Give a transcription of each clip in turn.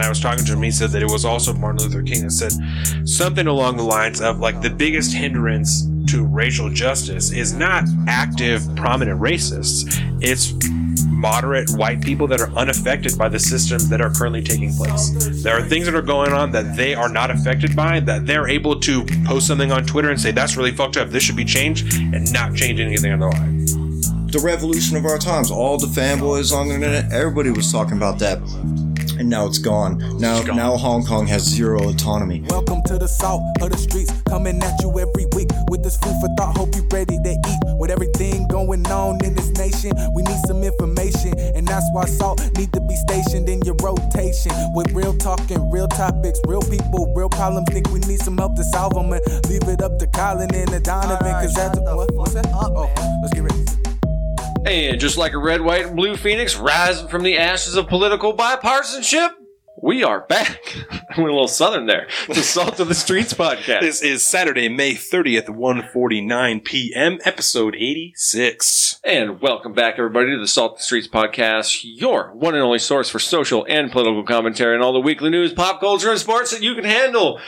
and I was talking to him. He said that it was also Martin Luther King that said something along the lines of like the biggest hindrance to racial justice is not active, prominent racists. It's moderate white people that are unaffected by the systems that are currently taking place. There are things that are going on that they are not affected by, that they're able to post something on Twitter and say, that's really fucked up, this should be changed, and not change anything in their life. The revolution of our times. All the fanboys on the internet, everybody was talking about that. And now it's gone. Now, now Hong Kong has zero autonomy. Welcome to the salt of the streets, coming at you every week with this food for thought. Hope you ready to eat. With everything going on in this nation, we need some information, and that's why salt need to be stationed in your rotation. With real talking, real topics, real people, real problems. Think we need some help to solve them, and leave it up to Colin and the Donovan, cause that's what, what's that? Oh, let's get ready. And just like a red, white, and blue phoenix rising from the ashes of political bipartisanship, we are back. I went a little southern there. The Salt of the Streets podcast. This is Saturday, May 30th, 1:49 p.m., episode 86. And welcome back, everybody, to the Salt of the Streets podcast, your one and only source for social and political commentary and all the weekly news, pop culture, and sports that you can handle.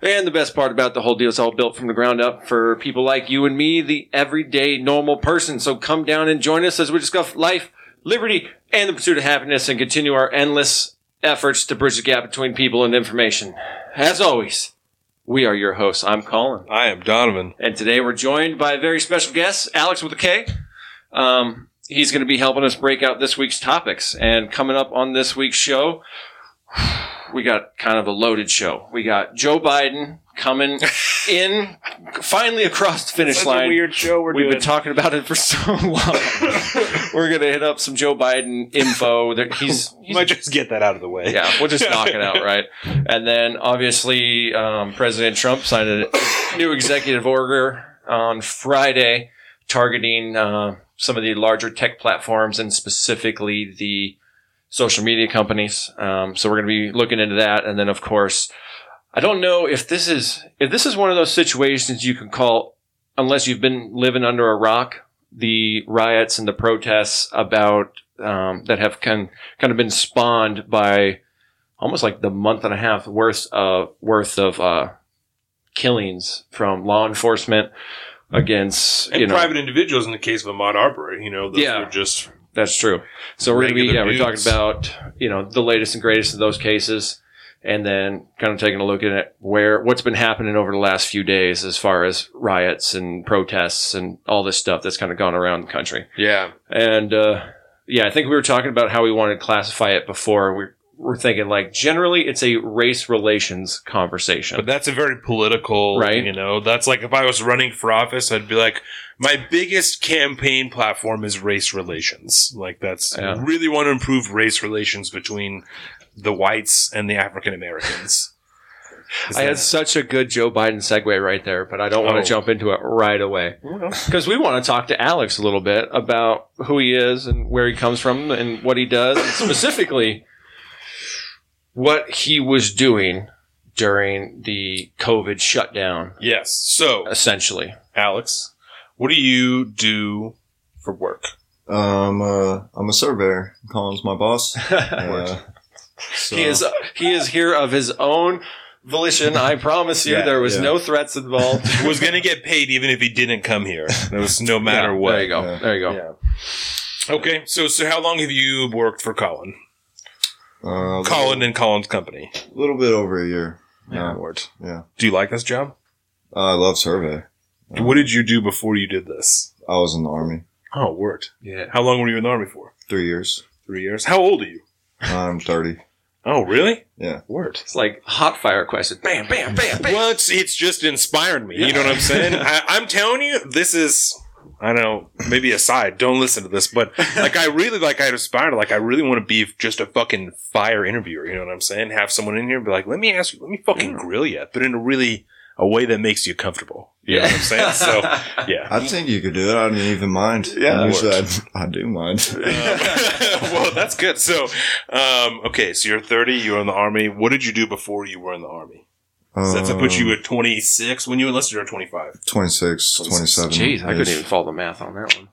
And the best part about the whole deal, is all built from the ground up for people like you and me, the everyday normal person. So come down and join us as we discuss life, liberty, and the pursuit of happiness and continue our endless efforts to bridge the gap between people and information. As always, we are your hosts. I'm Colin. I am Donovan. And today we're joined by a very special guest, Alex with a K. Um, he's going to be helping us break out this week's topics. And coming up on this week's show, we got kind of a loaded show. We got Joe Biden coming in finally across the finish line. a weird show we're We've doing. been talking about it for so long. we're going to hit up some Joe Biden info. There- He's, You might just get that out of the way. yeah, we'll just knock it out, right? And then obviously, um, President Trump signed a new executive order on Friday targeting uh, some of the larger tech platforms and specifically the social media companies. Um, so we're going to be looking into that, and then of course, I don't know if this is if this is one of those situations you can call, unless you've been living under a rock, the riots and the protests about um, that have kind kind of been spawned by almost like the month and a half worth of worth of uh, killings from law enforcement against And you know private individuals in the case of Ahmaud Arbery, you know, those Yeah. were just that's true. So we're gonna be yeah we're talking about you know the latest and greatest of those cases, and then kind of taking a look at it where what's been happening over the last few days as far as riots and protests and all this stuff that's kind of gone around the country. yeah. And uh, yeah, I think we were talking about how we wanted to classify it before. We're, we're thinking like generally it's a race relations conversation. But that's a very political, Right. You know, that's like if I was running for office, I'd be like, my biggest campaign platform is race relations. Like that's Yeah. Really want to improve race relations between the whites and the African Americans. I had such a good Joe Biden segue right there, but I don't want Oh. to jump into it right away oh, because we want to talk to Alex a little bit about who he is and where he comes from and what he does, and specifically what he was doing during the COVID shutdown, yes. So, essentially. Alex, what do you do for work? Um, uh, I'm a surveyor. Colin's my boss. Uh, so- He is he is here of his own volition. I promise you, Yeah, there was yeah. no threats involved. Was going to get paid even if he didn't come here. That was no matter Yeah, what. There you go. Yeah. There you go. Yeah. Okay, so so how long have you worked for Colin? Uh, Colin and Colin's company. A little bit over a year. Yeah. Lord. Yeah. Do you like this job? Uh, I love survey. What did you do before you did this? I was in the army. Oh, word. Yeah. How long were you in the army for? Three years. Three years. How old are you? I'm 30. Oh, really? Yeah. Word. It's like hot fire question. Bam, bam, bam, bam. Well, it's, it's just inspired me. You know what I'm saying? I, I'm telling you, this is. I don't know, maybe aside, don't listen to this, but like I really like I aspire to like I really want to be just a fucking fire interviewer, you know what I'm saying? Have someone in here and be like, let me ask you, let me fucking grill you, but in a really a way that makes you comfortable. You know what I'm saying? So yeah. I think you could do it. I don't even mind. Yeah. Usually I, I do mind. Um, well, that's good. So, um, okay, so you're 30, you're in the army. What did you do before you were in the army? So that's to put you Um, at 26 when you enlisted, you're at 25. 26, 27. Jeez, I couldn't even follow the math on that one.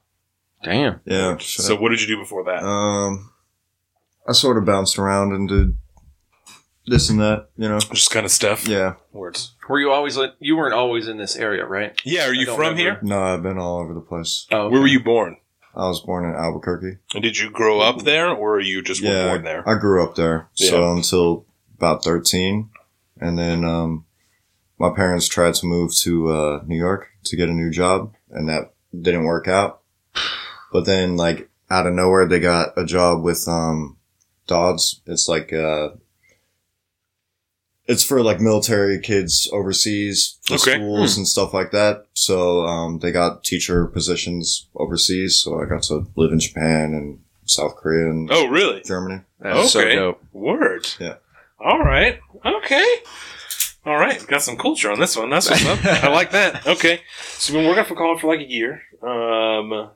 Damn. Yeah. So, what did you do before that? Um, I sort of bounced around and did this and that. You know. Just kind of stuff. Yeah. Words. Were you always in, you weren't always in this area, right? Yeah. Are you from remember. here? No, I've been all over the place. Oh, Where were you born? I was born in Albuquerque. And did you grow up there, or you just were yeah, born there? I grew up there. So until about 13. And then um, my parents tried to move to uh, New York to get a new job, and that didn't work out. But then, like, out of nowhere, they got a job with um, DoDDS. It's like, uh, it's for like military kids overseas, for Okay. schools and stuff like that. So um, they got teacher positions overseas. So I got to live in Japan and South Korea and oh, really? Germany. That's so Okay. dope. Word. Yeah. All right. Okay. All right. Got some culture on this one. That's what's up. I like that. Okay. So we've been working for Colin for like a year. Um,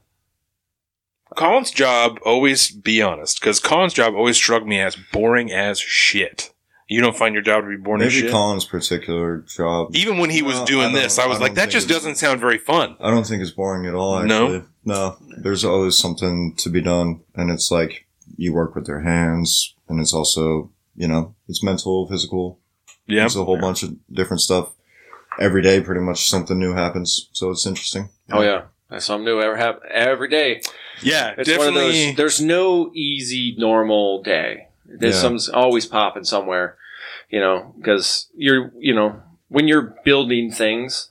Colin's job always be honest, because Colin's job always struck me as boring as shit. You don't find your job to be boring as Maybe shit. Colin's particular job. Even when he was Well, doing don't- this, I was I like, that just doesn't sound very fun. I don't think it's boring at all. No? Actually. no. There's always something to be done, and it's like you work with their hands, and it's also you know it's mental, physical. Yeah. There's a whole bunch of different stuff. Every day, pretty much something new happens, so it's interesting. Oh yeah, that's something new ever happen every day. Yeah. It's one of definitely. those. There's no easy normal day. There's Yeah. some always popping somewhere, you know, because you're you know when you're building things,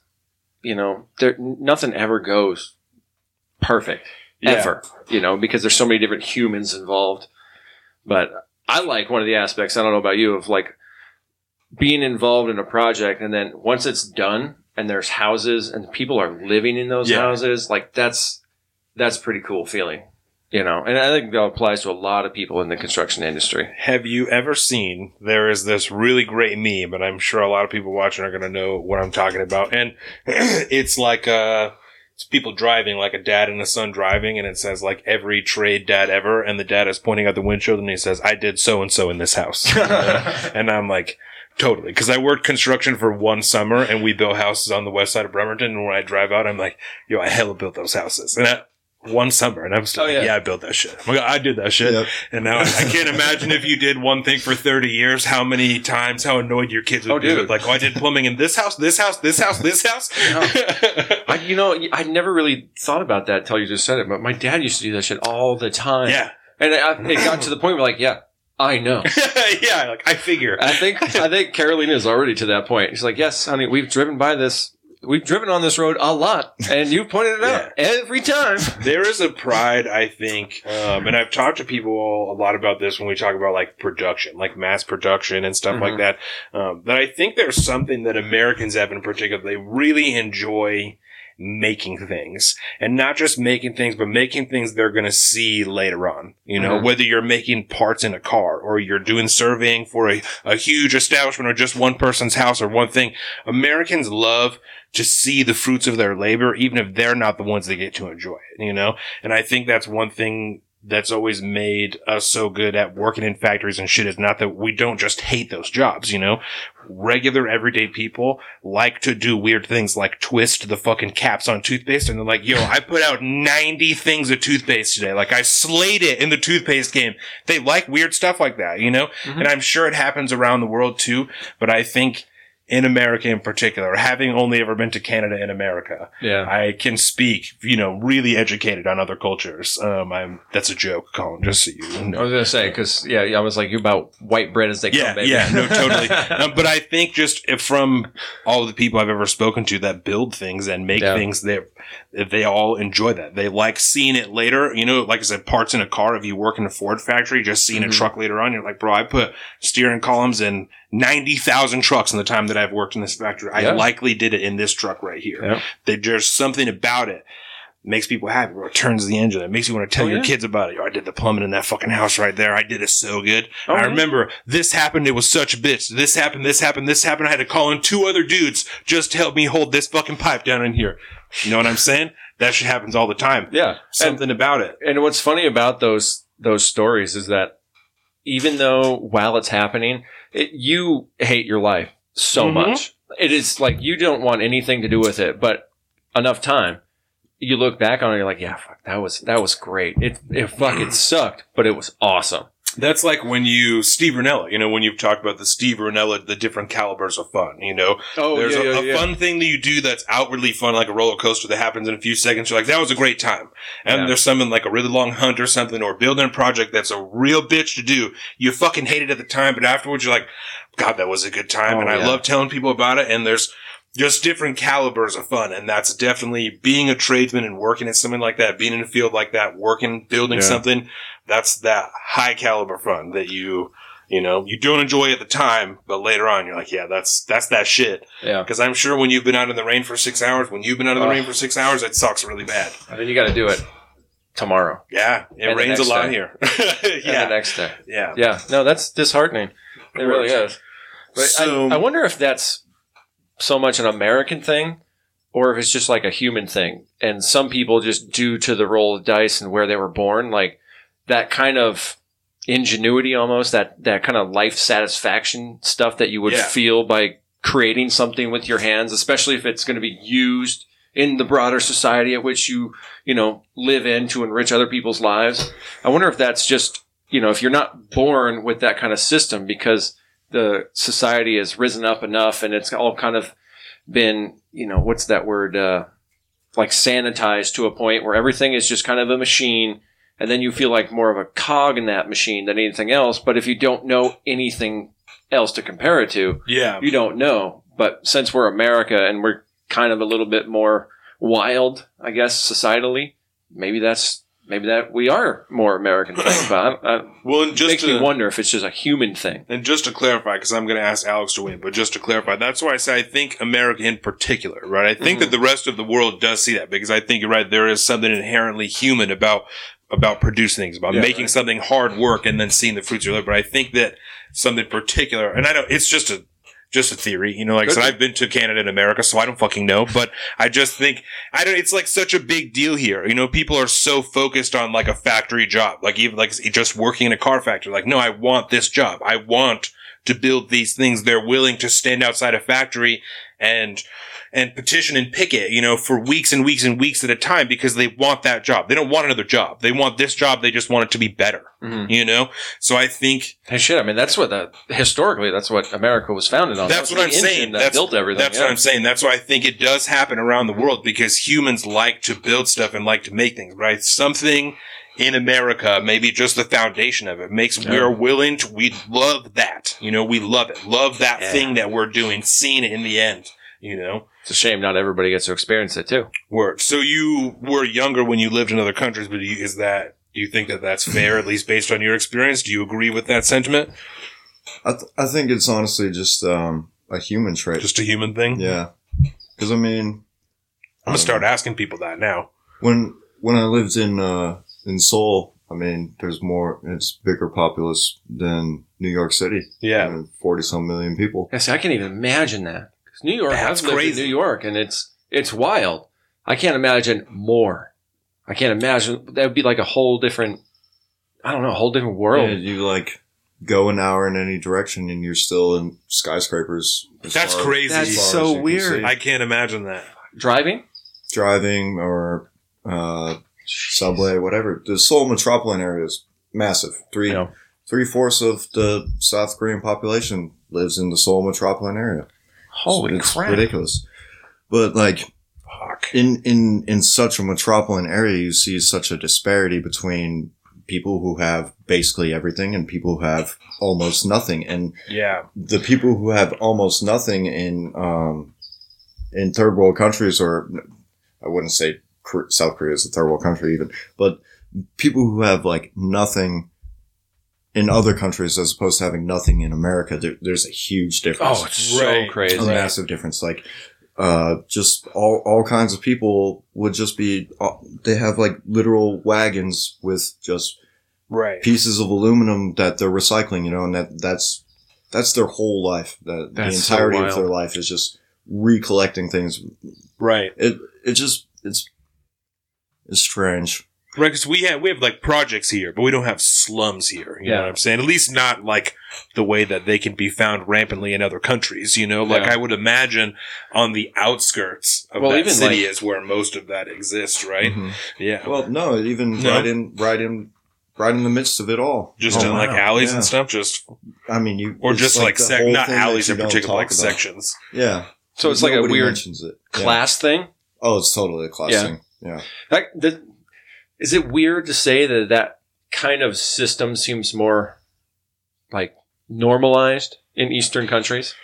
you know, there nothing ever goes perfect Yeah. ever, you know, because there's so many different humans involved. But I like one of the aspects. I don't know about you of like being involved in a project, and then once it's done and there's houses and people are living in those Yeah. houses, like that's that's a pretty cool feeling, you know. And I think that applies to a lot of people in the construction industry. Have you ever seen? There is this really great meme, and I'm sure a lot of people watching are going to know what I'm talking about. And it's like uh, it's people driving, like a dad and a son driving, and it says like every trade dad ever, and the dad is pointing out the windshield, and he says, "I did so and so in this house," and I'm like. Totally, because I worked construction for one summer, and we built houses on the west side of Bremerton. And when I drive out, I'm like, "Yo, I hella built those houses." And that one summer, and I'm still, Oh, like, yeah. yeah. I built that shit. I'm like, I did that shit. Yep. And now I, I can't imagine if you did one thing for 30 years, how many times, how annoyed your kids would Oh, be. dude. Like, oh, I did plumbing in this house, this house, this house, this house. I, you know, I never really thought about that until you just said it. But my dad used to do that shit all the time. yeah. and I, it got to the point where, like, yeah, I know. yeah. Like, I figure. I think I think Carolina is already to that point. She's like, "Yes, honey, we've driven by this. We've driven on this road a lot, and you pointed it out every time." there is a pride, I think, um, and I've talked to people a lot about this when we talk about like production, like mass production and stuff like Mhm. that. Um, that I think there's something that Americans have in particular. They really enjoy making things and not just making things, but making things they're going to see later on. You know, Mhm. whether you're making parts in a car or you're doing surveying for a, a huge establishment or just one person's house or one thing. Americans love to see the fruits of their labor, even if they're not the ones that get to enjoy it, you know? And I think that's one thing that's always made us so good at working in factories and shit is not that we don't just hate those jobs, you know? Regular everyday people like to do weird things like twist the fucking caps on toothpaste and they're like, yo, I put out 90 things of toothpaste today. Like I slayed it in the toothpaste game. They like weird stuff like that, you know? Mhm. And I'm sure it happens around the world too, but I think in America in particular, having only ever been to Canada and America, Yeah, I can speak, you know, really educated on other cultures. Um, I'm that's a joke, Colin. Just so you know. I was gonna say because yeah, I was like, "You about white bread as they Yeah, come, baby." yeah, no, totally. um, but I think just if from all the people I've ever spoken to that build things and make Yeah. things, they they all enjoy that. They like seeing it later. You know, like I said, parts in a car. If you work in a Ford factory, just seeing Mhm. a truck later on, you're like, bro, I put steering columns in ninety thousand trucks in the time that I've worked in this factory. I likely did it in this truck right here. Yeah. They, there's something about it. Makes people happy, bro. It turns the engine. It makes you want to tell Oh, your yeah. kids about it. Yo, I did the plumbing in that fucking house right there. I did it so good. Oh, I yeah. remember this happened. It was such a bitch. This happened. This happened. This happened. I had to call in two other dudes just to help me hold this fucking pipe down in here. You know what I'm saying? That shit happens all the time. yeah. And, Something about it. and what's funny about those those stories is that even though while it's happening, it, you hate your life so Mhm. much. It is like you don't want anything to do with it, but enough time. You look back on it, you're like, yeah, fuck, that was that was great. It it fucking sucked, but it was awesome. That's like when you Steve Rinella, you know, when you've talked about the Steve Rinella, the different calibers of fun. You know, Oh, there's yeah, a, yeah, a yeah. fun thing that you do that's outwardly fun, like a roller coaster that happens in a few seconds. You're like, that was a great time. And there's something like a really long hunt or something, or building a project that's a real bitch to do. You fucking hate it at the time, but afterwards you're like, God, that was a good time, Oh, and I love telling people about it. And there's just different calibers of fun, and that's definitely being a tradesman and working at something like that, being in a field like that, working, building Yeah. something. That's that high caliber fun that you. You know, you don't enjoy at the time, but later on, you're like, yeah, that's that's that shit. Yeah. Because I'm sure when you've been out in the rain for six hours, when you've been out in the Oh. rain for six hours, it sucks really bad. And then you got to do it tomorrow. Yeah, it And rains a lot day. here. And yeah, the next day. yeah. Yeah. No, that's disheartening. It really is. But So- I, I wonder if that's so much an American thing or if it's just like a human thing. And some people just due to the roll of dice and where they were born, like that kind of ingenuity almost, that, that kind of life satisfaction stuff that you would Yeah. feel by creating something with your hands, especially if it's going to be used in the broader society at which you, you know, live in to enrich other people's lives. I wonder if that's just, you know, if you're not born with that kind of system because the society has risen up enough and it's all kind of been, you know, what's that word? Uh, like sanitized to a point where everything is just kind of a machine. And then you feel like more of a cog in that machine than anything else. But if you don't know anything else to compare it to, Yeah. you don't know. But since we're America and we're kind of a little bit more wild, I guess, societally, maybe that's maybe that we are more American thing. But I, I, Well, and it just makes to, me wonder if it's just a human thing. and just to clarify, because I'm going to ask Alex to win, but just to clarify, that's why I say I think America in particular, right? I think Mhm. that the rest of the world does see that because I think you're right. There is something inherently human about about producing things, about Yeah, making right. something hard work and then seeing the fruits of your labor. But I think that something particular, and I know it's just a just a theory, you know. Like I said, I've been to Canada and America, so I don't fucking know. But I just think I don't. It's like such a big deal here. You know, people are so focused on like a factory job, like even like just working in a car factory. Like, no, I want this job. I want to build these things. They're willing to stand outside a factory and and petition and picket, you know, for weeks and weeks and weeks at a time because they want that job. They don't want another job. They want this job. They just want it to be better, Mhm. you know? So I think Hey, shit! I mean, that's what the historically that's what America was founded on. That's That what I'm saying. That That's- built everything. That's yeah. what I'm saying. That's why I think it does happen around the world because humans like to build stuff and like to make things, right? Something in America, maybe just the foundation of it makes Yeah. we're willing to, we love that. You know, we love it. Love that Yeah. thing that we're doing, seeing it in the end, you know? It's a shame not everybody gets to experience it too. Word. So you were younger when you lived in other countries, but you, is that, do you think that that's fair, at least based on your experience? Do you agree with that sentiment? I, th- I think it's honestly just um, a human trait. Just a human thing? yeah. Because, I mean, I'm gonna start asking people that now. when when I lived in uh, in Seoul, I mean, there's more, it's bigger populace than New York City. Yeah. Forty some million people. Yeah, see, I can't even imagine that. 'Cause New York, That's I've lived crazy. in New York, and it's it's wild. I can't imagine more. I can't imagine that would be like a whole different. I don't know, a whole different world. Yeah, you like go an hour in any direction and you're still in skyscrapers. That's far- crazy. That's so as you can weird. I can't imagine that. Driving, Driving or uh, subway, whatever. The Seoul metropolitan area is massive. Three three fourths of the South Korean population lives in the Seoul metropolitan area. Holy it's crap! ridiculous. But like Fuck. in in in such a metropolitan area, you see such a disparity between people who have basically everything and people who have almost nothing. And Yeah. the people who have almost nothing in um, in third world countries, or I wouldn't say South Korea is a third world country even, but people who have like nothing in other countries as opposed to having nothing in America, there, there's a huge difference Oh, it's so crazy. a massive difference. Like, uh, just all, all kinds of people would just be, uh, they have like literal wagons with just Right. pieces of aluminum that they're recycling, you know, and that, that's, that's their whole life. The, the That's so entirety of their life is just recollecting things. Right. It, it just, it's, it's strange. Right. Because we have we have like projects here, but we don't have slums here. You know Yeah. what I'm saying? At least not like the way that they can be found rampantly in other countries. You know, like Yeah. I would imagine on the outskirts of Well, that even, city like- is where most of that exists. Right. Mhm. Yeah. Well, no, even No? right in, right in right in the midst of it all. Just Oh, in like alleys Yeah. and stuff, just I mean, you or just like, the sec- not alleys in particular, like about. sections. Yeah. So it's like a weird mentions it. Yeah. class thing. Oh, it's totally a class Yeah. thing. Yeah. That, that, is it weird to say that that kind of system seems more like normalized in Eastern countries?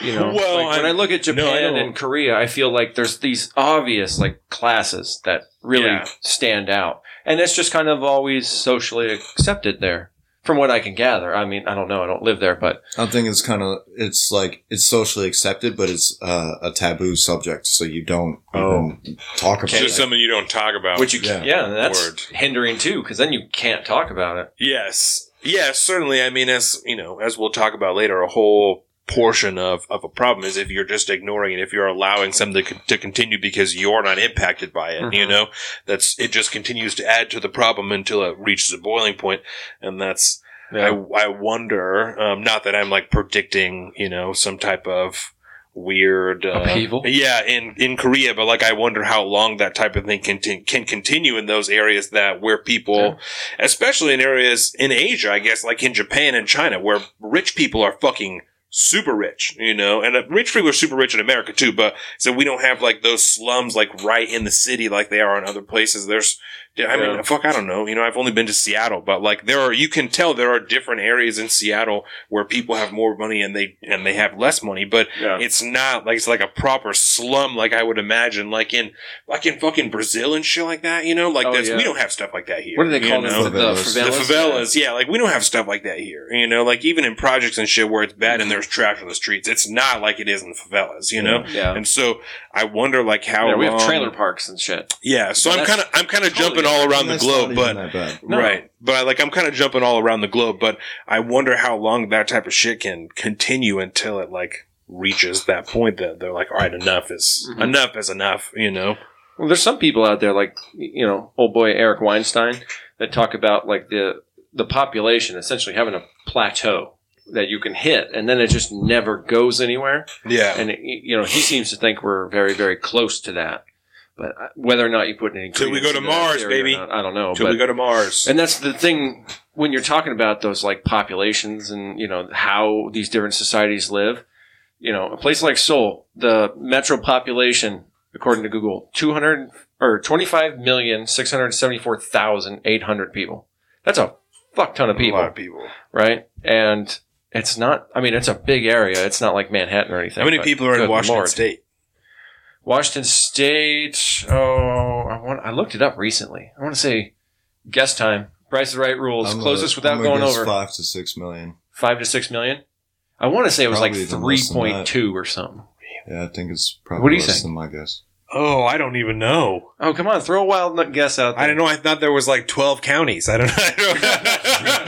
You know, Well, like when I'm- look at Japan don't- and Korea, I feel like there's these obvious like classes that really Yeah. stand out, and it's just kind of always socially accepted there, from what I can gather. I mean, I don't know, I don't live there, but I think it's kind of, it's like, it's socially accepted, but it's uh, a taboo subject. So you don't Oh. even talk about It's it. just something you don't talk about. which you Yeah. yeah, yeah that's Word. hindering too, because then you can't talk about it. Yes. Yes, certainly. I mean, as you know, as we'll talk about later, a whole portion of, of a problem is if you're just ignoring it, if you're allowing something to, to continue because you're not impacted by it, you Mhm. know, that's, it just continues to add to the problem until it reaches a boiling point, And that's, I, I wonder, um, not that I'm like predicting, you know, some type of weird, uh, Upheaval? yeah, in, in Korea, but like I wonder how long that type of thing can, can continue in those areas that where people, especially in areas in Asia, I guess, like in Japan and China, where rich people are fucking super rich, you know, and uh, rich people are super rich in America too, but so we don't have like those slums like right in the city like they are in other places. There's, I mean, Yeah. fuck, I don't know, you know, I've only been to Seattle, but like there are, you can tell there are different areas in Seattle where people have more money and they, and they have less money, but Yeah. it's not like it's like a proper slum like I would imagine, like in like in fucking Brazil and shit like that. You know, like Oh, that's, yeah. we don't have stuff like that here. What do they you call know? them? The, Favelas. the The favelas? favelas, yeah, like we don't have stuff like that here. You know, like even in projects and shit where it's bad and mm-hmm. there's trash on the streets, it's not like it is in the favelas. You know, mm-hmm. Yeah. and so I wonder like how yeah, we have trailer parks and shit. Yeah, so But I'm kind of I'm kind of totally jumping all around the globe, but even that bad. No. Right. But I, like I'm kind of jumping all around the globe, but I wonder how long that type of shit can continue until it like reaches that point that they're like, all right, enough is Mhm. enough is enough, you know? Well, there's some people out there like you know, old boy Eric Weinstein that talk about like the the population essentially having a plateau that you can hit, and then it just never goes anywhere. Yeah. And it, you know, he seems to think we're very very close to that. But uh, whether or not you put any Till we go to Mars, baby. not, I don't know. Till but we go to Mars. And that's the thing when you're talking about those like populations and you know how these different societies live. You know, a place like Seoul, the metro population, according to Google, two hundred or twenty five million six hundred seventy four thousand eight hundred people. That's a fuck ton of people. a lot of people. right? And it's not. I mean, it's a big area. It's not like Manhattan or anything. How many but people are in good Washington Lord. State? Washington State. Oh, I want. I looked it up recently. I want to say guess time. Price is right rules. I'm Closest gonna- without I'm gonna guess over. Five to six million. five to six million. I want to say it was Probably like even three less than point two or something. Yeah, I think it's probably What do you less think? than my guess. Oh, I don't even know. Oh, come on, throw a wild guess out there. I don't know. I thought there was like 12 counties. I don't know.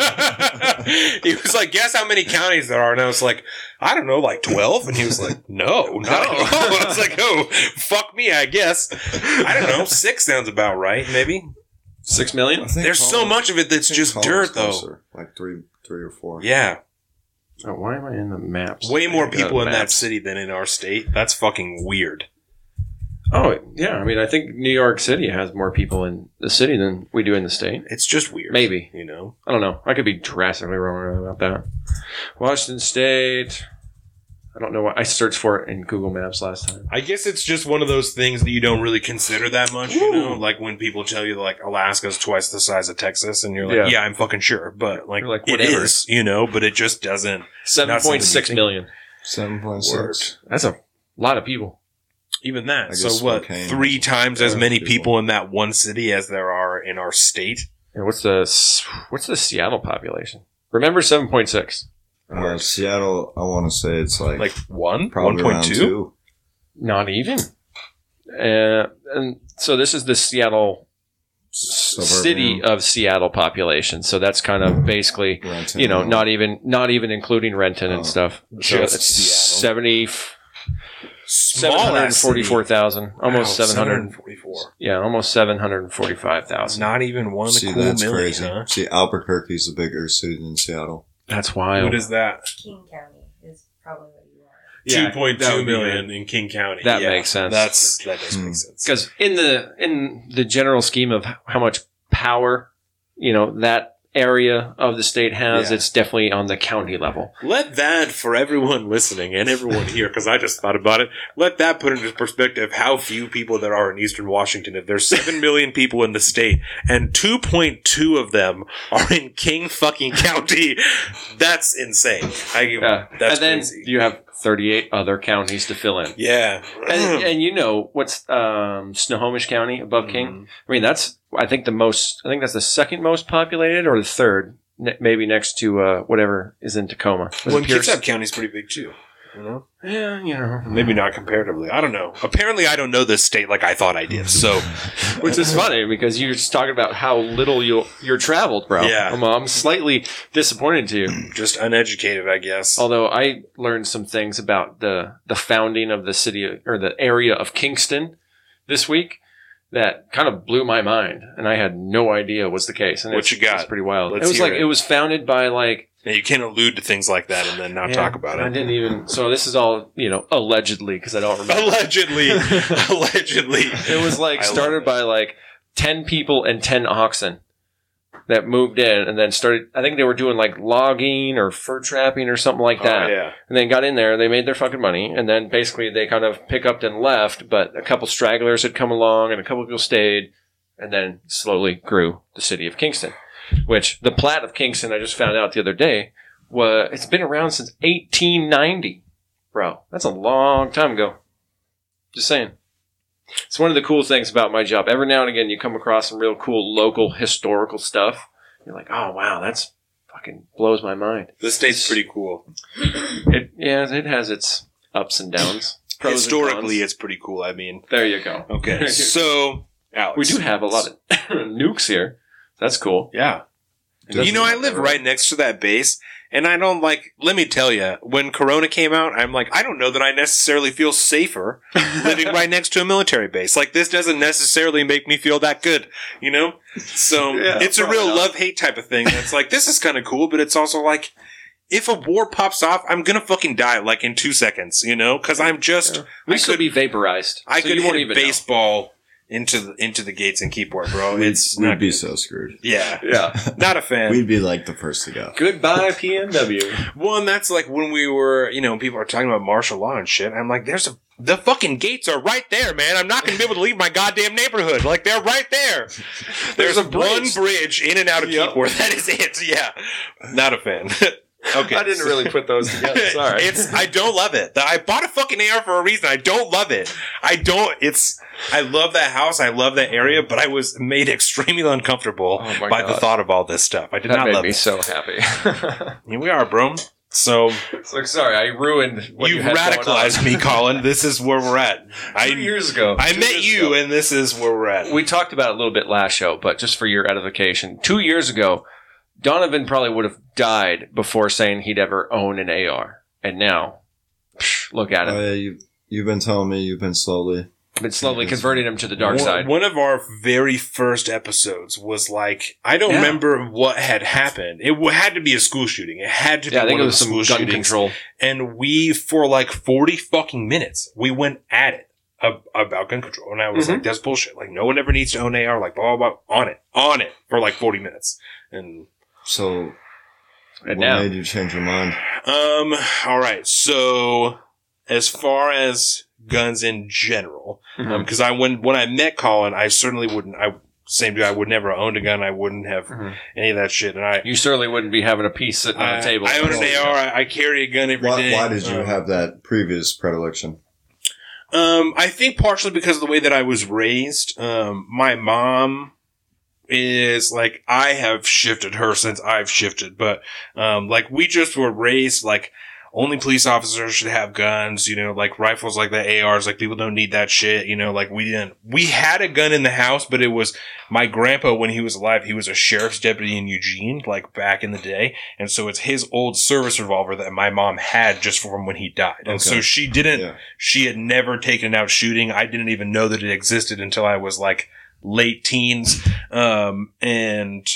I don't know. he was like, guess how many counties there are? And I was like, I don't know, like 12? And he was like, no, no. I was like, oh, fuck me, I guess. I don't know. Six sounds about right, maybe. Six million? I million? There's so much of it that's just Collins dirt, though. Like three, three or four. Yeah. Oh, why am I in the maps? Way more people in that city than in our state. That's fucking weird. Oh, yeah. I mean, I think New York City has more people in the city than we do in the state. It's just weird. Maybe. You know? I don't know. I could be drastically wrong about that. Washington State. I don't know what I searched for it in Google Maps last time. I guess it's just one of those things that you don't really consider that much, you know? Like when people tell you like Alaska's twice the size of Texas and you're like, Yeah. yeah, I'm fucking sure. But like, You're like, it whatever. is, you know, but it just doesn't. Seven point six something you million. Seven point Word. six. That's a lot of people. Even that. I So guess what? Spokane Three times as many people. people in that one city as there are in our state. And what's the what's the Seattle population? Remember seven point six. Uh, Seattle, I want to say it's like, Like one? One probably around two? two. Not even. Uh, and so this is the Seattle Suburban. city of Seattle population. So that's kind of basically, Renton. you know, not even not even including Renton Oh. and stuff. So Just it's Seattle. 70 Small ass city. 744,000, almost Wow, 744. Yeah, almost 745,000. Not even one See, cool that's million, crazy. huh? See, Albuquerque's a bigger city than Seattle. That's What wild. is that? King County is probably what you want. Yeah, Two point that two would be in King County. That Yeah, makes sense. That's that does Hmm. make sense. Because in the in the general scheme of how much power you know that area of the state has. Yeah. It's definitely on the county level. Let that for everyone listening and everyone here, because I just thought about it. Let that put into perspective how few people there are in Eastern Washington. If there's seven million people in the state and 2.2 of them are in King fucking County, that's insane. I Yeah, that's and then crazy. you have 38 other counties to fill in. yeah, And, and you know what's um, Snohomish County above King? Mhm. I mean, that's I think the most. I think that's the second most populated, or the third, ne- maybe next to uh, whatever is in Tacoma. Was Well? Kitsap County's pretty big too. You know, Yeah, you know, maybe not comparatively. I don't know. Apparently, I don't know this state like I thought I did. So which is funny because you're just talking about how little you you're traveled, bro. Yeah. I'm, I'm slightly disappointed to you. just uneducated, I guess. Although I learned some things about the the founding of the city or the area of Kingston this week that kind of blew my mind, and I had no idea was the case. And What it's, you got? It's pretty wild. Let's it was hear like it. it. was founded by like Yeah, you can't allude to things like that and then not Yeah, talk about it. I didn't even. So this is all you know allegedly because I don't remember. Allegedly, allegedly, It was like I started by like ten people and ten oxen that moved in and then started. I think they were doing like logging or fur trapping or something like oh, that. Oh, yeah. and then got in there. They made their fucking money, and then basically they kind of pick up and left. But a couple stragglers had come along, and a couple people stayed, and then slowly grew the city of Kingston. Which the plat of Kingston, I just found out the other day, was it's been around since 1890, bro. That's a long time ago. Just saying. It's one of the cool things about my job. Every now and again, you come across some real cool local historical stuff. You're like, oh wow, that's fucking blows my mind. This state's pretty cool. It yeah, it has its ups and downs. And Historically, cons. it's pretty cool. I mean, there you go. okay. So, Alex, We do have a lot of nukes here. That's cool. Yeah. Doesn't You know, I live that right next to that base, and I don't like. Let me tell you, when Corona came out, I'm like, I don't know that I necessarily feel safer living right next to a military base. Like, this doesn't necessarily make me feel that good, you know? So, Yeah, it's a real love hate type of thing. That's like, this is kind of cool, but it's also like, if a war pops off, I'm gonna fucking die like in two seconds, you know? Because I'm just, We I could, be vaporized. I so could you won't hit a even know. Baseball into the, into the gates and keep work, bro. It's We'd not be good. so screwed. yeah, Yeah. not a fan. We'd be like the first to go. Goodbye PNW. Well, and that's like when we were, you know, when people are talking about martial law and shit. I'm like, there's a, the fucking gates are right there, man. I'm not going to be able to leave my goddamn neighborhood. Like, they're right there. There's, There's a one bridge. bridge in and out of Yep. Keyport. That is it. Yeah. Not a fan. Okay. I didn't really put those together. Sorry. it's I don't love it. I bought a fucking AR for a reason. I don't love it. I don't. It's I love that house. I love that area, but I was made extremely uncomfortable Oh by the thought of all this stuff. I did that not made love me it. so happy. Here we are, bro. So like sorry, I ruined what you you radicalized me, Colin. This is where we're at. Two I years ago. I met you, ago. and this is where we're at. we talked about it a little bit last show, but just for your edification, two years ago, Donovan probably would have died before saying he'd ever own an AR, and now, psh, look at him. Oh yeah, you you've been telling me you've been slowly. been slowly converting him to the dark one, side. One of our very first episodes was like I don't Yeah. remember what had happened. It w- had to be a school shooting. It had to be yeah, I think one it of was the some school gun shootings. control. And we for like forty fucking minutes we went at it ab- about gun control, and I was Mhm. like, "That's bullshit. Like no one ever needs to own AR. Like blah blah blah on it, on it for like forty minutes." And So And what now, made you change your mind? Um. All right. So, as far as guns in general, because I when when I met Colin, I certainly wouldn't. I same dude. I would never have owned a gun. I wouldn't have Mhm. any of that shit. And I. you certainly wouldn't be having a piece sitting on I, a table. I own an AR. I, I carry a gun every day. Why, why did you Um, have that previous predilection? Um, I think partially because of the way that I was raised. Um, my mom is like I have shifted her since I've shifted, but um, like we just were raised like only police officers should have guns, you know, like rifles like the ARs, like people don't need that shit, you know, like we didn't, we had a gun in the house, but it was my grandpa when he was alive, he was a sheriff's deputy in Eugene, like back in the day. And so it's his old service revolver that my mom had just from when he died. And so she didn't, Yeah. she had never taken it out shooting. I didn't even know that it existed until I was like late teens. Um, and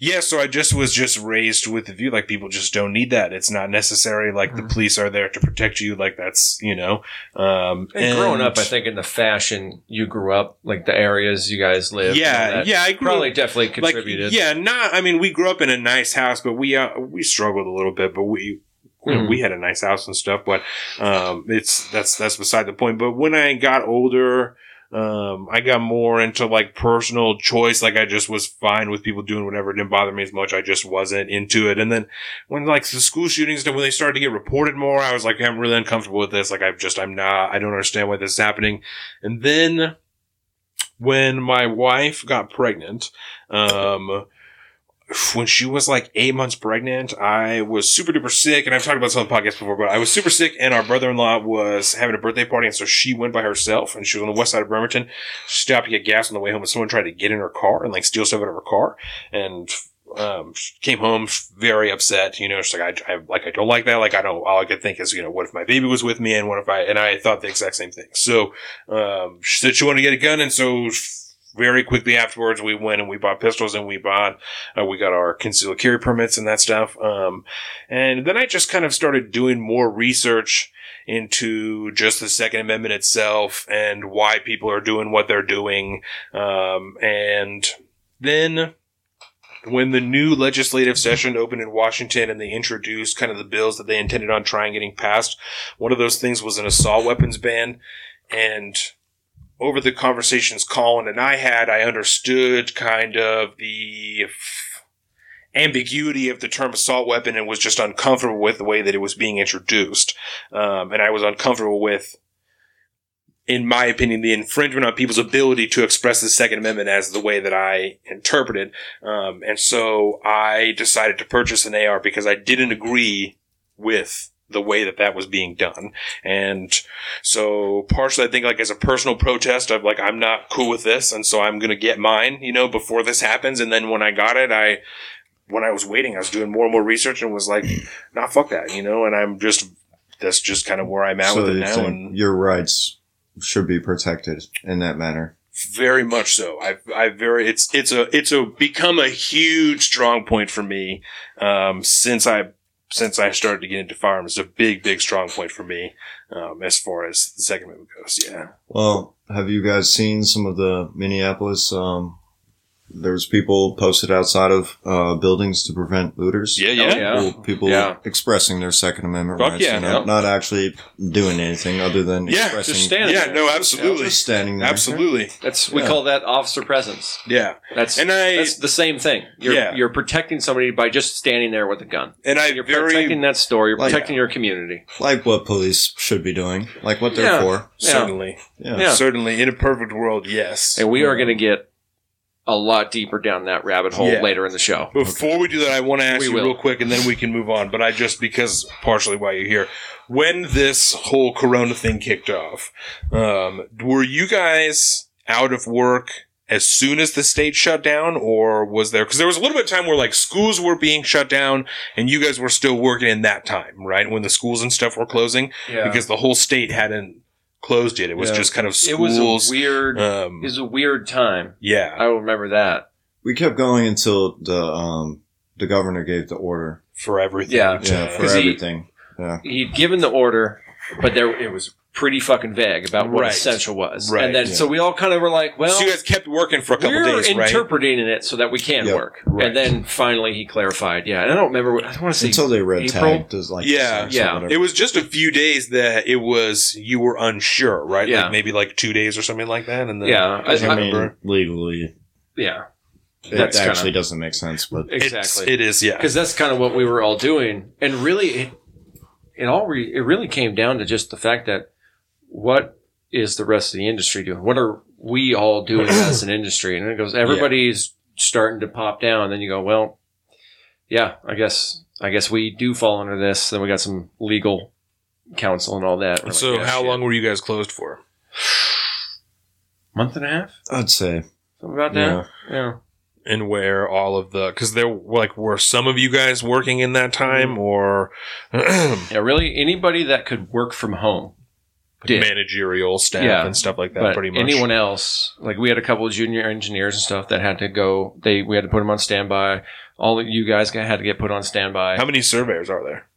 Yeah, so I just was just raised with the view like people just don't need that. It's not necessary. Like the police are there to protect you. Like that's you know. Um, And, growing up, I think in the fashion you grew up, like the areas you guys lived. and all Yeah, that, yeah, I grew probably up- definitely like contributed. yeah, not. I mean, we grew up in a nice house, but we uh, we struggled a little bit. But we you know, Mhm. we had a nice house and stuff. But um, it's that's that's beside the point. But when I got older. Um, I got more into like personal choice. Like I just was fine with people doing whatever. It didn't bother me as much. I just wasn't into it. And then when like the school shootings, and when they started to get reported more, I was like, I'm really uncomfortable with this. Like I've just, I'm not, I don't understand why this is happening. And then when my wife got pregnant, um, when she was like eight months pregnant, I was super duper sick, and I've talked about this on the podcast before, but I was super sick, and our brother-in-law was having a birthday party, and so she went by herself, and she was on the west side of Bremerton. She stopped to get gas on the way home, and someone tried to get in her car and like steal stuff out of her car, and um, came home very upset. You know, she's like, I, I like, I don't like that. Like, I don't. All I could think is, you know, what if my baby was with me, and what if I? And I thought the exact same thing. So, um, she said she wanted to get a gun, and so very quickly afterwards, we went and we bought pistols, and we bought, uh, we got our concealed carry permits and that stuff. Um, and then I just kind of started doing more research into just the Second Amendment itself and why people are doing what they're doing. Um, and then when the new legislative session opened in Washington and they introduced kind of the bills that they intended on trying getting passed, one of those things was an assault weapons ban. And over the conversations Colin and I had, I understood kind of the ambiguity of the term assault weapon and was just uncomfortable with the way that it was being introduced. Um, and I was uncomfortable with in my opinion, the infringement on people's ability to express the Second Amendment as the way that I interpreted. Um, and so I decided to purchase an AR because I didn't agree with the way that that was being done. And so partially, I think like as a personal protest of like, I'm not cool with this. And so I'm going to get mine, you know, before this happens. And then when I got it, I, when I was waiting, I was doing more and more research and was like, nah, fuck that, you know, and I'm just, that's just kind of where I'm at so with it now. And your rights should be protected in that manner. very much so. I, I very, it's, it's a, it's a become a huge strong point for me, um, since I, since I started to get into firearms. It's a big, big strong point for me, um, as far as the Second Amendment goes. Yeah. Well, have you guys seen some of the Minneapolis? Um, there's people posted outside of uh, buildings to prevent looters. Yeah. Oh, Yeah. yeah. People, people Yeah. expressing their Second Amendment Fuck rights. yeah. you know, Yep. not actually doing anything other than Yeah, expressing. just standing Yeah. No, absolutely. just standing there. Absolutely. That's we Yeah. call that officer presence. Yeah. That's And I- that's the same thing. You're Yeah. you're protecting somebody by just standing there with a gun. And I You're very, protecting that store. You're Like- protecting your community. Like what police should be doing. Like what they're Yeah. for. Yeah. certainly, Yeah. Yeah. certainly in a perfect world, yes. And we are going to get a lot deeper down that rabbit hole Yeah. later in the show. Before we do that, I want to ask We you will. real quick, and then we can move on. But I just because partially why you're here, when this whole Corona thing kicked off, um, were you guys out of work as soon as the state shut down, or was there? Because there was a little bit of time where like schools were being shut down, and you guys were still working in that time, right? When the schools and stuff were closing, Yeah. because the whole state hadn't closed yet. It was Yeah. just kind of schools. it was a weird. um, it was a weird time. yeah, I remember that. We kept going until the um, the governor gave the order. for everything. Yeah. Yeah, for 'Cause he- everything. yeah. He'd given the order, but there it was pretty fucking vague about what Right. essential was. Right, and then yeah. so we all kind of were like, well, so you guys kept working for a couple we're days, right? interpreting it so that we can Yep. work. Right. And then finally he clarified. Yeah, and I don't remember. What, I don't want to say Until they red April? tagged as like Yeah. the or Yeah. whatever. It was just a few days that it was you were unsure, right? Yeah. Like maybe like two days or something like that. And then Yeah, I, I- I mean, remember. legally, yeah, it That's actually kinda- doesn't make sense, but It's- exactly. it is, yeah. because that's kind of what we were all doing, and really, it it all re, it really came down to just the fact that what is the rest of the industry doing? What are we all doing as an industry? And it goes, everybody's starting to pop down. And Then you go, well, yeah, I guess I guess we do fall under this. Then we got some legal counsel and all that. We're like, So yeah, how shit. long were you guys closed for? Month and a half. I'd say Something about that. Yeah. And where all of the because there like were some of you guys working in that time Mm-hmm. or Yeah, really, anybody that could work from home did. managerial staff Yeah. and stuff like that. but pretty much. anyone else, like we had a couple of junior engineers and stuff that had to go. They we had to put them on standby. all of you guys had to get put on standby. How many surveyors are there?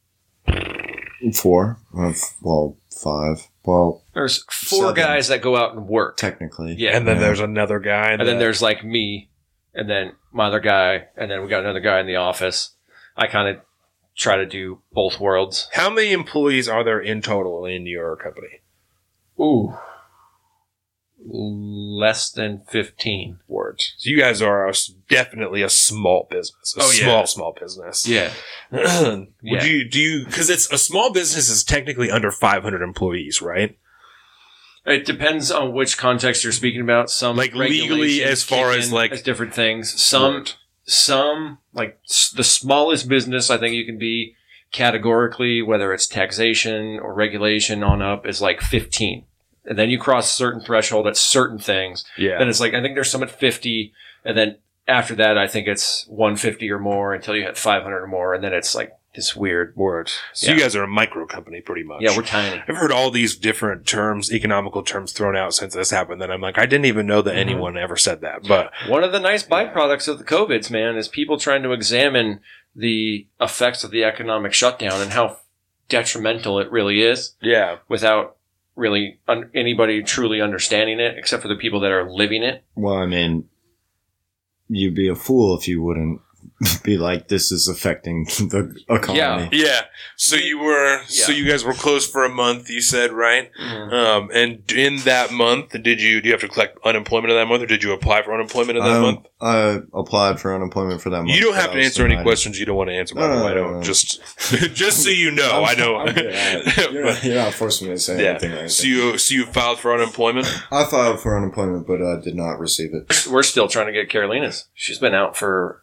Four. Uh, well, five. Well, There's four Seven. guys that go out and work. technically. Yeah. And then Yeah. there's another guy. And then there's like me, and then my other guy, and then we got another guy in the office. I kind of try to do both worlds. How many employees are there in total in your company? Ooh. Less than 15. Words. So you guys are a definitely a small business. A Oh, yeah. small, small business. Yeah. Would Yeah. you do you because it's a small business is technically under 500 employees, right? It depends on which context you're speaking about. Some Like, legally, as far as, like- as different things. Some some like s- the smallest business I think you can be categorically, whether it's taxation or regulation on up, is like 15. And then you cross a certain threshold at certain things. Yeah. Then it's like, I think there's some at 50. And then after that, I think it's 150 or more until you hit 500 or more. And then it's like this weird. Words. So Yeah. you guys are a micro company, pretty much. Yeah, we're tiny. I've heard all these different terms, economical terms thrown out since this happened. That I'm like, I didn't even know that Mhm. anyone ever said that. But One of the nice byproducts of the COVIDs, man, is people trying to examine the effects of the economic shutdown and how detrimental it really is yeah, without really un- anybody truly understanding it, except for the people that are living it. Well, I mean, you'd be a fool if you wouldn't be like, this is affecting the economy. yeah. yeah. So you were, so you guys were closed for a month. You said right. Um, and in that month, did you do you have to collect unemployment in that month, or did you apply for unemployment in that Um, month? I applied for unemployment for that month. You don't have to answer any questions you don't want to answer. By No, the no, I don't no. just just so you know. I know. I'm good. I- You're not, you're not forcing me to say anything. yeah. Like So you so you filed for unemployment. I filed for unemployment, but I did not receive it. We're still trying to get Carolina's. She's been out for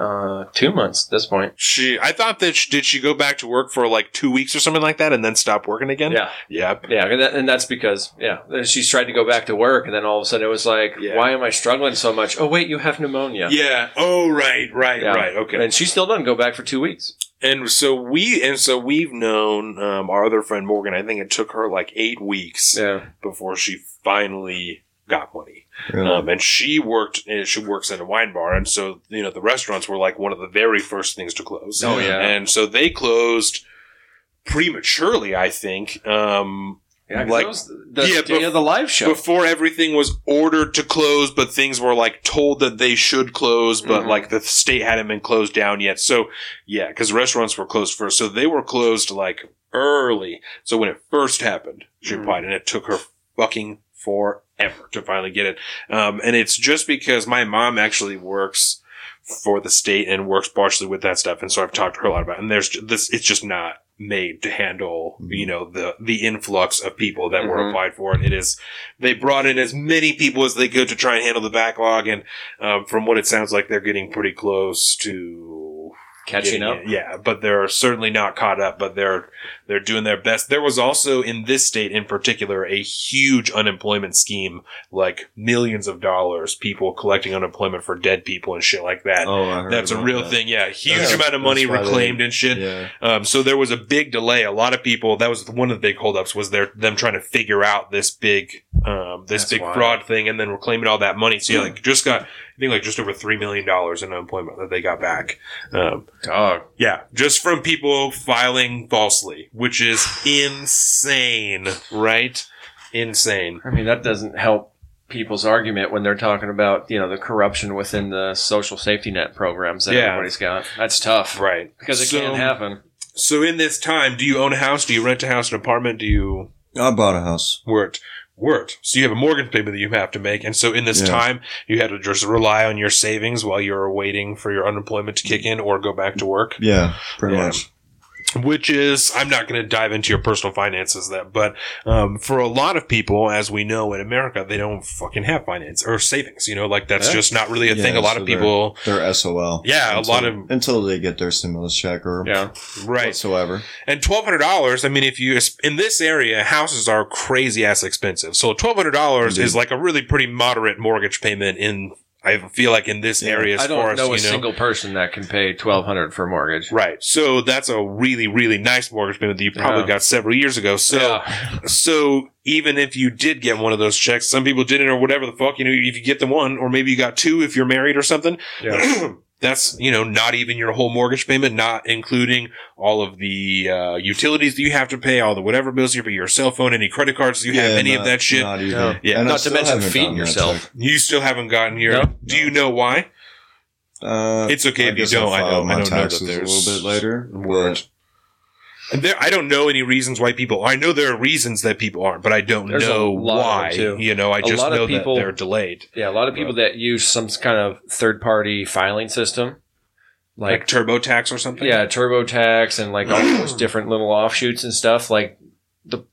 uh, two months at this point. She, I thought that she, did she go back to work for like two weeks or something like that, and then stop working again? Yeah. Yeah. Yeah, and, that, and that's because yeah, she's tried to go back to work, and then all of a sudden it was like, Yeah. why am I struggling so much? Oh wait, you have pneumonia. Yeah. Oh, right, right, Yeah. right. Okay. And she still doesn't go back for two weeks. And so we and so we've known um, our other friend Morgan. I think it took her like eight weeks Yeah. before she finally got money. Really. Um, and she worked. She works in a wine bar, and so you know the restaurants were like one of the very first things to close. Oh, yeah. And so they closed prematurely. I think. Um, Yeah, 'cause Like- that was the Yeah, day bef- of the live show. before everything was ordered to close, but things were like told that they should close, but Mhm. like the state hadn't been closed down yet. So yeah, because restaurants were closed first, so they were closed like early. So when it first happened, she Mhm. applied, and it took her fucking forever to finally get it. Um, and it's just because my mom actually works for the state and works partially with that stuff, and so I've talked to her a lot about. It. And there's this, it's just not made to handle, Mhm. you know, the the influx of people that were Mhm. applied for it. It is they brought in as many people as they could to try and handle the backlog, and um, from what it sounds like, they're getting pretty close to Catching up. it. Yeah, but they're certainly not caught up. But they're they're doing their best. There was also in this state in particular a huge unemployment scheme, like millions of dollars, people collecting unemployment for dead people and shit like that. oh, I heard That's a real that. thing. Yeah, huge That's- amount of money that's they- reclaimed and shit. Yeah. Um, so there was a big delay. A lot of people. That was one of the big holdups. Was their them trying to figure out this big, um, this That's big wild. fraud thing, and then reclaiming all that money. So yeah, like just got, I think like just over three million dollars in unemployment that they got back. Um, Dog. yeah, just from people filing falsely, which is insane, right? Insane. I mean, that doesn't help people's argument when they're talking about you know the corruption within the social safety net programs that Yeah. everybody's got. That's tough Right. because it So- can't happen. So in this time, do you own a house? Do you rent a house, an apartment? Do you I bought a house. Word. Word. So you have a mortgage payment that you have to make, and so in this Yeah. time, you had to just rely on your savings while you're waiting for your unemployment to kick mm-hmm. in or go back to work. Yeah, pretty Yeah. much. Which is, I'm not going to dive into your personal finances, that, but um, for a lot of people, as we know in America, they don't fucking have finance or savings. You know, like that's Yeah. just not really a Yeah, thing. A lot so of people, They're SOL. Yeah, a lot of- until they get their stimulus check or Yeah. right? whatsoever. And twelve hundred dollars. I mean, if you in this area, houses are crazy ass expensive. So twelve hundred dollars is like a really pretty moderate mortgage payment in. I feel like in this area, as I don't as know you a know, single person that can pay twelve hundred for a mortgage. right. So that's a really really nice mortgage payment that you probably Yeah. got several years ago. So Yeah. so even if you did get one of those checks, some people didn't or whatever the fuck. You know, if you get the one, or maybe you got two if you're married or something. Yeah. That's you know not even your whole mortgage payment, not including all of the uh, utilities that you have to pay, all the whatever bills you pay, your cell phone, any credit cards you have, Yeah, any of that shit. Not even. No. Yeah. And I Not to mention feeding gotten that yourself. You still haven't gotten your. No? Do you know why? Uh, It's okay I if you don't. I know- file I my don't know that taxes a little bit later. words. There, I don't know any reasons why people. I know there are reasons that people aren't, but I don't There's know why. You know, I A just know people- that they're delayed. Yeah, a lot of people that use some kind of third party filing system, Like, like, TurboTax or something. yeah, TurboTax and like all those different little offshoots and stuff. Like the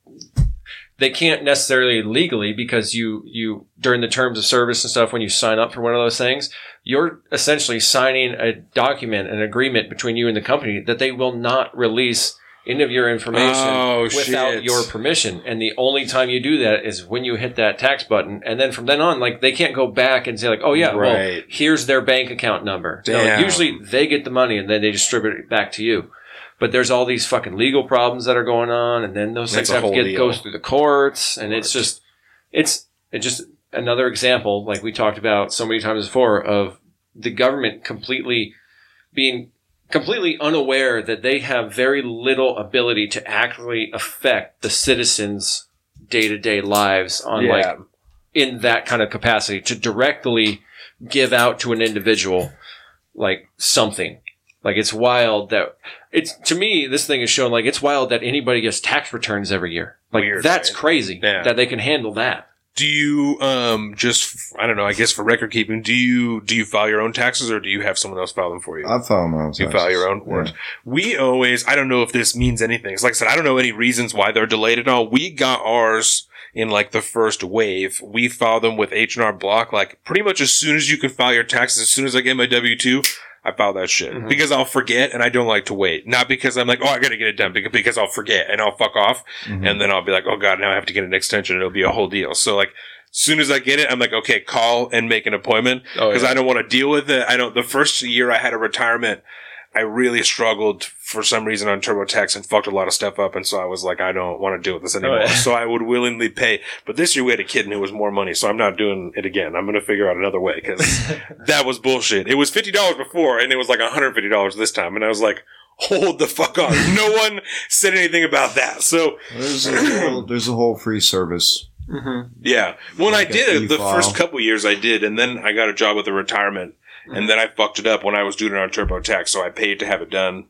they can't necessarily legally because you you during the terms of service and stuff when you sign up for one of those things, you're essentially signing a document, an agreement between you and the company that they will not release any of your information Oh, without shit. your permission. And the only time you do that is when you hit that tax button. And then from then on, like they can't go back and say like, oh yeah, well, Right. here's their bank account number. No, usually they get the money and then they distribute it back to you. But there's all these fucking legal problems that are going on, and then those things have to get deal. goes through the courts, and it's just, it's it's just another example, like we talked about so many times before, of the government completely being completely unaware that they have very little ability to actually affect the citizens' day to day lives on Yeah. like in that kind of capacity to directly give out to an individual like something. Like it's wild that it's to me this thing is showing like it's wild that anybody gets tax returns every year. Like Weird, that's right? crazy Yeah. that they can handle that. Do you um just I don't know? I guess for record keeping, do you do you file your own taxes or do you have someone else file them for you? I file my own. You file your own Yeah. We always, I don't know if this means anything. It's like I said, I don't know any reasons why they're delayed at all. We got ours in like the first wave. We filed them with H&R Block, like pretty much as soon as you can file your taxes, as soon as I get my W-2, I file that shit. Mhm. Because I'll forget and I don't like to wait. Not because I'm like, oh, I gotta get it done, because, because I'll forget and I'll fuck off. Mhm. And then I'll be like, oh god, now I have to get an extension. It'll be a whole deal. So like, as soon as I get it, I'm like, okay, call and make an appointment Oh, because I don't want to deal with it. I don't. The first year I had a retirement, I really struggled for some reason on TurboTax and fucked a lot of stuff up, and so I was like, I don't want to deal with this anymore. yeah. So I would willingly pay. But this year we had a kid and it was more money, so I'm not doing it again. I'm going to figure out another way because that was bullshit. It was fifty dollars before, and it was like 150 dollars this time, and I was like. Hold the fuck on. No one said anything about that. So, There's a whole, there's a whole free service. Mm-hmm. yeah. When I Like a did it, the first couple years I did, and then I got a job with a retirement, and then I fucked it up when I was doing it on TurboTax, so I paid to have it done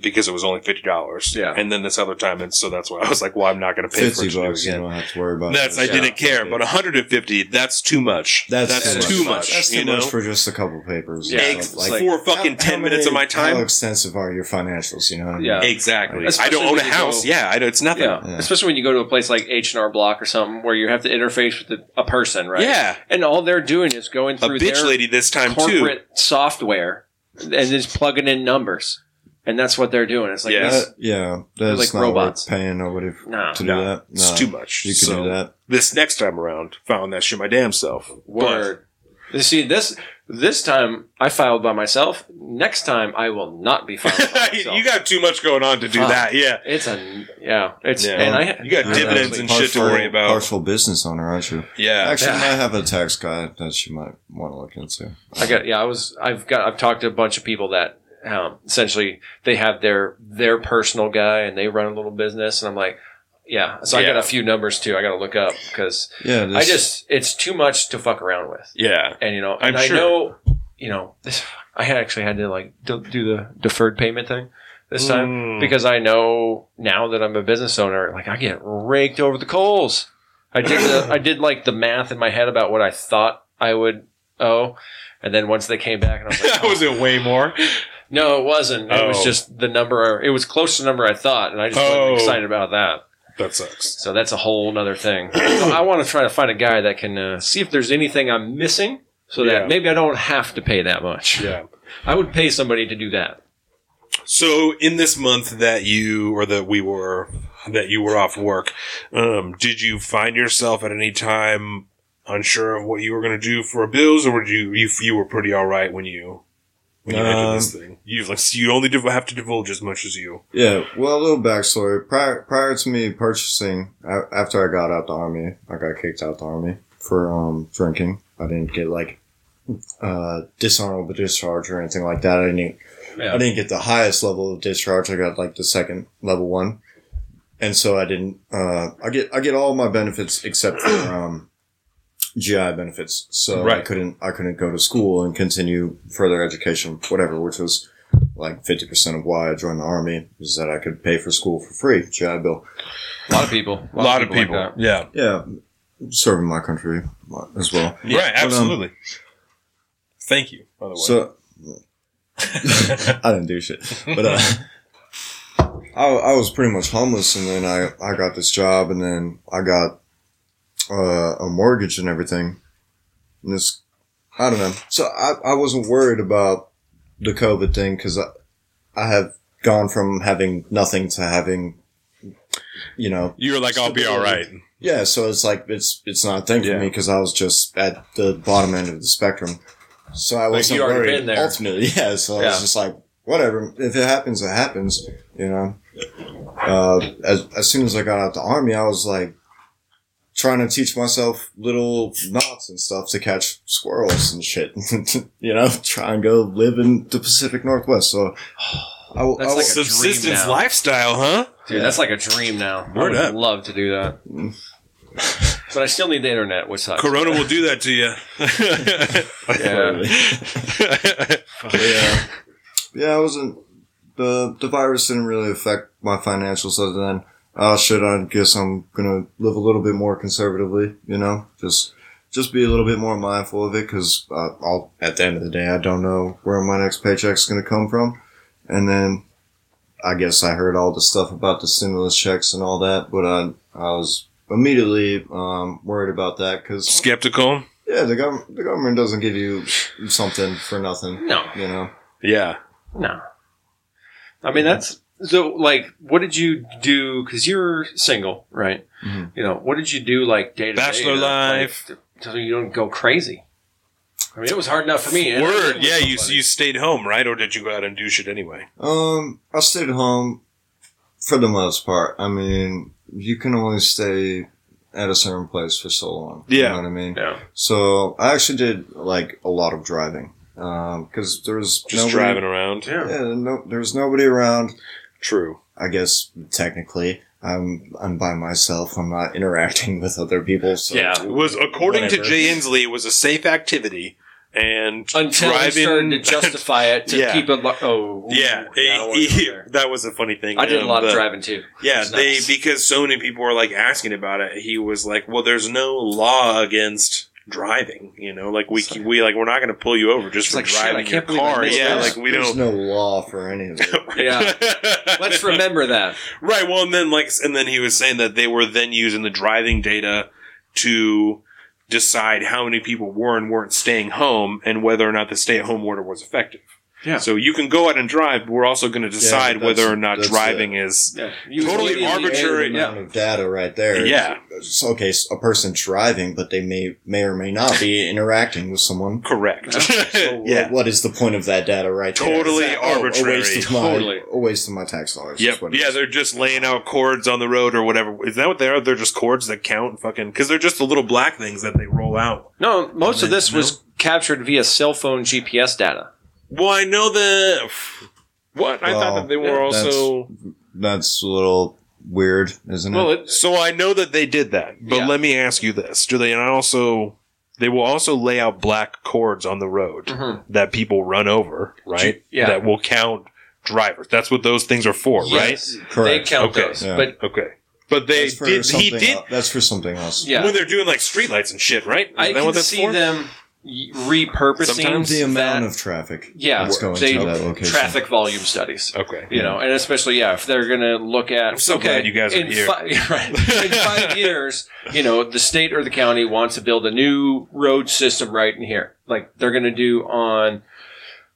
because it was only fifty dollars. Yeah. and then this other time, and so that's why I was like, well, I'm not going to pay for Fifty it to do bucks, you again. don't have to worry about. That's I didn't care, but 150, that's too much. That's, that's too, too much. much. That's too you know, much for just a couple papers. Yeah, You Ex- like- for fucking how- how 10 minutes of my time. How extensive are your financials? You know what I mean? Yeah. Exactly. Especially I don't own a house. go- yeah, I know it's nothing. Yeah. Yeah. especially when you go to a place like H and R Block or something where you have to interface with the, a person, right? Yeah. and all they're doing is going A through bitch their lady this time too. software and just plugging in numbers, and that's what they're doing. It's like Yeah. this- That- yeah, that's like not robots. worth paying nobody f- No. to do No, that. It's too much. You can So, do that. This next time around, found that shit my damn self. word. You see this this time I filed by myself. Next time I will not be filing by But myself. you got too much going on to do Fuck. that. Yeah. it's a yeah. It's Yeah. and I You got You're dividends a and shit to worry about. Partial business owner, aren't you? Yeah. Actually, Yeah. I might have a tax guy that you might want to look into. I got yeah. I was I've got I've talked to a bunch of people that um, essentially they have their their personal guy and they run a little business and I'm like yeah. So I got a few numbers too. I got to look up because Yeah, I just it's too much to fuck around with. yeah. And you know, I'm I sure. know, you know, this. I actually had to like do, do the deferred payment thing this time Mm. because I know now that I'm a business owner, like I get raked over the coals. I did the, I did like the math in my head about what I thought I would owe, and then once they came back, and I was like, that was it way more. No, it wasn't. It was Oh. just the number. It was close to the number I thought, and I just Oh. wasn't excited about that. That sucks. So that's a whole other thing. so I want to try to find a guy that can uh, see if there's anything I'm missing, so that Yeah. maybe I don't have to pay that much. Yeah. I would pay somebody to do that. So in this month that you or that we were that you were off work, um, did you find yourself at any time unsure of what you were going to do for bills, or were you you you were pretty all right when you when you entered this thing? You like you only have to divulge as much as you. Yeah, well, a little backstory. Prior, prior to me purchasing, after I got out the army, I got kicked out the army for um drinking. I didn't get like uh, dishonorable discharge or anything like that. I didn't. Yeah. I didn't get the highest level of discharge. I got like the second level one, and so I didn't. Uh, I get I get all my benefits except for um, GI benefits. So I couldn't I couldn't go to school and continue further education, whatever, which was like fifty percent of why I joined the army is that I could pay for school for free, GI Bill. A lot of people. A lot of like people. that. yeah. Yeah, serving my country as well. Right. But, um, Absolutely. Thank you. By the way. So I didn't do shit, but uh, I, I was pretty much homeless, and then I I got this job, and then I got uh, a mortgage and everything. And this, I don't know. So I I wasn't worried about the COVID thing because I I have gone from having nothing to having, you know, you were like, I'll be all right. yeah, so it's like it's it's not a thing for me because I was just at the bottom end of the spectrum. So I wasn't you'd already worried. been there. Ultimately, yeah. So I was just like, whatever. If it happens, it happens. You know. Uh, as as soon as I got out the army, I was like trying to teach myself little knots and stuff to catch squirrels and shit. you know, try and go live in the Pacific Northwest. So. I, will- That's I will- like a dream Subsistence now. lifestyle, huh? Dude, that's like a dream now. I would up. love to do that. but I still need the internet, which sucks. Corona will do that to you. Yeah. yeah. Yeah, I wasn't. The the virus didn't really affect my financials other than oh shit. I guess I'm gonna live a little bit more conservatively. You know, just just be a little bit more mindful of it because uh, I'll at the end of the day I don't know where my next paycheck's gonna come from, and then I guess I heard all the stuff about the stimulus checks and all that, but I I was immediately um, worried about that because Skeptical. yeah, the government the government doesn't give you something for nothing. No, You know. Yeah. no. I mean, that's so. Like, what did you do? Because you're single, right? Mhm. You know, what did you do? Like day to day Bachelor life. like, so you don't go crazy. I mean, it was hard enough for me. Word. Yeah. You you stayed home, right? Or did you go out and do shit anyway? Um, I stayed home for the most part. I mean, you can only stay at a certain place for so long. You Yeah. know what I mean? Yeah. So I actually did like a lot of driving. Um, cause there was Just nobody, driving around. Yeah. Yeah, no, there was nobody around. True. I guess technically I'm, I'm by myself. I'm not interacting with other people. So Yeah. It was according to Jay Inslee, it was a safe activity, and Until I driving. started to justify it to Yeah. keep it. Lo- oh, yeah, I don't wanna go there. that was a funny thing. I did a Um, lot of driving too. Yeah, they nice. because so many people were like asking about it. He was like, "Well, there's no law against driving. You know, like we we like we're not going to pull you over just for like, shit, I driving your can't believe I car. Yeah, that. like we there's don't. There's no law for any of it. Yeah. Let's remember that. Right. Well, and then like, and then he was saying that they were then using the driving data to decide how many people were and weren't staying home, and whether or not the stay-at-home order was effective. Yeah. So you can go out and drive. But we're also going to decide but whether or not that's, driving is Yeah. Totally immediately- arbitrary. Added amount of data right there. Yeah. So, okay, so a person driving, but they may may or may not be interacting with someone. correct. So yeah. what is the point of that data right there? Totally Is that- oh, arbitrary. A waste of my, Totally. a waste of my tax dollars. Yep. Yeah, is. they're just laying out cords on the road or whatever. Is that what they are? They're just cords that count, fucking, because they're just the little black things that they roll out. No, most of this was captured via cell phone GPS data. Well, I know the what I thought that they were yeah, also. That's a little weird, isn't Well, it? it, So I know that they did that, but Yeah. let me ask you this: Do they also? They will also lay out black cords on the road Mhm. that people run over, right? Yeah. That will count drivers. That's what those things are for, yes, Correct. They count Okay. those, Yeah. but right? Okay. But they did. He did el- That's for something else. yeah, when they're doing like streetlights and shit, right? Is I that can what that's see for? them y- repurposing Sometimes The amount that- of traffic. yeah, that's going they to that location. traffic volume studies. Okay. You know, and especially yeah, if they're going to look at I'm so okay, glad you guys are in here. Fi- right, in five years, you know, the state or the county wants to build a new road system right in here, like they're going to do on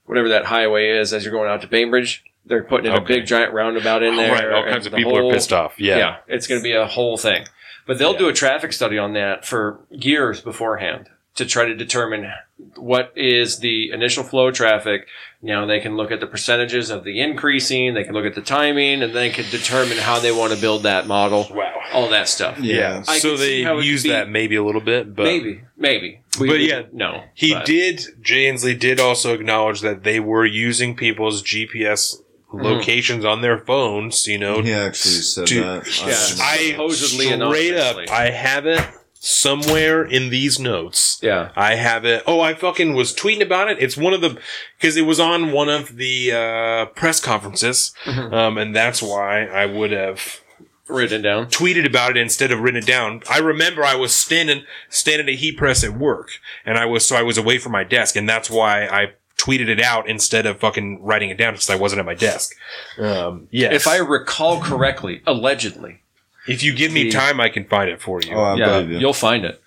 whatever that highway is as you're going out to Bainbridge. They're putting in a big giant roundabout in there. right. All kinds of people whole- are pissed off. Yeah. Yeah, it's going to be a whole thing. But they'll Yeah. do a traffic study on that for years beforehand to try to determine what is the initial flow of traffic. Now they can look at the percentages of the increasing, they can look at the timing, and they can determine how they want to build that model. Wow. All that stuff. Yeah. I so they how use be- that maybe a little bit, but maybe, maybe. We, But yeah, don't. He but- did. Jay Inslee did also acknowledge that they were using people's GPS Mm-hmm. locations on their phones. You know, He actually said to- that. Yeah. I Supposedly straight up. I have it somewhere in these notes. Yeah. I have it. Oh, I fucking was tweeting about it. It's one of the because it was on one of the uh, press conferences, Mm-hmm. um, and that's why I would have Written down. tweeted about it instead of written it down. I remember I was standing standing at heat press at work, and I was so I was away from my desk, and that's why I tweeted it out instead of fucking writing it down because I wasn't at my desk. Um, yes. If I recall correctly, allegedly, if you give me time, I can find it for you. Oh, I yeah, believe you. you'll find it.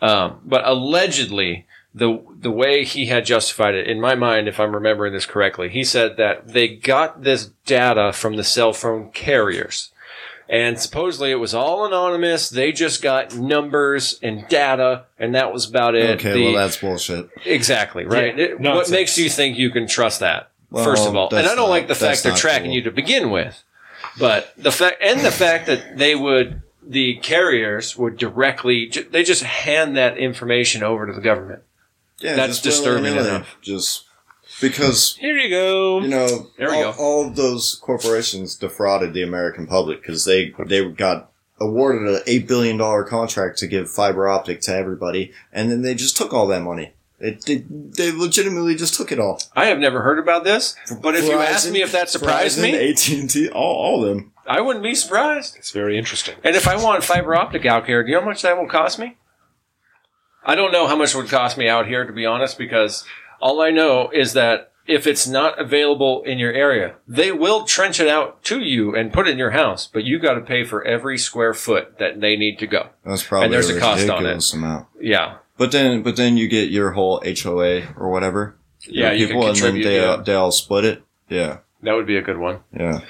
Um, but allegedly, the the way he had justified it, in my mind, if I'm remembering this correctly, he said that they got this data from the cell phone carriers. And supposedly it was all anonymous. They just got numbers and data, and that was about it. Okay, The- well that's bullshit. exactly right. Yeah, It- what nonsense. makes you think you can trust that? Well, first of all, and that's I don't not- like the that's fact they're not tracking cool. you to begin with, but the fact and the fact that they would the carriers would directly they just hand that information over to the government. Yeah, That's disturbing enough. Just because Here you go. you know There we all, go. all of those corporations defrauded the American public because they they got awarded an eight billion dollar contract to give fiber optic to everybody, and then they just took all that money. It, they, they legitimately just took it all. I have never heard about this, but if you ask Verizon- me if that surprised me, AT and T, all, all of them. I wouldn't be surprised. it's very interesting. And if I want fiber optic out here, do you know how much that will cost me? I don't know how much it would cost me out here, to be honest, because all I know is that if it's not available in your area, they will trench it out to you and put it in your house, but you got to pay for every square foot that they need to go. That's probably And there's a a cost on it. ridiculous amount. Yeah. But then, but then you get your whole HOA or whatever. Yeah, you can and then contribute, they yeah. uh, they all split it. Yeah, That would be a good one. yeah.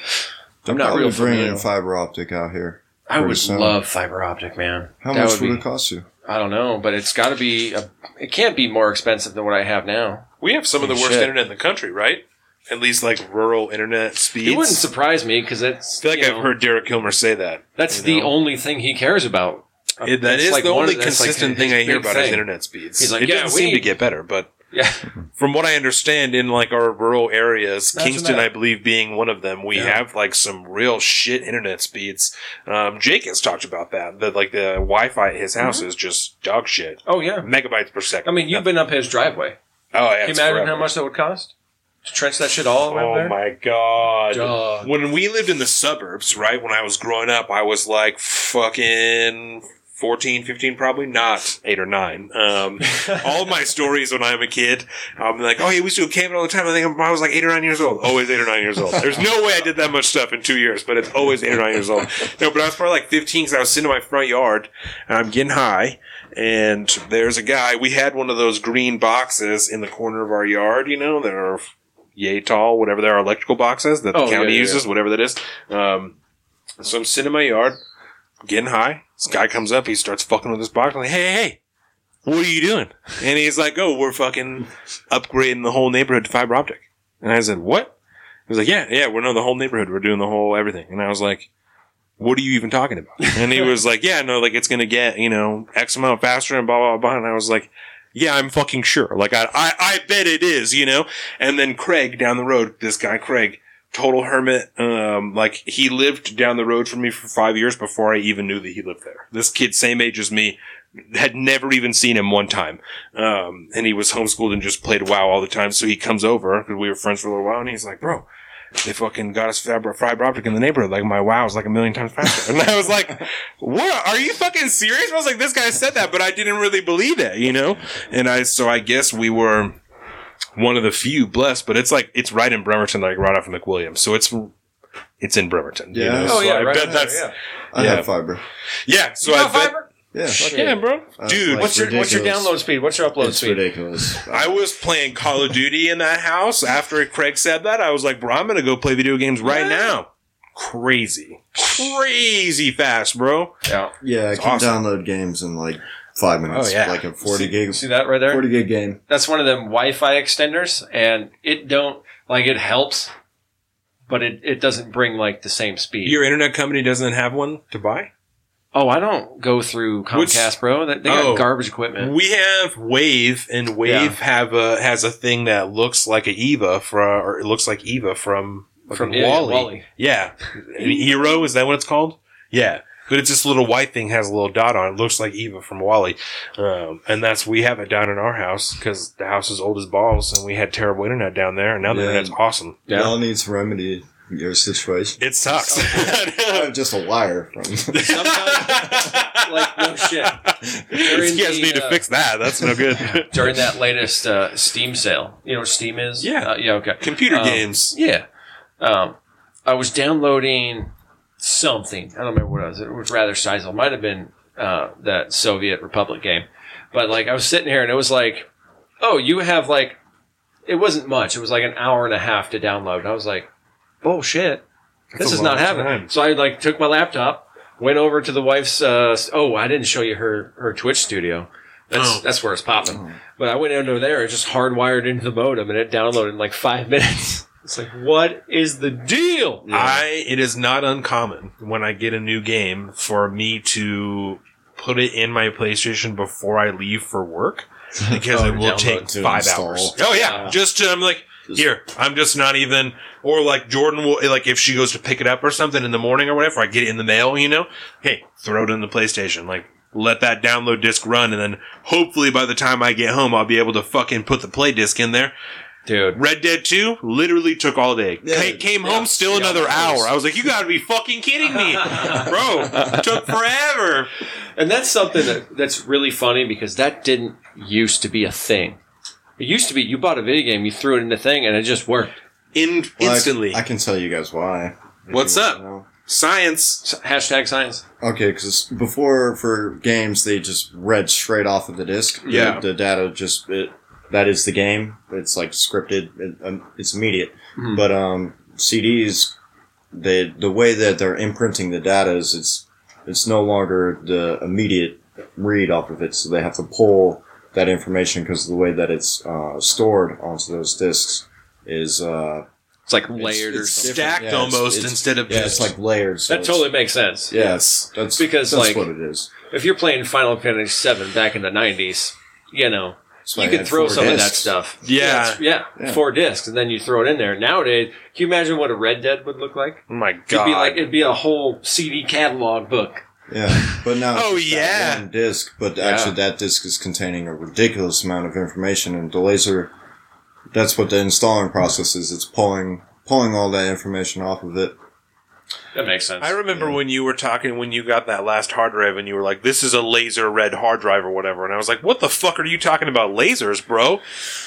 I'm not Probably real bringing familiar. fiber optic out here. I would soon. love fiber optic, man. How That much would, be, it cost you? I don't know, but it's got to be. A, it can't be more expensive than what I have now. We have some of the worst shit. internet in the country, right? At least like rural internet speeds. It wouldn't surprise me because it's. I feel like you I've know, heard Derek Kilmer say that. That's the know? only thing he cares about. It, that It's is like the only of- that's like consistent thing I hear big about is internet speeds. He's like, it "Yeah, doesn't we seem to get better, but Yeah. from what I understand, in like our rural areas, Imagine Kingston. I believe, being one of them, we Yeah. have like some real shit internet speeds. Um, Jake has talked about that. That like the Wi-Fi at his house is just dog shit, Oh yeah. megabytes per second. I mean, you've been up his driveway. oh yeah, Can you imagine forever. how much that would cost to trench that shit all the Oh there? my god. Dog. When we lived in the suburbs, right, when I was growing up, I was like fucking 14, 15, probably not 8 or 9. Um, all my stories when I'm a kid, I'm like, oh yeah, we used to go camping all the time. I think I was like 8 or 9 years old. Always 8 or 9 years old. There's no way I did that much stuff in two years, but it's always 8 or 9 years old. No, but I was probably like 15 because I was sitting in my front yard and I'm getting high. And there's a guy, we had one of those green boxes in the corner of our yard, you know, that are yay tall, whatever they are, electrical boxes that the Oh, county yeah, uses, whatever that is. Um, so I'm sitting in my yard, getting high. This guy comes up, he starts fucking with this box. I'm like, hey, hey, hey, what are you doing? And he's like, oh, we're fucking upgrading the whole neighborhood to fiber optic. And I said, what? He was like, yeah, yeah, we're no the whole neighborhood. We're doing the whole everything. And I was like, what are you even talking about? And he was like, yeah, no, like it's gonna get you know X amount faster and blah blah blah. And I was like, yeah, I'm fucking sure. Like I I, I bet it is, you know. And then Craig down the road, this guy Craig, total hermit. Um, like he lived down the road from me for five years before I even knew that he lived there. This kid, same age as me. Had never even seen him one time, um, and he was homeschooled and just played WoW all the time. So he comes over because we were friends for a little while, and he's like, "Bro, they fucking got us fiber, fiber optic in the neighborhood. Like my WoW is like a million times faster. And I was like, what? Are you fucking serious? I was like, this guy said that, but I didn't really believe it, you know? And I, so I guess we were one of the few blessed, but it's like, it's right in Bremerton, like right off of McWilliams. So it's, it's in Bremerton. you Yeah. know? Oh, So yeah, I right bet there, that's, yeah. I Yeah. have fiber. yeah. So You I got bet, fiber? Yeah, yeah, bro. Uh, Dude, like- What's your what's your download speed? What's your upload it's speed? ridiculous. I was playing Call of Duty in that house after Craig said that. I was like, bro, I'm going to go play video games right Yeah. now. Crazy. Crazy fast, bro. Yeah. Yeah, I can awesome. download games in like five minutes. Oh, yeah. Like a 40 gig, See that right there? 40 gig game. That's one of them Wi-Fi extenders, and it don't like it helps, but it, it doesn't bring like the same speed. Your internet company doesn't have one to buy? oh, I don't go through Which- Comcast, bro. They, they got Oh. garbage equipment. We have Wave, and Wave Yeah. have a has a thing that looks like a Eva from, or it looks like Eva from From from yeah, yeah, WALL-E. WALL-E. Yeah, Eero is that what it's called? Yeah, but it's this little white thing has a little dot on it. Looks like Eva from WALL-E, um, and that's we have it down in our house because the house is old as balls, and we had terrible internet down there, and now the Yeah. internet's awesome. Yeah. Y'all need to remedy your situation. It sucks. I'm just a liar from. Sometimes, like no shit. During you guys the, need to uh, fix that. That's no good. During that latest uh, Steam sale, you know what Steam is? Yeah. Uh, yeah. Okay. Computer Um, games. Yeah. Um, I was downloading something. I don't remember what it was. It was rather sizable. Might have been uh, that Soviet Republic game. But like I was sitting here and it was like, oh, you have like, it wasn't much. It was like an hour and a half to download. And I was like, bullshit. That's This is not happening. time. So I like took my laptop, went over to the wife's. Uh, oh, I didn't show you her her Twitch studio. That's Oh. that's where it's popping. But I went under there, it just hardwired into the modem, and it downloaded in like five minutes. It's like, what is the deal? I it is not uncommon when I get a new game for me to put it in my PlayStation before I leave for work because Oh, it will take five install. hours. Oh yeah, Yeah. just to, I'm like here. I'm just not even or like Jordan will like if she goes to pick it up or something in the morning or whatever. I get it in the mail, you know. Hey, throw it in the PlayStation. Like let that download disc run, and then hopefully by the time I get home, I'll be able to fucking put the play disc in there. Dude. Red Dead 2 literally took all day. Yeah. Ca- came Yeah. home still Yeah, another hour. I was like, you gotta be fucking kidding me. Bro, took forever. And that's something that, that's really funny because that didn't used to be a thing. It used to be you bought a video game, you threw it in the thing, and it just worked. In Well, instantly. I, can tell you guys why. What's up? Science. Hashtag science. Okay, because before for games they just read straight off of the disc. The- Yeah. the, data just it, that is the game. It's like scripted. It, um, it's immediate. Mhm. But um, CDs, they the way that they're imprinting the data is it's it's no longer the immediate read off of it. So they have to pull that information because of the way that it's uh, stored onto those discs is uh, It's like layered or it's something. different. Stacked Yeah, almost it's- instead of yeah, just it's like layers. so That totally makes sense. Yes, that's Because, that's like- what it is. If you're playing Final Fantasy VII back in the '90s, you know, That's why you I could throw four some of that stuff. Yeah. yeah, Yeah. four discs, and then you throw it in there. Nowadays, can you imagine what a Red Dead would look like? Oh my It'd god. be like it'd be a whole CD catalog book. Yeah, but now Oh, just yeah. one disc. But Yeah. actually, that disc is containing a ridiculous amount of information, and the laser. That's what the installing process is. It's pulling pulling all that information off of it. That makes sense. I remember when you were talking when you got that last hard drive and you were like, "This is a laser red hard drive or whatever," and I was like, "What the fuck are you talking about lasers, bro?"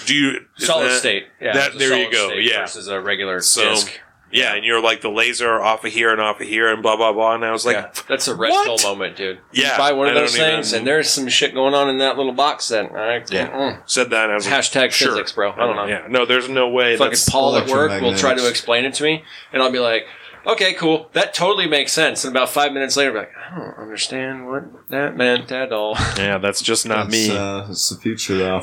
Do you solid that- state. Yeah, that- it's a there you go, state yeah. versus a regular So, disc. Yeah, and you're like the laser off of here and off of here and blah blah blah, and I was like, yeah, that's a red what? pill moment, dude. Yeah, you buy one of I those don't even- things, and there's some shit going on in that little box. Then I, Yeah. mm. said that, and I was like, hashtag sure. physics, bro. I don't know. Yeah, no, there's no way. Fucking That's, Paul at work will try to explain it to me, and I'll be like, "Okay, cool, that totally makes sense." And about five minutes later, I'll be like, "I don't understand what that meant at all." yeah, that's just not That's, me. Uh, it's the future, though.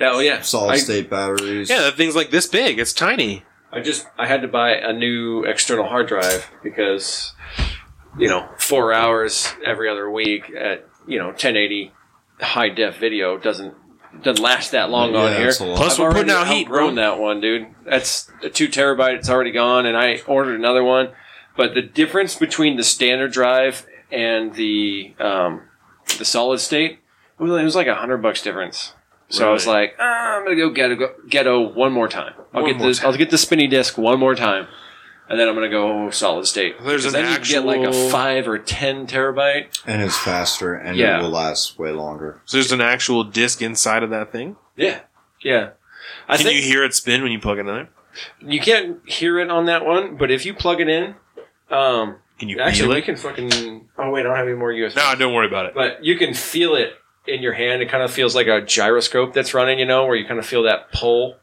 oh yeah, Solid I, state batteries. yeah, that thing's like this big. It's tiny. I just I had to buy a new external hard drive because you know four hours every other week at you know 1080 high def video doesn't doesn't last that long on here. it's a lot. Plus, I've we're putting out heat, outgrown bro. that one, dude. That's a two terabyte. It's already gone, and I ordered another one. But the difference between the standard drive and the um, the solid state it was, like a hundred bucks difference. So I was like, ah, I'm gonna go ghetto, ghetto one more time. I'll One get more this. time. I'll get the spinny disc one more time, and then I'm gonna go solid state. There's Because an then you get like a actual- five or ten terabyte. And it's faster, and Yeah. it will last way longer. So there's an actual disc inside of that thing. Yeah, yeah. I Can think you hear it spin when you plug it in there? You can't hear it on that one, but if you plug it in, um, Can you actually feel we it? can fucking. Oh wait, I don't have any more USB. No, don't worry about it. but you can feel it in your hand. It kind of feels like a gyroscope that's running. You know, where you kind of feel that pull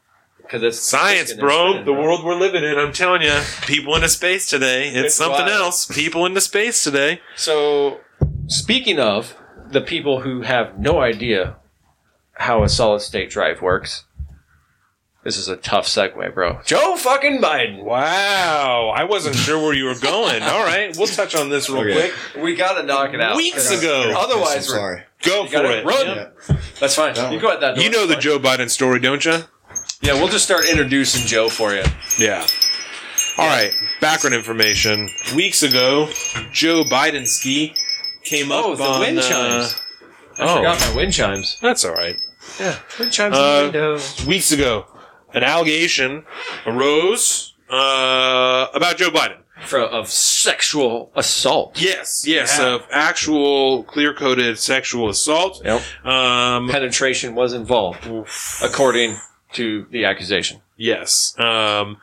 because it's Science, bro. spinning, The world we're living in. I'm telling you, people into space today. It's, It's something wild. else. People into space today. So, speaking of the people who have no idea how a solid state drive works, this is a tough segue, bro. Joe fucking Biden. Wow, I wasn't sure where you were going. All right, we'll touch on this real Okay. quick. We gotta knock it out. Weeks ago. Otherwise, I'm sorry. Go you for it. run. Yep. That's fine. No. You go at that. door. You know the Joe Biden story, don't you? Yeah, we'll just start introducing Joe for you. Yeah. All right. Background information. Weeks ago, Joe Bidenski came up Oh, the on. wind uh, chimes. I oh. forgot my wind chimes. that's all right. Yeah, wind chimes Uh, in the window. Weeks ago, an allegation arose uh, about Joe Biden. For, of sexual assault. Yes, yes, Yeah. of actual clear-coded sexual assault. Yep. Um, Penetration was involved, according to the accusation. Yes. Um,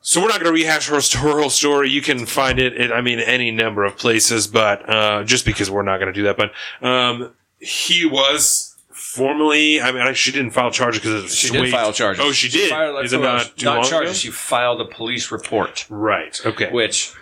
so we're not going to rehash her, her whole story. You can find it, in, I mean, any number of places, but uh, just because we're not going to do that. But um, he was formally. I mean, she didn't file charges because She did file charges. Oh, she did. filed, like, Is it not not charges? ago? She filed a police report, Right. Okay. which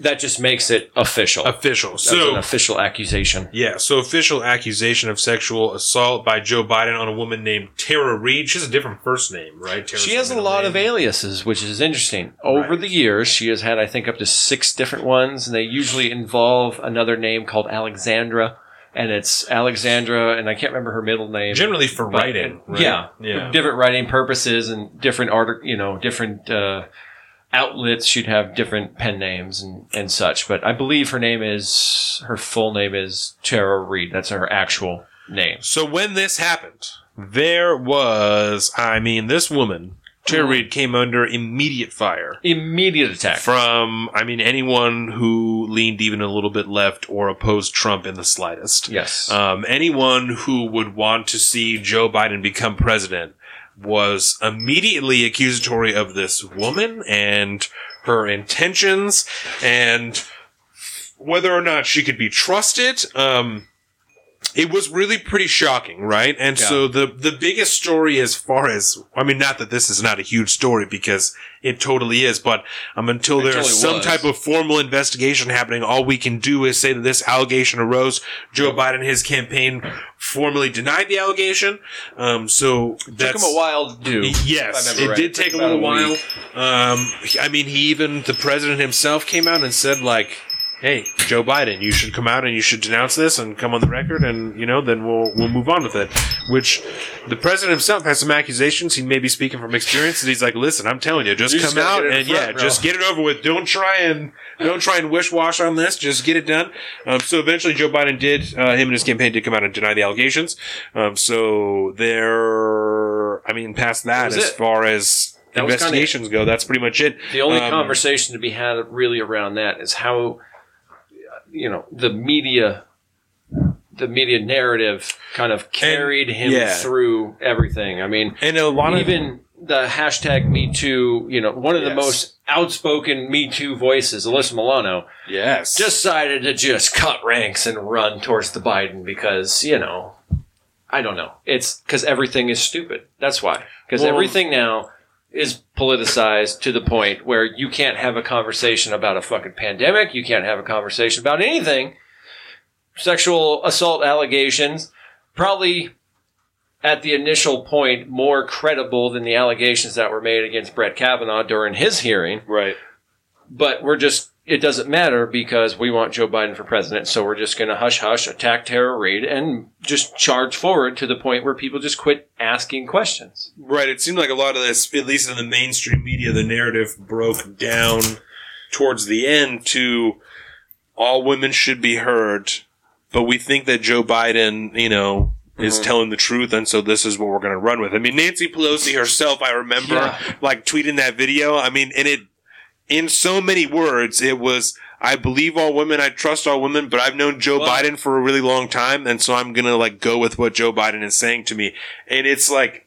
that just makes it official. Official. That's an So. official accusation. Yeah, so official accusation of sexual assault by Joe Biden on a woman named Tara Reade. She has a different first name, right? She has a lot name. of aliases, which is interesting. Over Right. the years, she has had, I think, up to six different ones, and they usually involve another name called Alexandra. And it's Alexandra, and I can't remember her middle name. Generally for But- writing. right? Yeah, Yeah. different writing purposes and different art, you know, different uh, outlets. She'd have different pen names and, and such. But I believe her name is her full name is Tara Reade. That's her actual name. So when this happened, there was, I mean, this woman, Tara Mm-hmm. Reade, came under immediate fire Immediate attack. from, I mean, anyone who leaned even a little bit left or opposed Trump in the slightest. yes. Um, anyone who would want to see Joe Biden become president was immediately accusatory of this woman and her intentions and whether or not she could be trusted. Um, it was really pretty shocking, right? And so the the biggest story, as far as I mean, not that this is not a huge story because it totally is, but um, until there's totally some was. type of formal investigation happening, all we can do is say that this allegation arose. Joe Biden, his campaign, formally denied the allegation. Um, so Took him a while to do. Yes, if I remember it right. did Took take a little a while. Um, I mean, he even the president himself came out and said like, "Hey, Joe Biden, you should come out and you should denounce this and come on the record, and you know, then we'll we'll move on with it." Which the president himself has some accusations. He may be speaking from experience, and he's like, "Listen, I'm telling you, just You come out and front, yeah, bro." just get it over with. Don't try and don't try and wish wash on this. Just get it done." Um, so eventually, Joe Biden did. Uh, him and his campaign did come out and deny the allegations. Um, so there, I mean, past that, was as it. far as That was kinda investigations go, that's pretty much it. The only Um, conversation to be had really around that is how, you know, the media, the media narrative kind of carried him yeah. through everything. I mean, And a lot of even the hashtag Me Too, you know, one of the most outspoken Me Too voices, Alyssa Milano, yes, decided to just cut ranks and run towards the Biden because, you know, I don't know. It's because everything is stupid. That's why. Because Well- everything now is politicized to the point where you can't have a conversation about a fucking pandemic. You can't have a conversation about anything. Sexual assault allegations, probably at the initial point, more credible than the allegations that were made against Brett Kavanaugh during his hearing right. but we're just it doesn't matter because we want Joe Biden for president, so we're just going to hush hush, attack Tara Reade, and just charge forward to the point where people just quit asking questions. Right. It seemed like a lot of this, at least in the mainstream media, the narrative broke down towards the end to all women should be heard, but we think that Joe Biden, you know, is mm-hmm. telling the truth, and so this is what we're going to run with. I mean, Nancy Pelosi herself, I remember, Yeah. like tweeting that video. I mean, and it, in so many words, it was. I believe all women. I trust all women, but I've known Joe Well- Biden for a really long time, and so I'm gonna like go with what Joe Biden is saying to me. And it's like,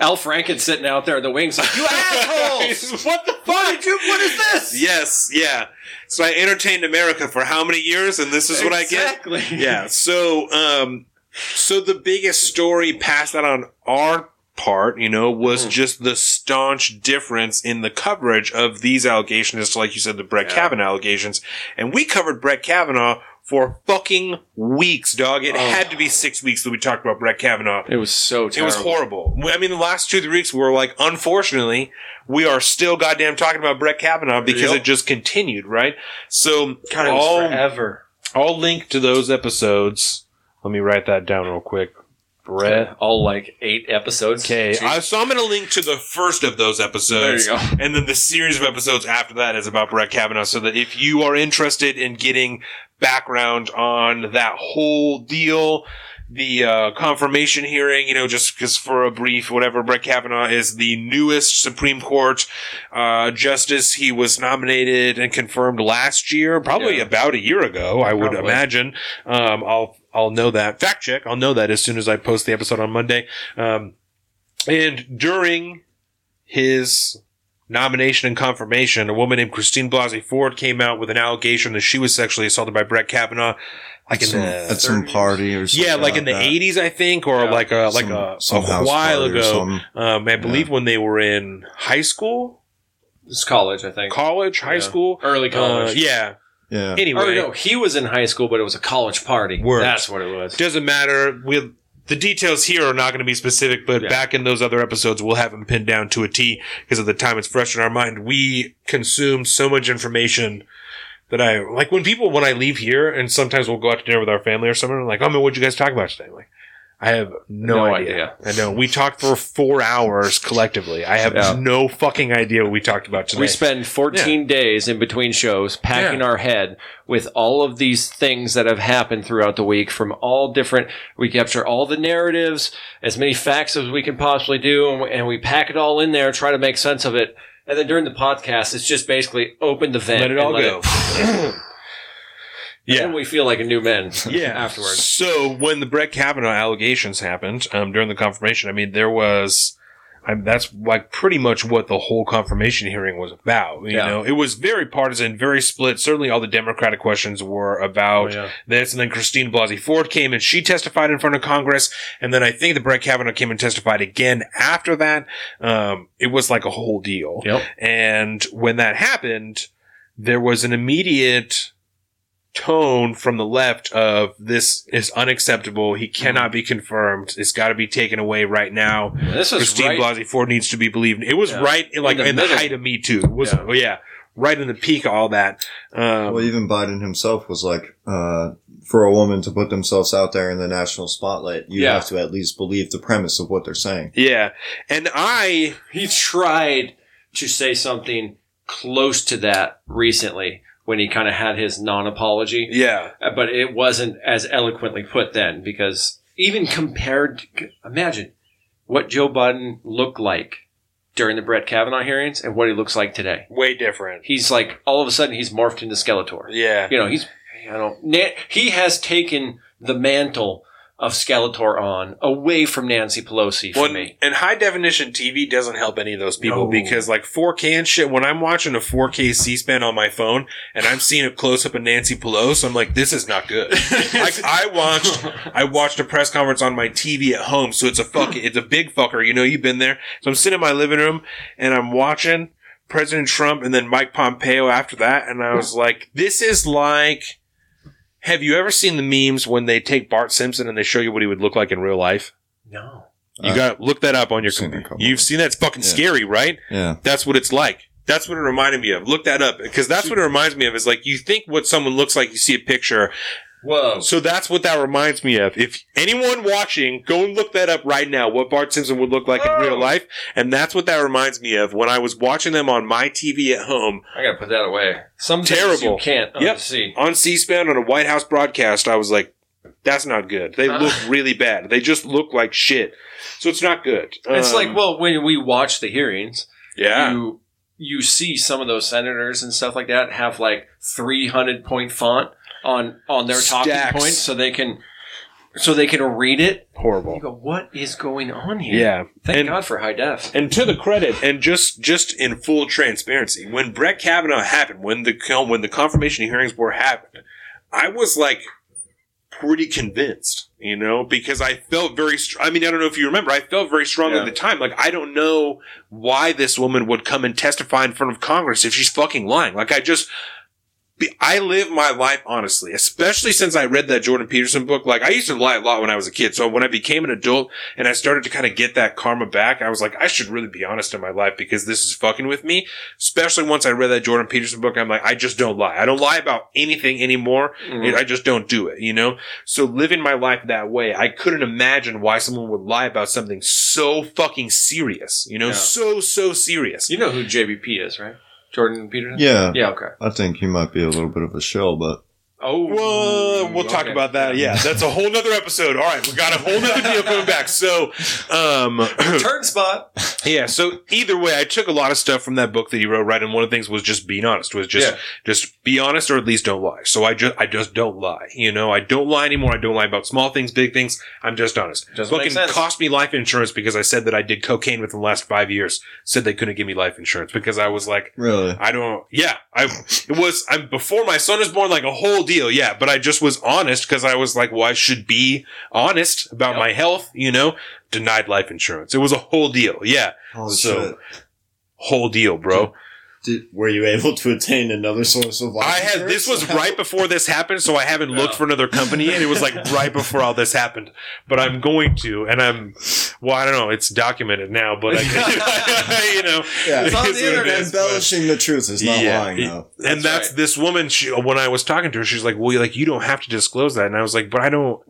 Al Franken sitting out there in the wings like, you assholes! what the What did you? What is this? Yes, yeah. So I entertained America for how many years, and this is what I get. Exactly. Yeah. So, um, so the biggest story passed out on our part, you know, was Mhm. just the staunch difference in the coverage of these allegations, just like you said, the Brett Yeah. Kavanaugh allegations. And we covered Brett Kavanaugh for fucking weeks, dog. It Oh. had to be six weeks that we talked about Brett Kavanaugh. It was so It terrible. was horrible. I mean, the last two, three weeks were like, unfortunately, we are still goddamn talking about Brett Kavanaugh because Yep. it just continued, right? So, God, it all, forever. I'll link to those episodes. Let me write that down real quick. Brett. All like eight episodes. Okay, Jeez. uh, so I'm going to link to the first of those episodes. There you go. And then the series of episodes after that is about Brett Kavanaugh. So that if you are interested in getting background on that whole deal, the uh, confirmation hearing, you know, just because for a brief, whatever, Brett Kavanaugh is the newest Supreme Court uh, justice. He was nominated and confirmed last year, probably Yeah. about a year ago, I would imagine. Um, I'll I'll know that fact check. I'll know that as soon as I post the episode on Monday. Um, and during his nomination and confirmation, a woman named Christine Blasey Ford came out with an allegation that she was sexually assaulted by Brett Kavanaugh, like in Some- at some party or something. Yeah, like in the that. eighties, I think, or Yeah. like a like Some- a, some a while ago. Um, I believe when they were in high school, It's college, I think. college, high Yeah. school, Early college. Uh, yeah. Yeah. Anyway, Or no, he was in high school, but it was a college party. Word. That's what it was. doesn't matter. We the details here are not going to be specific, but Yeah. back in those other episodes, we'll have them pinned down to a T because at the time it's fresh in our mind. We consume so much information that I like when people when I leave here and sometimes we'll go out to dinner with our family or something. Like, oh man, what'd you guys talk about today? I'm like, I have no, No idea. idea. I know we talked for four hours collectively. I have Yeah. no fucking idea what we talked about today. We spend 14 days in between shows packing Yeah. our head with all of these things that have happened throughout the week from all different. We capture all the narratives, as many facts as we can possibly do, and we, and we pack it all in there, try to make sense of it. And then during the podcast, it's just basically open the vent. let it and all go. And yeah. then we feel like a new men yeah. afterwards. So when the Brett Kavanaugh allegations happened um, during the confirmation, I mean, there was. I that's like pretty much what the whole confirmation hearing was about. You Yeah. know, it was very partisan, very split. Certainly, all the Democratic questions were about Oh, yeah. this, and then Christine Blasey Ford came and she testified in front of Congress, and then I think that Brett Kavanaugh came and testified again after that. Um, it was like a whole deal. Yep. And when that happened, there was an immediate tone from the left of this is unacceptable. He cannot be confirmed. It's got to be taken away right now. This is Christine right. Blasey Ford needs to be believed. It was Yeah. right in, like In in the the, height of Me Too. It was Yeah. oh, yeah, right in the peak of all that. Um, Well, even Biden himself was like, uh, for a woman to put themselves out there in the national spotlight, you Yeah. have to at least believe the premise of what they're saying. yeah, and I he tried to say something close to that recently when he kind of had his non-apology. yeah Uh, but it wasn't as eloquently put then because even compared to, imagine what Joe Biden looked like during the Brett Kavanaugh hearings and what he looks like today. way different. He's like all of a sudden he's morphed into Skeletor. Yeah, You know, he's you know Na- he has taken the mantle of Skeletor on away from Nancy Pelosi for Well, me. and high definition TV doesn't help any of those people No. because like 4K and shit. When I'm watching a 4K C-SPAN on my phone and I'm seeing a close up of Nancy Pelosi, I'm like, this is not good. like I watched, I watched a press conference on my TV at home, so it's a fuck, it's a big fucker. You know, you've been there. So I'm sitting in my living room and I'm watching President Trump and then Mike Pompeo after that, and I was like, this is like. Have you ever seen the memes when they take Bart Simpson and they show you what he would look like in real life? no. You uh, got to look that up on your computer. You've seen that. It's fucking Yeah. scary, right? Yeah. That's what it's like. That's what it reminded me of. Look that up because that's what it reminds me of. Is like you think what someone looks like, you see a picture. Whoa. So that's what that reminds me of. If anyone watching, go and look that up right now. What Bart Simpson would look like in real life, and that's what that reminds me of when I was watching them on my TV at home I gotta put that away. Some Terrible. you can't Yep. unsee. on C-SPAN on a White House broadcast. I was like, that's not good. They Uh. look really bad. They just look like shit. So it's not good. It's Um, like, well, when we watch the hearings, yeah. you you see some of those senators and stuff like that have like 300 point font on on their talking Stacks. points so they can so they can read it. Horrible. You go, what is going on here? Yeah. Thank And- God for high def. And to the credit, and just just in full transparency, when Brett Kavanaugh happened, when the when the confirmation hearings were happened, I was like pretty convinced, you know, because I felt very, str- I mean, I don't know if you remember, I felt very strongly Yeah. at the time. Like, I don't know why this woman would come and testify in front of Congress if she's fucking lying. Like, I just, I live my life honestly, especially since I read that Jordan Peterson book. Like, I used to lie a lot when I was a kid. So when I became an adult and I started to kind of get that karma back, I was like, I should really be honest in my life because this is fucking with me. Especially once I read that Jordan Peterson book, I'm like, I just don't lie. I don't lie about anything anymore. Mhm. I just don't do it, you know? So living my life that way, I couldn't imagine why someone would lie about something so fucking serious, you know? Yeah. So, so serious. You know who JBP is, right? Jordan Peterson. Yeah. Yeah. Okay. I think he might be a little bit of a shell, but Oh, Well, we'll talk about that. Yeah, that's a whole nother episode. All right, we got a whole nother deal coming back. So, um, Turn spot. yeah. So either way, I took a lot of stuff from that book that he wrote. Right, and one of the things was just being honest. Was just Yeah. just be honest, or at least don't lie. So I just I just don't lie. You know, I don't lie anymore. I don't lie about small things, big things. I'm just honest. Doesn't Fucking make sense. cost me life insurance because I said that I did cocaine within the last five years. Said they couldn't give me life insurance because I was like. really, I don't. Yeah, I. It was. I'm before my son was born, like a whole deal. Yeah, but I just was honest because I was like, well, I should be honest about Yep. my health. You know, denied life insurance. It was a whole deal. Yeah, holy So- shit. whole deal, bro. Did, were you able to attain another source of life I had. This was right before this happened, so I haven't looked for another company, and it was like right before all this happened. But I'm going to, and I'm. Well, I don't know. It's documented now, but I, you know, Yeah. It's on the it's what it internet. is, but- Embellishing the truth is not Yeah. lying, though. and That's that's right. this woman she when i was talking to her she's like well like you don't have to disclose that and i was like but i don't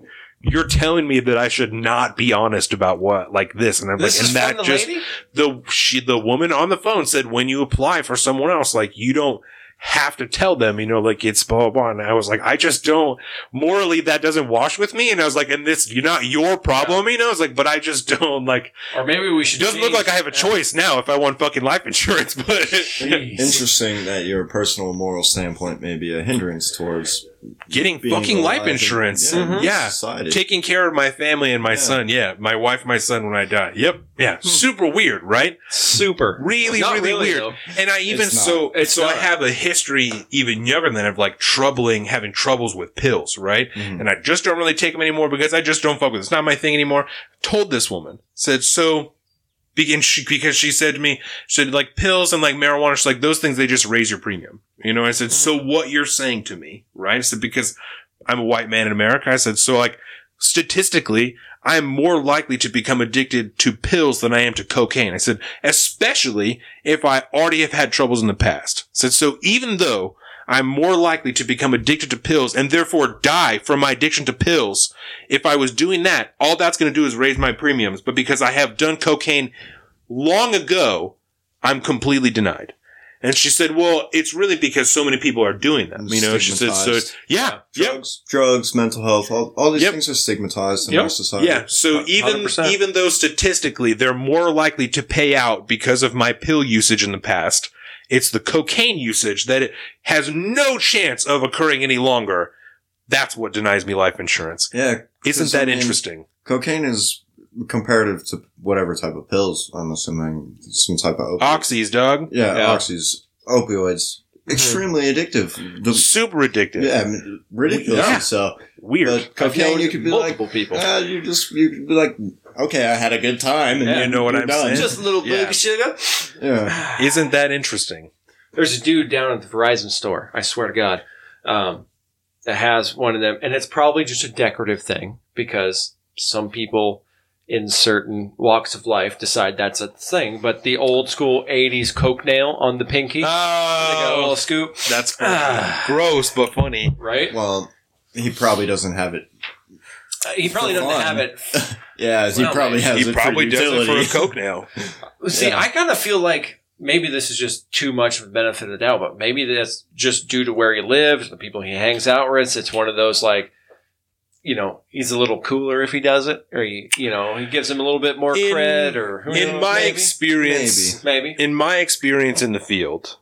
you're telling me that i should not be honest about what like this and i'm This like is and that the just lady. the she the woman on the phone said when you apply for someone else like you don't have to tell them you know like it's blah blah blah and i was like i just don't morally that doesn't wash with me and i was like and this you're not your problem you know i was like but i just don't like Or maybe we it should. doesn't look like i have a uh, choice now if i want fucking life insurance but Interesting that your personal moral standpoint may be a hindrance towards getting fucking life alive in- insurance. yeah, in Yeah. society. Taking care of my family and my Yeah. son. Yeah. My wife, my son when I die. Yep. Yeah. Super weird, right? Super. Really, Not really, really, weird. though. And I even It's not. so It's so I have a history even younger than of like troubling having troubles with pills, right? Mhm. And I just don't really take them anymore because I just don't fuck with it. It's not my thing anymore. Told this woman said so. Because she, because she said to me, she said like pills and like marijuana, she's like those things they just raise your premium. You know, I said so mm. what you're saying to me, right? I said because I'm a white man in America. I said so like statistically, I am more likely to become addicted to pills than I am to cocaine. I said, especially if I already have had troubles in the past. I said, so even though I'm more likely to become addicted to pills and therefore die from my addiction to pills, if I was doing that, all that's going to do is raise my premiums. But because I have done cocaine long ago, I'm completely denied. And she said, well, it's really because so many people are doing them. You know, she said, so, yeah, yep. drugs, drugs, mental health, all, all these Yep. things are stigmatized in Yep. our society. Yeah. So even 100%. even though statistically they're more likely to pay out because of my pill usage in the past, it's the cocaine usage that it has no chance of occurring any longer. That's what denies me life insurance. Yeah. Isn't 'cause, I that mean, interesting? Cocaine is comparative to whatever type of pills. I'm assuming some type of opiate. Oxys, dog. Yeah, Yeah. oxys, opioids, extremely addictive. The- Super addictive. yeah, I mean, ridiculous. Yeah. So, Weird. but cocaine, you could be like, multiple people. ah, you just you could be like, okay, I had a good time, and Yeah. You know what I'm done. saying? Just a little Yeah. bit of sugar. yeah. Isn't that interesting? There's a dude down at the Verizon store. I swear to God, um, that has one of them, and it's probably just a decorative thing because some people in certain walks of life decide that's a thing. But the old school '80s Coke nail on the pinky, they got a little Oh, scoop, that's. Ah. gross but funny. right? Well, he probably doesn't have it. Uh, he probably doesn't fun. have it. Yeah, he Well, probably has He it probably for does it for a coke now. See, Yeah. I kind of feel like maybe this is just too much of a benefit of the doubt, but maybe that's just due to where he lives, the people he hangs out with. It's one of those like, you know, he's a little cooler if he does it, or he, you know, he gives him a little bit more In- cred, or who In knows, my maybe? experience, maybe. in my experience in the field,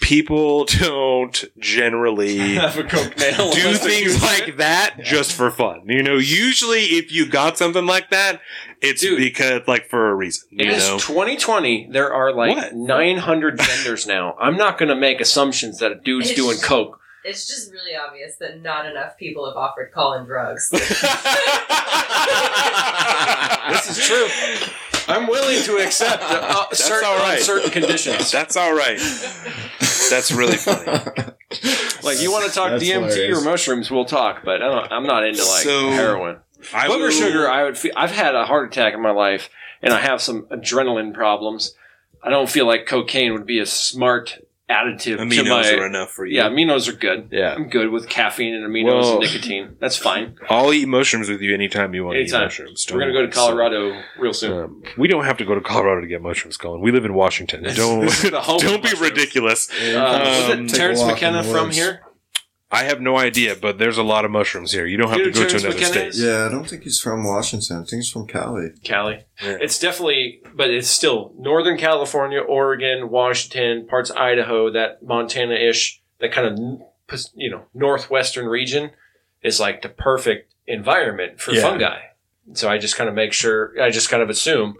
people don't generally Have a coke do things like it. that just for fun. You know, usually if you got something like that, it's Dude. because like for a reason. It You is 2020. There are like What? 900 vendors now. I'm not going to make assumptions that a dude's It's- doing coke. It's just really obvious that not enough people have offered Colin drugs. this is true. I'm willing to accept uh, certain, all right. certain conditions. That's all right. That's really funny. Like you want to talk That's DMT hilarious. or mushrooms, we'll talk. But I don't, I'm not into like So, heroin. I Booger will- sugar, I would. Feel, I've had a heart attack in my life, and I have some adrenaline problems. I don't feel like cocaine would be a smart additive to Aminos my. are enough for you. yeah, aminos are good. Yeah. I'm good with caffeine and aminos Well- and nicotine. That's fine. I'll eat mushrooms with you anytime you want to eat Anytime. mushrooms. We're gonna go to Colorado real soon. Um, we don't have to go to Colorado to get mushrooms, Colin. We live in Washington. Don't this is the home don't be mushrooms. ridiculous. Uh, Um, was it Terence McKenna from here? I have no idea, but there's a lot of mushrooms here. You don't have You to know go to another McKenna state. is? Yeah, I don't think he's from Washington. I think he's from Cali. Cali. Yeah. It's definitely, but it's still Northern California, Oregon, Washington, parts of Idaho, that Montana-ish, that kind of you know northwestern region is like the perfect environment for Yeah. fungi. So I just kind of make sure, I just kind of assume,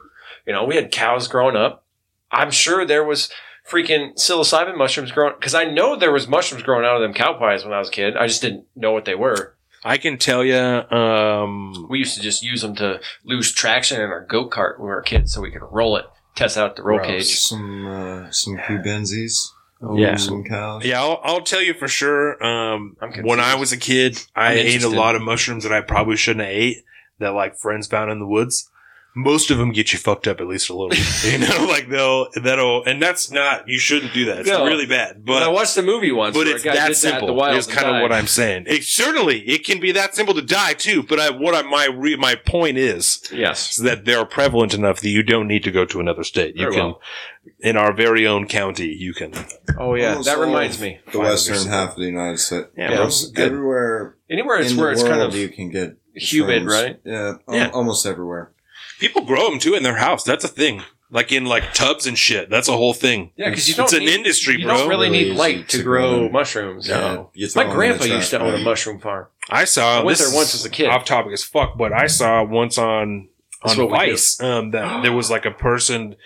you know, we had cows growing up. I'm sure there was freaking psilocybin mushrooms growing because I know there was mushrooms growing out of them cow pies when I was a kid. I just didn't know what they were. I can tell you, um, We used to just use them to lose traction in our go kart when we were kids, so we could roll it, test out the roll Gross. cage. Some uh, some cubensis. Yeah. Some cows. yeah, I'll, I'll tell you for sure. Um, when I was a kid, I ate a lot of mushrooms that I probably shouldn't have ate. That like friends found in the woods. Most of them get you fucked up at least a little. you know, like they'll that'll, and that's not. You shouldn't do that. It's No. really bad. But I watched the movie once. but where it's a guy that did that simple. the is kind of what I'm saying. It, certainly, it can be that simple to die too. But I, what I, my re, my point is, Yes. is that they're prevalent enough that you don't need to go to another state. You Very can, well. in our very own county, you can. Oh yeah, Almost that reminds me. The western half of the United States. Yeah, Yeah. bro, everywhere Anywhere it's in where the it's world kind of you can get humid, right? Yeah, al- Yeah. almost everywhere. People grow them too in their house. That's a thing. Like in like tubs and shit. That's a whole thing. Yeah, because you It's don't. an need- industry, you bro. don't really Really need light to to grow grow. mushrooms. No. You throw My 'em in grandpa used to trash own a bag. mushroom farm. I saw. I went this there once is as a kid. Off topic as fuck, but I saw once on That's on what we do. Vice um, that there was like a person.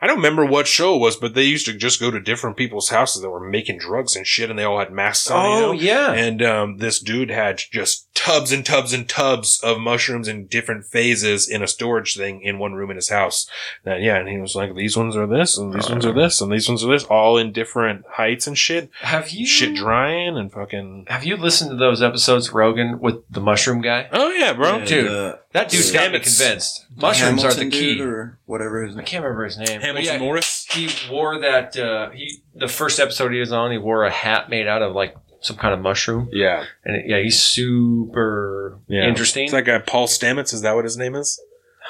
I don't remember what show it was, but they used to just go to different people's houses that were making drugs and shit, and they all had masks on. you Oh know? yeah. And um, this dude had just tubs and tubs and tubs of mushrooms in different phases in a storage thing in one room in his house. And yeah, and he was like, "These ones are this, and these Oh, ones are this, and these ones are this, all in different heights and shit. Have you Shit drying and fucking. Have you listened to those episodes Rogan with the mushroom guy? Oh yeah, bro. And, Dude, uh, That dude's the- got me convinced. Mushrooms are the key. dude or whatever his I can't remember his name. Hamilton yeah, Morris. He wore that. Uh, he the first episode he was on, he wore a hat made out of like some kind of mushroom, Yeah, and it, yeah, he's super Yeah. interesting. it's like a Paul Stamets. Is that what his name is?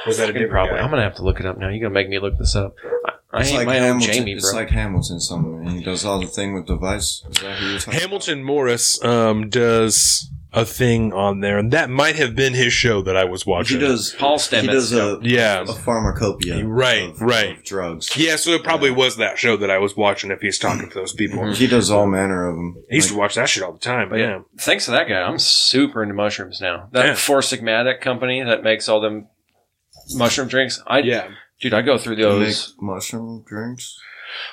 Or is that a different probably. guy? I'm gonna have to look it up now. You're gonna make me look this up. I, I It's ain't like my own Hamilton. Jamie, it's bro. like Hamilton somewhere. He does all the thing with the vice. Is that who you're talking Hamilton Morris um, does a thing on there, and that might have been his show that I was watching. He does. Paul Stamets. He does a, Yeah. a pharmacopoeia. Right, of, right. of drugs. Yeah, so it probably was that show that I was watching if he's talking to those people. He does all manner of them. I used to watch that shit all the time. But yeah. Thanks to that guy, I'm super into mushrooms now. That Yeah. Four Sigmatic company that makes all them mushroom drinks. I Yeah. dude, I go through They make those. mushroom drinks.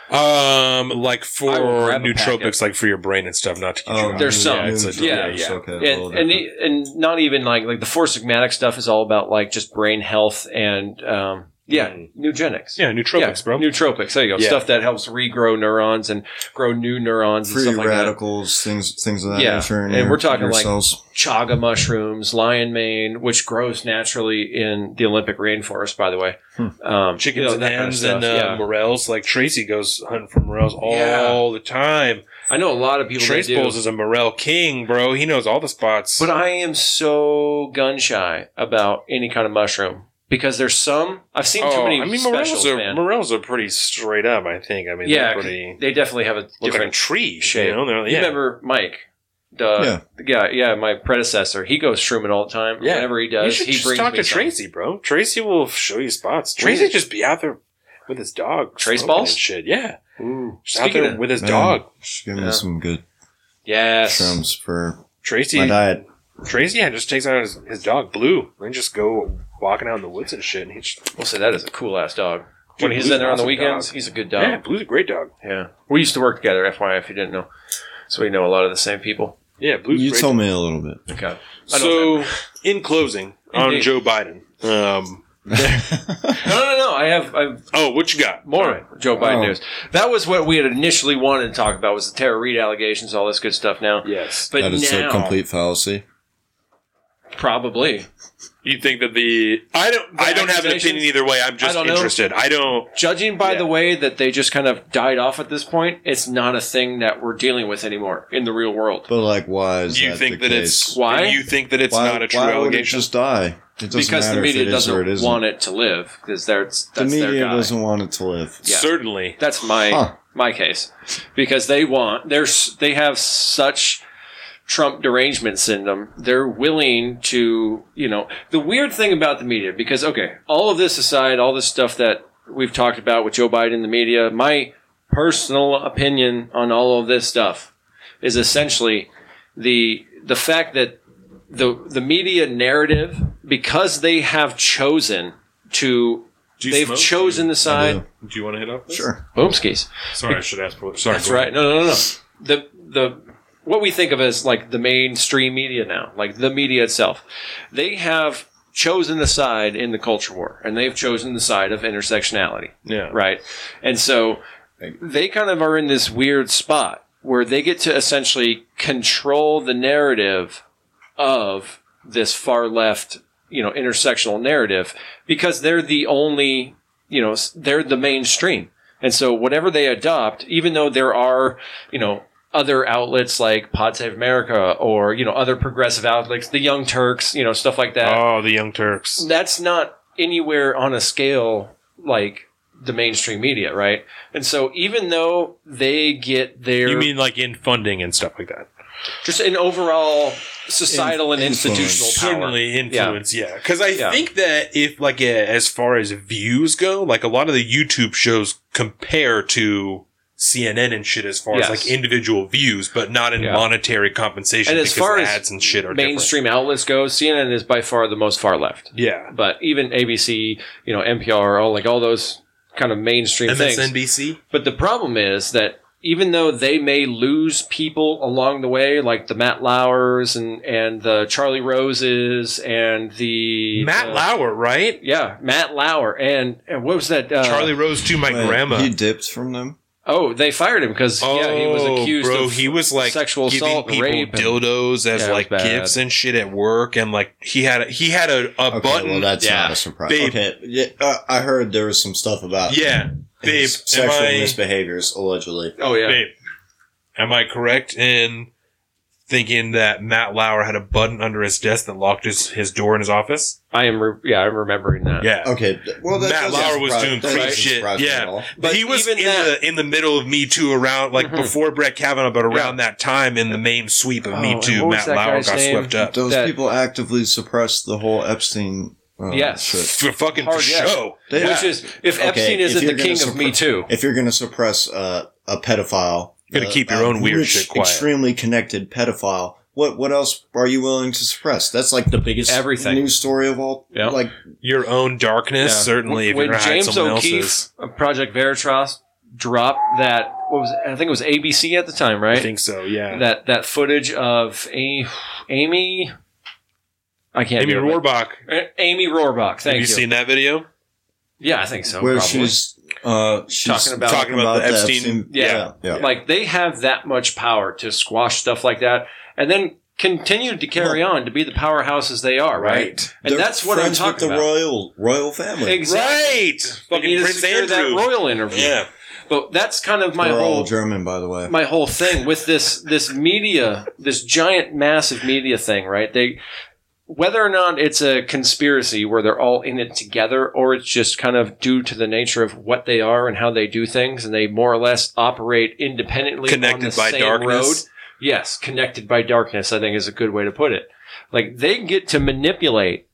Um, like for grab nootropics, like for your brain and stuff, not to get you Oh, out. There's some. Yeah, it's a, Yeah. yeah, yeah. Okay, And and, the, and not even like like the Four Sigmatic stuff is all about like just brain health and um yeah Mm. eugenics. Yeah, nootropics, bro. Nootropics. There you go. Yeah. Stuff that helps regrow neurons and grow new neurons and free stuff like that. radicals, things, things of that Yeah, nature. And your, we're talking your like- cells. chaga mushrooms, lion mane, which grows naturally in the Olympic rainforest, by the way. Hmm. Um, Chickens you know, and that kind of hens stuff, and uh, yeah. morels. Like Tracy goes hunting for morels all Yeah. the time. I know a lot of people that Trace. Bowles is a morel king, bro. He knows all the spots. But I am so gun shy about any kind of mushroom because there's some I've seen too Oh, many I mean, specials, morels are man. morels are pretty straight up. I think. I mean, yeah, they're pretty they definitely have a look like a different tree shape. You know, they're, You yeah. remember Mike? The, yeah, yeah, my predecessor. He goes shrooming all the time. Yeah. Whenever he does, he just brings talk me to some. Tracy, bro. Tracy will show you spots. Tracy is- just be out there with his dog. Trace balls? and shit. Yeah, Ooh. just out there of, with his Man, dog. Just give me Yeah. some good yes, shrooms for Tracy, my diet. Tracy, yeah, just takes out his, his dog Blue and just go walking out in the woods and shit. And he's we'll say that is a cool ass dog. Dude, when he's Blue's in there on the awesome weekends, dog. he's a good dog. yeah, Blue's a great dog. Yeah. We used to work together, FYI, if you didn't know. So we know a lot of the same people. Yeah, Blue's You great. told me a little bit. Okay. I don't So, in closing, on Indeed. Joe Biden. Um, No, no, no. I have I've oh, what you got? more All right. Joe Biden Oh. news. That was what we had initially wanted to talk about was the Tara Reade allegations, all this good stuff. Now, Yes. but that is now a complete fallacy. Probably You think that the I don't I don't have an opinion either way. I'm I just don't know. interested. I don't. judging by Yeah. the way that they just kind of died off at this point, it's not a thing that we're dealing with anymore in the real world. But like, why is You that think the that case? it's Why? You think that it's why, not a true why would it allegation? just die? It doesn't because the matter media if it is or it doesn't isn't. want it to live because that's the that's their media guy. doesn't want it to live. Yeah. Certainly. That's my Huh. my case because they want there's they have such Trump derangement syndrome. They're willing to you know the weird thing about the media because okay, all of this aside, all this stuff that we've talked about with Joe Biden, the media, my personal opinion on all of this stuff is essentially the the fact that the the media narrative because they have chosen to Do you they've smoke? chosen the side do. Do you want to hit up? this? Sure. boomskis. Sorry, I should ask. For, sorry, That's right. No, no, no, no. The the what we think of as like the mainstream media now, like the media itself, they have chosen the side in the culture war, and they've chosen the side of intersectionality, Yeah. right? And so they kind of are in this weird spot where they get to essentially control the narrative of this far left, you know, intersectional narrative because they're the only, you know, they're the mainstream. And so whatever they adopt, even though there are, you know, other outlets like Pod Save America or, you know, other progressive outlets, the Young Turks, you know, stuff like that, Oh, the Young Turks. that's not anywhere on a scale like the mainstream media, right? And so even though they get their You mean like in funding and stuff like that? just an overall societal In- and influence. institutional power. Certainly influence, yeah. Because I Yeah. think that if like uh, as far as views go, like a lot of the YouTube shows compare to CNN and shit as far Yes. as like individual views, but not in Yeah. monetary compensation And as because far as ads and shit are Mainstream outlets go, CNN is by far the most far left. Yeah. But even ABC, you know, NPR, all like all those kind of mainstream things. MSNBC. But the problem is that even though they may lose people along the way, like the Matt Lauers and and the Charlie Roses and the Matt uh, Lauer, right? yeah, Matt Lauer and, and what was that? Uh, Charlie Rose to my Wait, grandma. He dipped from them. Oh, they fired him because yeah, he was Oh, accused bro, of he was like sexual giving assault and people rape. and- dildos as Yeah, like gifts and shit at work, and like he had a, he had a, a Okay, button. well that's yeah. not a surprise. Babe. Okay, yeah, uh, I heard there was some stuff about yeah, babe, sexual I, misbehaviors allegedly. oh yeah, babe, am I correct in thinking that Matt Lauer had a button under his desk that locked his, his door in his office? I am. Re- yeah, I'm remembering that. Yeah. Okay, well that Matt doesn't Lauer was surprise- doing that creep doesn't shit. surprise Yeah. But he was in that- the in the middle of Me Too around like Mhm. before Brett Kavanaugh, but around Yeah. that time in the main sweep of Oh, Me Too, Matt Lauer got name? swept up. Those that- people actively suppressed the whole Epstein. Uh, Yes. shit. For fucking Hard for yes. show. They- Which is if Okay, Epstein if isn't you're the king gonna of Me Too. If you're going to suppress uh, a pedophile, Gotta uh, keep your own weird rich, shit quiet. Extremely connected pedophile. What what else are you willing to suppress? That's like the biggest Everything. news story of all. Yeah. Like Your own darkness, Yeah. certainly. If when you're gonna hide James someone O'Keefe else's, Project Veritas dropped that, what was it? I think it was ABC at the time, right? I think so. Yeah. that that footage of A- Amy. I can't. Amy do Robach. Uh, Amy Robach. Thank Have you, you. seen that video? yeah, I think so. where probably. she's uh she's Talking about- Talking about the Epstein- Yeah. yeah. like they have that much power to squash stuff like that, and then continue to carry on to be the powerhouses they are, right? And They're that's what I'm talking with the about. royal royal family. Exactly. Right. They Fucking need to Prince secure that Andrew. royal interview. Yeah. But that's kind of my They're all whole German, by the way. my whole thing with this this media, this giant massive media thing, right? They whether or not it's a conspiracy where they're all in it together or it's just kind of due to the nature of what they are and how they do things and they more or less operate independently on Connected the by darkness. road. Yes, connected by darkness, I think is a good way to put it. Like they get to manipulate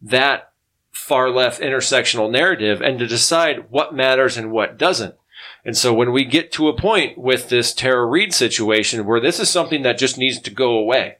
that far left intersectional narrative and to decide what matters and what doesn't. And so when we get to a point with this Tara Reade situation where this is something that just needs to go away,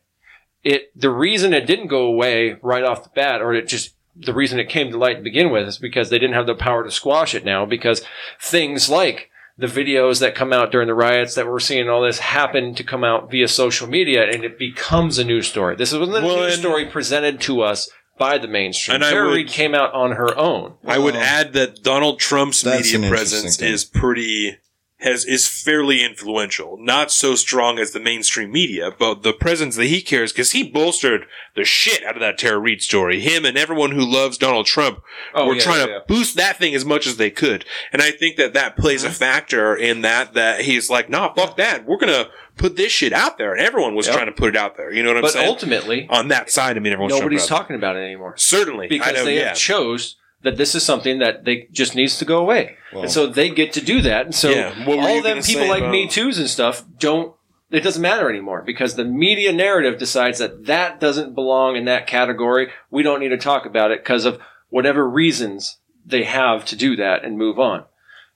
it the reason it didn't go away right off the bat, or it just the reason it came to light to begin with is because they didn't have the power to squash it now because things like the videos that come out during the riots that we're seeing all this happen to come out via social media and it becomes a news story. This wasn't a Well, news story presented to us by the mainstream. And I would- Reade came out on her own. I would Well, add that Donald Trump's media presence is pretty has is fairly influential. Not so strong as the mainstream media, but the presence that he carries because he bolstered the shit out of that Tara Reade story. Him and everyone who loves Donald Trump Oh, were yeah, trying yeah, to boost that thing as much as they could, and I think that that plays a uh-huh. factor in that. That he's like, nah, fuck that. We're gonna put this shit out there, and everyone was Yep. trying to put it out there. You know what I'm But saying? But ultimately, On that side, I mean, everyone's nobody's talking. about it anymore. Certainly, because know, they yeah. have chose that this is something that they just needs to go away, Well- and so they get to do that. And so Yeah. All them people like about- Me Too's and stuff don't. It doesn't matter anymore because the media narrative decides that that doesn't belong in that category. We don't need to talk about it because of whatever reasons they have to do that and move on.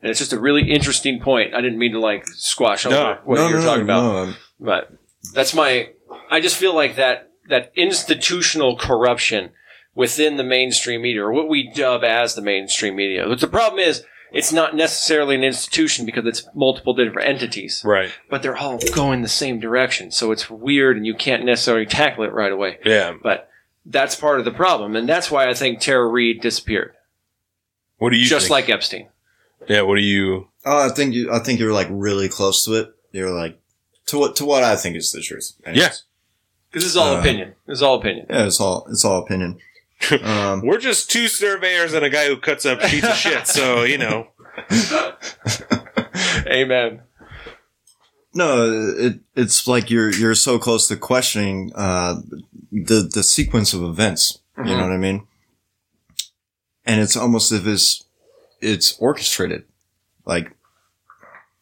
And it's just a really interesting point. I didn't mean to like squash over No. what no, you were no, talking about. But that's my. I just feel like that that institutional corruption within the mainstream media, or what we dub as the mainstream media. But the problem is, it's not necessarily an institution because it's multiple different entities, right. but they're all going the same direction. So it's weird, and you can't necessarily tackle it right away. Yeah. But that's part of the problem, and that's why I think Tara Reade disappeared, What do you just think? like Epstein. Yeah. What do you? Oh, I think you. I think you're like really close to it. You're like to what to what I think is the truth. Anyways. Yeah. Because this is all Uh, opinion. It's all opinion. yeah. It's all it's all opinion. Um, We're just two surveyors and a guy who cuts up sheets of shit. So you know. Amen. no, it it's like you're you're so close to questioning uh, the the sequence of events. You Mhm. know what I mean? And it's almost as if it's it's orchestrated. Like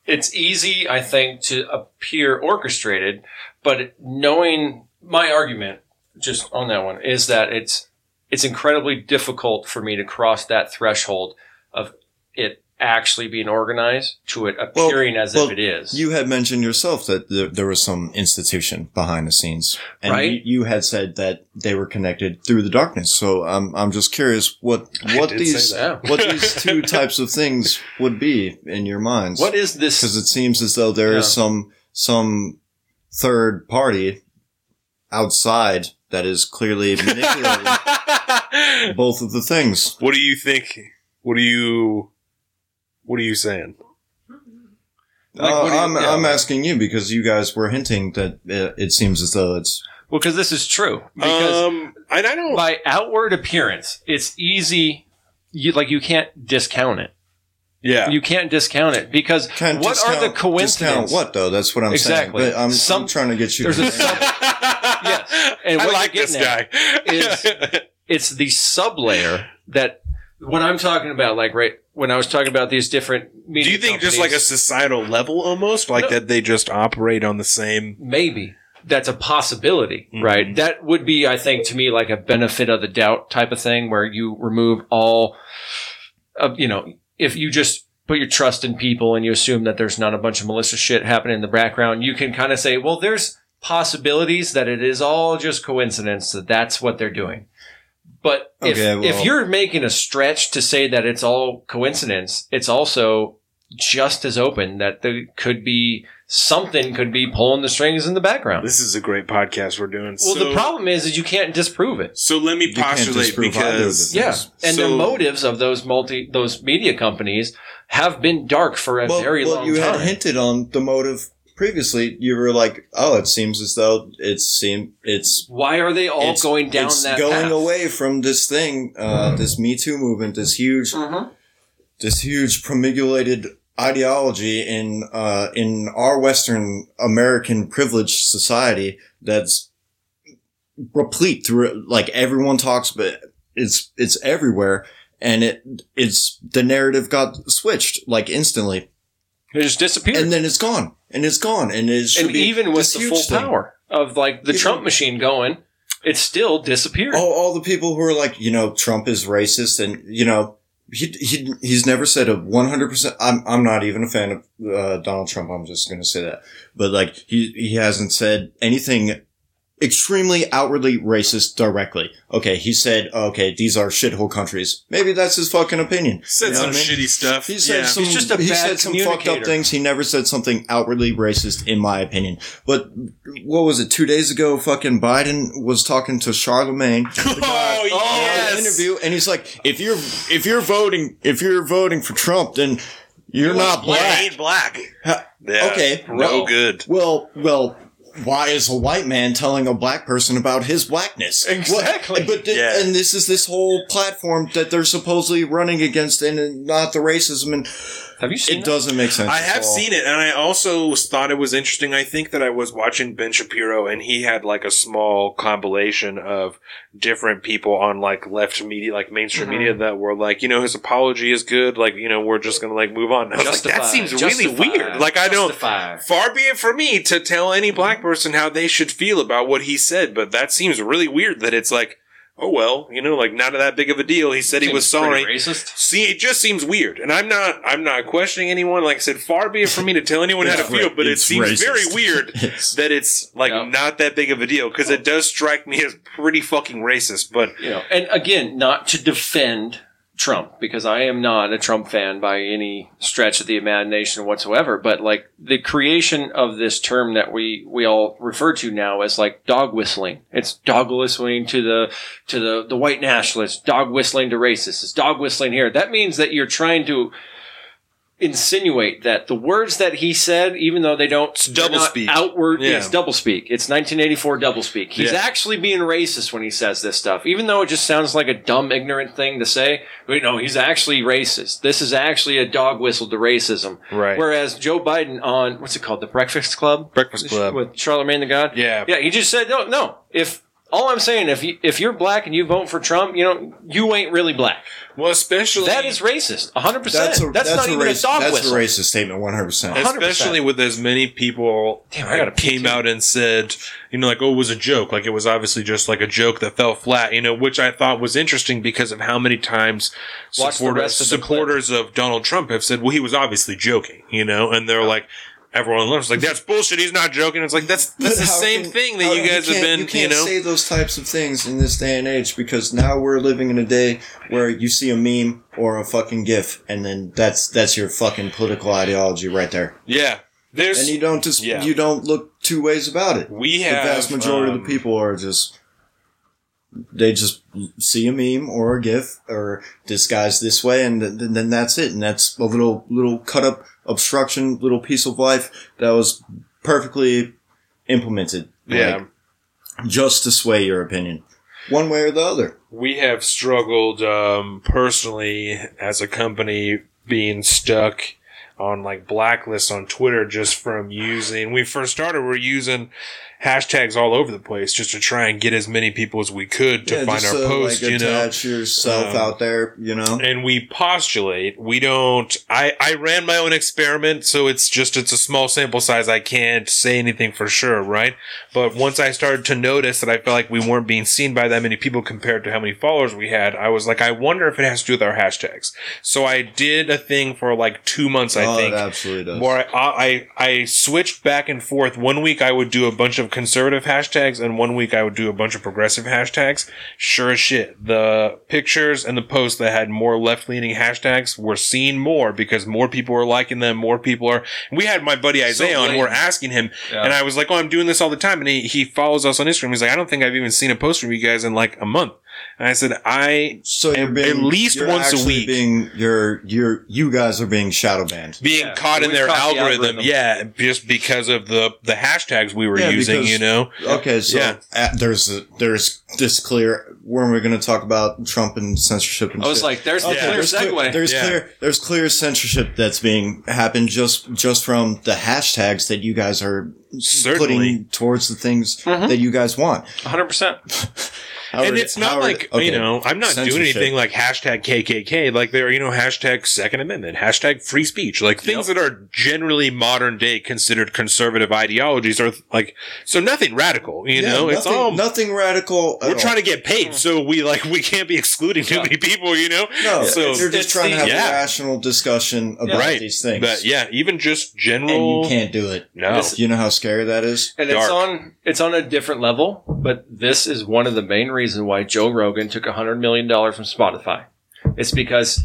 it's easy, I think, to appear orchestrated, but knowing my argument just on that one is that it's it's incredibly difficult for me to cross that threshold of it actually being organized to it appearing as well, if it is. You had mentioned yourself that there, there was some institution behind the scenes, and Right. you, you had said that they were connected through the darkness. So I'm I'm just curious what what these what these two types of things would be in your minds. what is this? Because it seems as though there is Yeah. some some third party outside that is clearly manipulating both of the things. what do you think? What do you? What are you saying? Like, Uh, you- I'm yeah. I'm asking you because you guys were hinting that it, it seems as though it's well, because this is true. Because um, and I don't. by outward appearance, it's easy. You like you can't discount it. yeah. You can't discount it because Can't what are the coincidences? What though? That's what I'm Exactly. saying. But I'm, Some- I'm trying to get you. there's to a sub- Yes. And I like this guy. is- it's the sublayer that what I'm talking about, like right when I was talking about these different media do you think just like a societal level almost like No. that they just operate on the same? maybe that's a possibility, Mhm. right? That would be, I think, to me, like a benefit of the doubt type of thing, where you remove all of, you know, if you just put your trust in people and you assume that there's not a bunch of malicious shit happening in the background, you can kind of say, well, there's possibilities that it is all just coincidence that that's what they're doing. But if, Okay, well- if you're making a stretch to say that it's all coincidence, it's also just as open that there could be something could be pulling the strings in the background. This is a great podcast we're doing. Well, so, the problem is, is you can't disprove it. So let me postulate disprove either of because Yeah, and So- the motives of those multi those media companies have been dark for a well, very well, long you time. You had hinted on the motive previously. You were like, "Oh, it seems as though it's seem it's Why are they all it's, going down it's that going path? away from this thing, uh, this Me Too movement, this huge, Mhm. this huge promulgated ideology in uh, in our Western American privileged society that's replete through like everyone talks, but it's it's everywhere, and it it's the narrative got switched like instantly, It just disappeared. and then it's gone, and it's gone, and it should And even with the full thing. power of like the Trump machine going, it still disappeared. all, all the people who are like, you know, Trump is racist and, you know, he, he, he's never said a 100%. I'm, I'm not even a fan of, uh, Donald Trump. I'm just going to say that. But like, he, he hasn't said anything extremely outwardly racist directly. Okay, he said, okay, these are shithole countries. Maybe that's his fucking opinion. Said You know some I mean? shitty stuff. He said yeah. some. He's just a he bad said some fucked up things. He never said something outwardly racist, in my opinion. But what was it? Two days ago, fucking Biden was talking to Charlemagne oh, on yes. an interview, and he's like, "If you're if you're voting if you're voting for Trump, then you're not Yeah, black." black. Ha- Yeah. Okay, No well- good. Well, well, why is a white man telling a black person about his blackness? Exactly. What- but th- Yeah. and this is this whole platform that they're supposedly running against, and not the racism, and Have you seen it it? doesn't make sense. I at have all. seen it, and I also thought it was interesting. I think that I was watching Ben Shapiro, and he had like a small compilation of different people on like left media, like mainstream Mhm. media, that were like, you know, his apology is good. Like, you know, we're just gonna like move on. And like, that Justified. seems really Justified. weird. Like, I don't. Justified. Far be it from me to tell any black person how they should feel about what he said, but that seems really weird. That it's like, oh well, you know, like not that big of a deal. He said he was sorry. Racist. See, it just seems weird, and I'm not. I'm not questioning anyone. Like I said, far be it from me to tell anyone how to feel, but it it's seems racist. very weird It's- that it's like Yeah. not that big of a deal because it does strike me as pretty fucking racist. But you know, and again, not to defend Trump because I am not a Trump fan by any stretch of the imagination whatsoever. But like the creation of this term that we we all refer to now as like dog whistling. It's dog whistling to the to the the white nationalists. Dog whistling to racists. It's dog whistling here. That means that you're trying to insinuate that the words that he said, even though they don't they're not doublespeak. outward, Yeah. it's doublespeak. It's 1984 double speak. He's Yeah. actually being racist when he says this stuff, even though it just sounds like a dumb, ignorant thing to say. But no, he's actually racist. This is actually a dog whistle to racism. Right. Whereas Joe Biden on what's it called, the Breakfast Club, Breakfast Club. with Charlemagne the God. Yeah. yeah. He just said no, no. If all I'm saying, if you, if you're black and you vote for Trump, you know you ain't really black. well, especially That is racist. 100. percent That's a, That's, that's not a even a dog That's whistle. a racist statement, one hundred percent. especially with as many people Damn, I gotta came out and said, you know, like, oh, it was a joke. Like, it was obviously just like a joke that fell flat, you know, which I thought was interesting because of how many times supporters, of supporters of Donald Trump have said, well, he was obviously joking, you know, and they're like, everyone learns like, that's bullshit. He's not joking. It's like, that's, that's the same can- thing how- that you guys have been, You you, can't know. say those types of things in this day and age because now we're living in a day where you see a meme or a fucking GIF, and then that's that's your fucking political ideology right there, yeah. There's, and you don't just Yeah. you don't look two ways about it. we The have, vast majority of um, the people are just they just see a meme or a GIF or disguised this way, and th- then that's it, and that's a little little cut up obstruction, little piece of life that was perfectly implemented. Yeah. Like, just to sway your opinion, one way or the other. we have struggled um, personally as a company being stuck on like blacklists on Twitter just from using. We first started, we are using hashtags all over the place just to try and get as many people as we could to find just our to, post. like, you know, yourself Um, out there. You know, and we postulate we don't i i ran my own experiment so it's just it's a small sample size i can't say anything for sure right but once i started to notice that i felt like we weren't being seen by that many people compared to how many followers we had i was like i wonder if it has to do with our hashtags so i did a thing for like two months i oh, think it absolutely does. where I, I I switched back and forth. One week I would do a bunch of conservative hashtags, and one week I would do a bunch of progressive hashtags. Sure as shit, the pictures and the posts that had more left leaning hashtags were seen more because more people were liking them. More people are. We had my buddy Isaiah on. We're asking him, Yeah. and I was like, "Oh, I'm doing this all the time," and he he follows us on Instagram. He's like, "I don't think I've even seen a post from you guys in like a month." And I said, "I so you're at least you're once a week. Being you're you're you guys are being shadow banned. being Yeah, caught in their caught the algorithm, algorithm. yeah, just because of the the hashtags we were Yeah, using, because- you know. Okay, so Yeah. uh, there's a, there's this clear. When we're going to talk about Trump and censorship, and I was shit. like, there's the Okay, clear there's segue. Clear, there's Yeah. clear there's clear censorship that's being happened just just from the hashtags that you guys are Certainly. putting towards the things Mhm. that you guys want. 100. percent Howard- and it's not Howard- like okay, you know i'm not doing anything like hashtag kkk like there are you know hashtag second amendment hashtag free speech like things that are generally modern day considered conservative ideologies are like so nothing radical you Yeah, know nothing, it's all nothing radical. at we're all. trying to get paid so we like we can't be excluding too many people you know No, so you're just trying to have Yeah. a rational discussion about right these things. but yeah even just and general you can't do it. no Do you know how scary that is? and it's on it's on a different level but this is one of the main reasons why joe rogan took a hundred million dollars from spotify it's because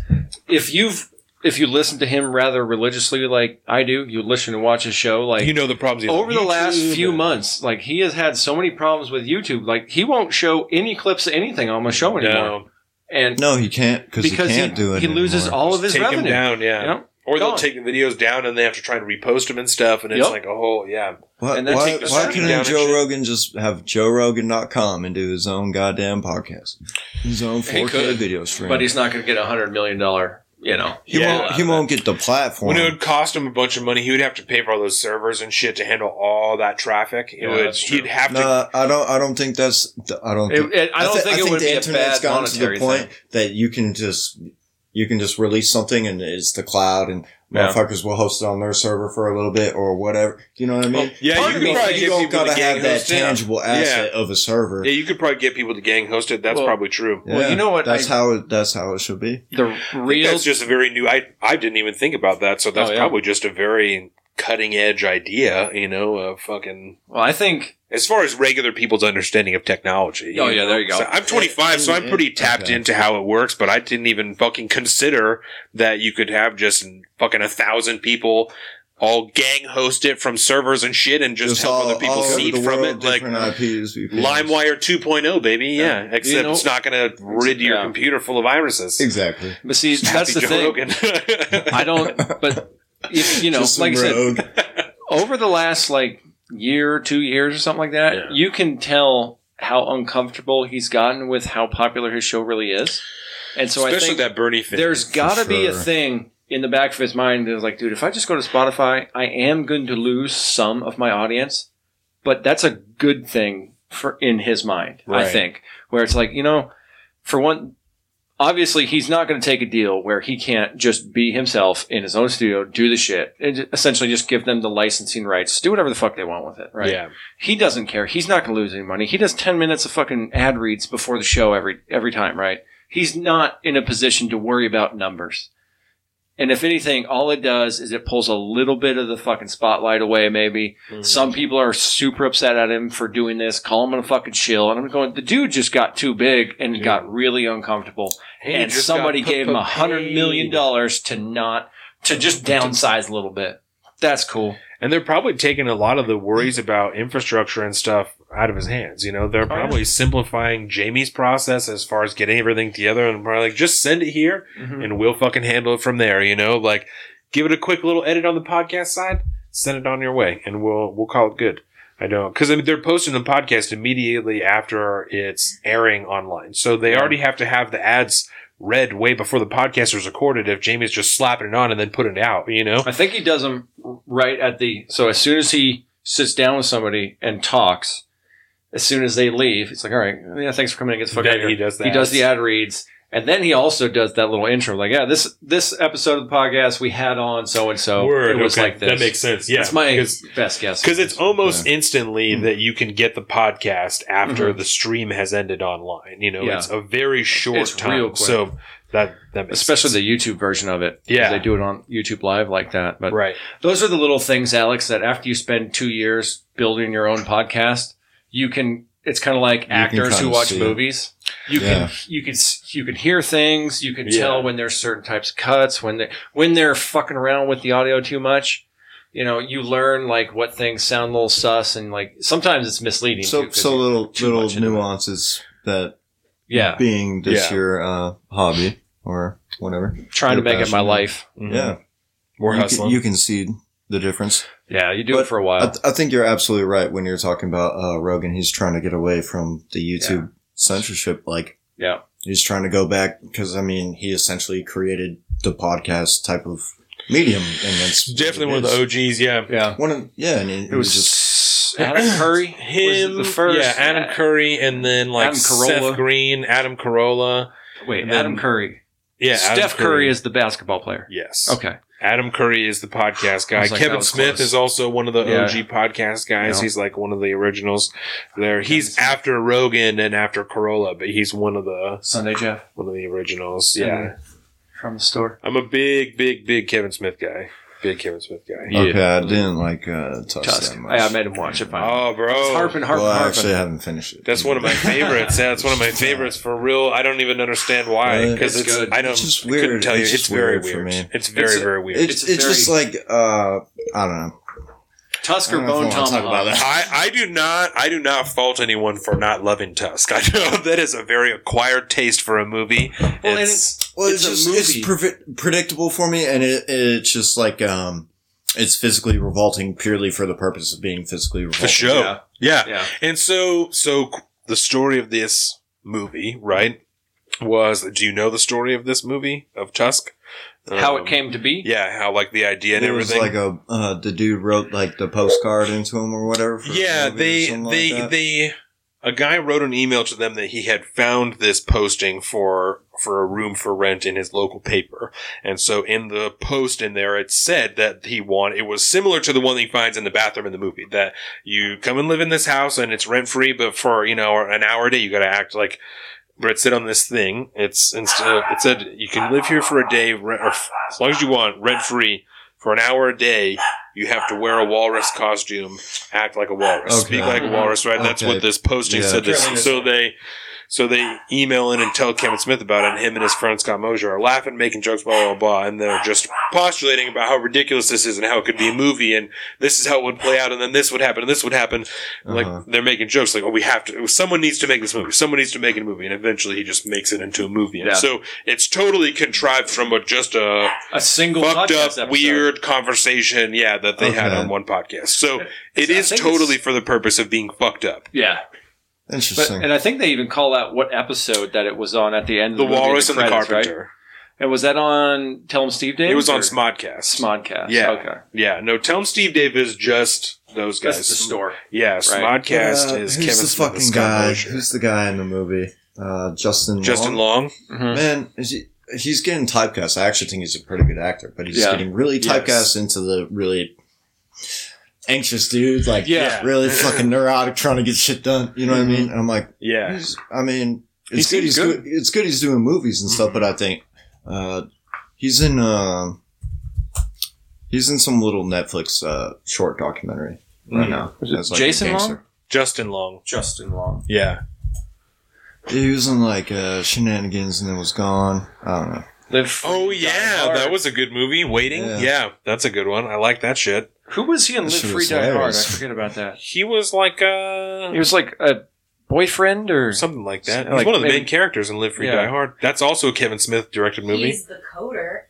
if you've if you listen to him rather religiously like i do you listen and watch his show like you know the problems he over on the last few and- months like he has had so many problems with youtube like he won't show any clips of anything on my show anymore no and No, he can't because he can't he, do it. he loses anymore. all of his take revenue them down yeah Yep. Or they'll Gone. take the videos down and they have to try and repost them and stuff and it's Yep. like a whole yeah Why, and then why, take the why stream couldn't down and Joe shit. Rogan just have JoeRogan.com and do his own goddamn podcast, his own He 4K could, video stream? but he's not going to get a hundred million dollar you know he Yeah. won't. He won't get the platform. When it would cost him a bunch of money, he would have to pay for all those servers and shit to handle all that traffic. It Yeah, would. that's true. He'd have to. No, I don't. I don't think that's. I don't. It- Think, it- I don't thi- think it would the be a internet's bad gotten to the monetary point thing. that you can just you can just release something and it's the cloud and Yeah. motherfuckers will host it on their server for a little bit or whatever. You know what I mean? yeah, part you could probably you don't gotta have that host tangible asset of a server. Yeah, you could probably get people to gang host it. That's Well- probably true. Well, you know what? That's I- how it. That's how it should be. the real that's just a very new. I I didn't even think about that. So that's Oh, yeah. probably just a very cutting edge idea. You know, of fucking. well i think As far as regular people's understanding of technology. Oh, yeah, know? there you go. So I'm 25, so I'm pretty tapped Okay. into how it works, but I didn't even fucking consider that you could have just fucking a thousand people all gang host it from servers and shit and just, help other people over seed from world, it. Like, IPs, LimeWire 2.0, baby. Yeah. Yeah. Except You know- it's not going to rid your Yeah. computer full of viruses. Exactly. but see that's Happy the Joe thing i don't but if, you know Just some like i said over the last like year, two years, or something like that, Yeah. you can tell how uncomfortable he's gotten with how popular his show really is. And so I Especially think that Bernie thing. there's got to be a thing in the back of his mind that's like, dude, if I just go to Spotify, I am going to lose some of my audience, but that's a good thing for in his mind. I think where it's like, you know, for one. Obviously, he's not going to take a deal where he can't just be himself in his own studio, do the shit, and essentially just give them the licensing rights, do whatever the fuck they want with it, right? Yeah. He doesn't care. He's not going to lose any money. He does 10 minutes of fucking ad reads before the show every every time, right? He's not in a position to worry about numbers. And if anything, all it does is it pulls a little bit of the fucking spotlight away, maybe. Mm-hmm. Some people are super upset at him for doing this, call him a fucking chill. And I'm going, the dude just got too big and got really uncomfortable. He and somebody gave him a hundred million dollars to not, to just downsize a little bit. That's cool. And they're probably taking a lot of the worries about infrastructure and stuff out of his hands. You know, they're Oh, yeah. probably simplifying Jamie's process as far as getting everything together and probably like, just send it here Mhm. and we'll fucking handle it from there. You know, like give it a quick little edit on the podcast side, send it on your way, and we'll we'll call it good. I don't because I mean they're posting the podcast immediately after it's airing online, so they Yeah. already have to have the ads read way before the podcast is recorded. If Jamie's just slapping it on and then putting it out, you know, I think he does them right at the. So as soon as he sits down with somebody and talks, as soon as they leave, it's like, all right, yeah, thanks for coming in. Get the fuck out of here. he does the He does ads. the ad reads, and then he also does that little intro, like, yeah, this this episode of the podcast we had on so and so. Word, It was okay. like this. That makes sense. Yeah, That's my because best guess. because it's almost Yeah. instantly Mm. that you can get the podcast after Mhm. the stream has ended online. You know, Yeah. it's a very short It's time. real quick. So that that makes Especially sense. the YouTube version of it. Yeah. They do it on YouTube Live like that. But right. those are the little things, Alex, that after you spend two years building your own podcast, you can. It's kind of like can actors who watch movies. You Yeah. can you can you can hear things. You can Yeah. tell when there's certain types of cuts when they when they're fucking around with the audio too much. You know, you learn like what things sound a little sus and like sometimes it's misleading. too, so little little much into it. nuances that yeah, being this Yeah. your uh, hobby or whatever. trying to your make it my passion. life. Mhm. Yeah, We're you hustling. can, you can see the difference. Yeah, you do But it for a while. th- I think you're absolutely right when you're talking about uh, Rogan. He's trying to get away from the YouTube censorship. Like yeah, he's trying to go back because I mean he essentially created the podcast type of medium, and that's It's definitely one of the OGs. Yeah. yeah. one of yeah, and he, It was just Adam Curry. Him, was the first. yeah, Adam Curry, and then like Adam Carolla. Seth Green, Adam Carolla. Wait, And then- Adam Curry. Yeah, Adam Steph Curry. is the basketball player. yes. Okay. Adam Curry is the podcast guy. like, Kevin Smith close. is also one of the Yeah. OG podcast guys. Yeah. He's like one of the originals there. He's after Rogan and after Carolla, but he's one of the Sunday Jeff one of the originals. Yeah. Yeah. from the store. I'm a big, big, big Kevin Smith guy. Big Kevin Smith guy. Yeah. Okay, I didn't like uh, Tusk, Tusk. that much. I, I made him watch it. Finally. Oh, bro. harping, harping, well, I harping. actually haven't finished it. That's one of my favorites. Yeah, it's one of my favorites for real. I don't even understand why because It's it's, good. I don't. It's just I couldn't weird. tell you. It's It's, very weird weird. for me. It's very It's a- very weird. It's, It's a it's just like uh, I don't know. Tusk or Bone if I talk about Tomahawk. that. I, I do not I do not fault anyone for not loving Tusk. I know that is a very acquired taste for a movie. Well, and It's- it's Well, it's, It's a just movie. it's previ- predictable for me, and it, it's just like um, it's physically revolting purely for the purpose of being physically revolting. for show. Yeah. Yeah. yeah. And so so the story of this movie, right? Was do you know the story of this movie of Tusk? How Um, it came to be. Yeah, how like the idea and It was like a uh, the dude wrote like the postcard into him or whatever. For the yeah, movie or they like they they a guy wrote an email to them that he had found this posting for for a room for rent in his local paper. And so in the post in there it said that he want it was similar to the one that he finds in the bathroom in the movie that you come and live in this house and it's rent free but for, you know, an hour a day you got to act like but it said on this thing, it's instead uh, it said you can live here for a day, rent, or f- as long as you want, rent free for an hour a day. You have to wear a walrus costume, act like a walrus, Okay. speak like a walrus. Right? That's what this posting Yeah. said. This, so they, so they email in and tell Kevin Smith about it, and him and his friend Scott Mosier are laughing, making jokes, blah blah blah, and they're just postulating about how ridiculous this is and how it could be a movie, and this is how it would play out, and then this would happen, and this would happen. And, Uh-huh. Like they're making jokes, like, "Oh, we have to. Someone needs to make this movie. Someone needs to make a movie." And eventually, he just makes it into a movie. And Yeah. so it's totally contrived from a, just a A single fucked up, episode. weird conversation. Yeah, that they had on one podcast. So it's, I totally for the purpose of being fucked up. Yeah, but Interesting. and I think they even call out what episode that it was on at the end. Of The the, movie, Walrus and the credits, Carpenter. Right? And was that on Tell Tell 'em Steve Dave? It was on Smodcast. Smodcast. Yeah. Okay. Yeah, no, tell him Steve Dave is just those guys. That's the store. Yeah, Smodcast Uh, is who's Kevin the Smith fucking guy? Mosier. Who's the guy in the movie? Uh, Justin. Justin Long? Long. Mhm. Man, is he, he's getting typecast. I actually think he's a pretty good actor, but he's Yeah. getting really Yes. typecast into the really anxious dude, like Yeah. really fucking neurotic, trying to get shit done. You know what I mean? And I'm like, Yeah. he's, I mean, He it's good. He's good. good. It's good. He's doing movies and stuff, but I think uh, he's in uh, he's in some little Netflix uh, short documentary right Mm. now. Was it As, a Jason gangster. Long? Justin Long. Justin Long. Yeah. He was in like uh, shenanigans and then was gone. I don't know. Live Free, Oh Die yeah, Hard. that was a good movie. Waiting. Yeah. Yeah. that's a good one. I like that shit. Who was he in That Live Free was Die Hard? I forget about that. He was like uh He was like a boyfriend or something like that. Like He's one of the maybe- main characters in Live Free Yeah. Die Hard. That's also a Kevin Smith directed movie. He's the coder.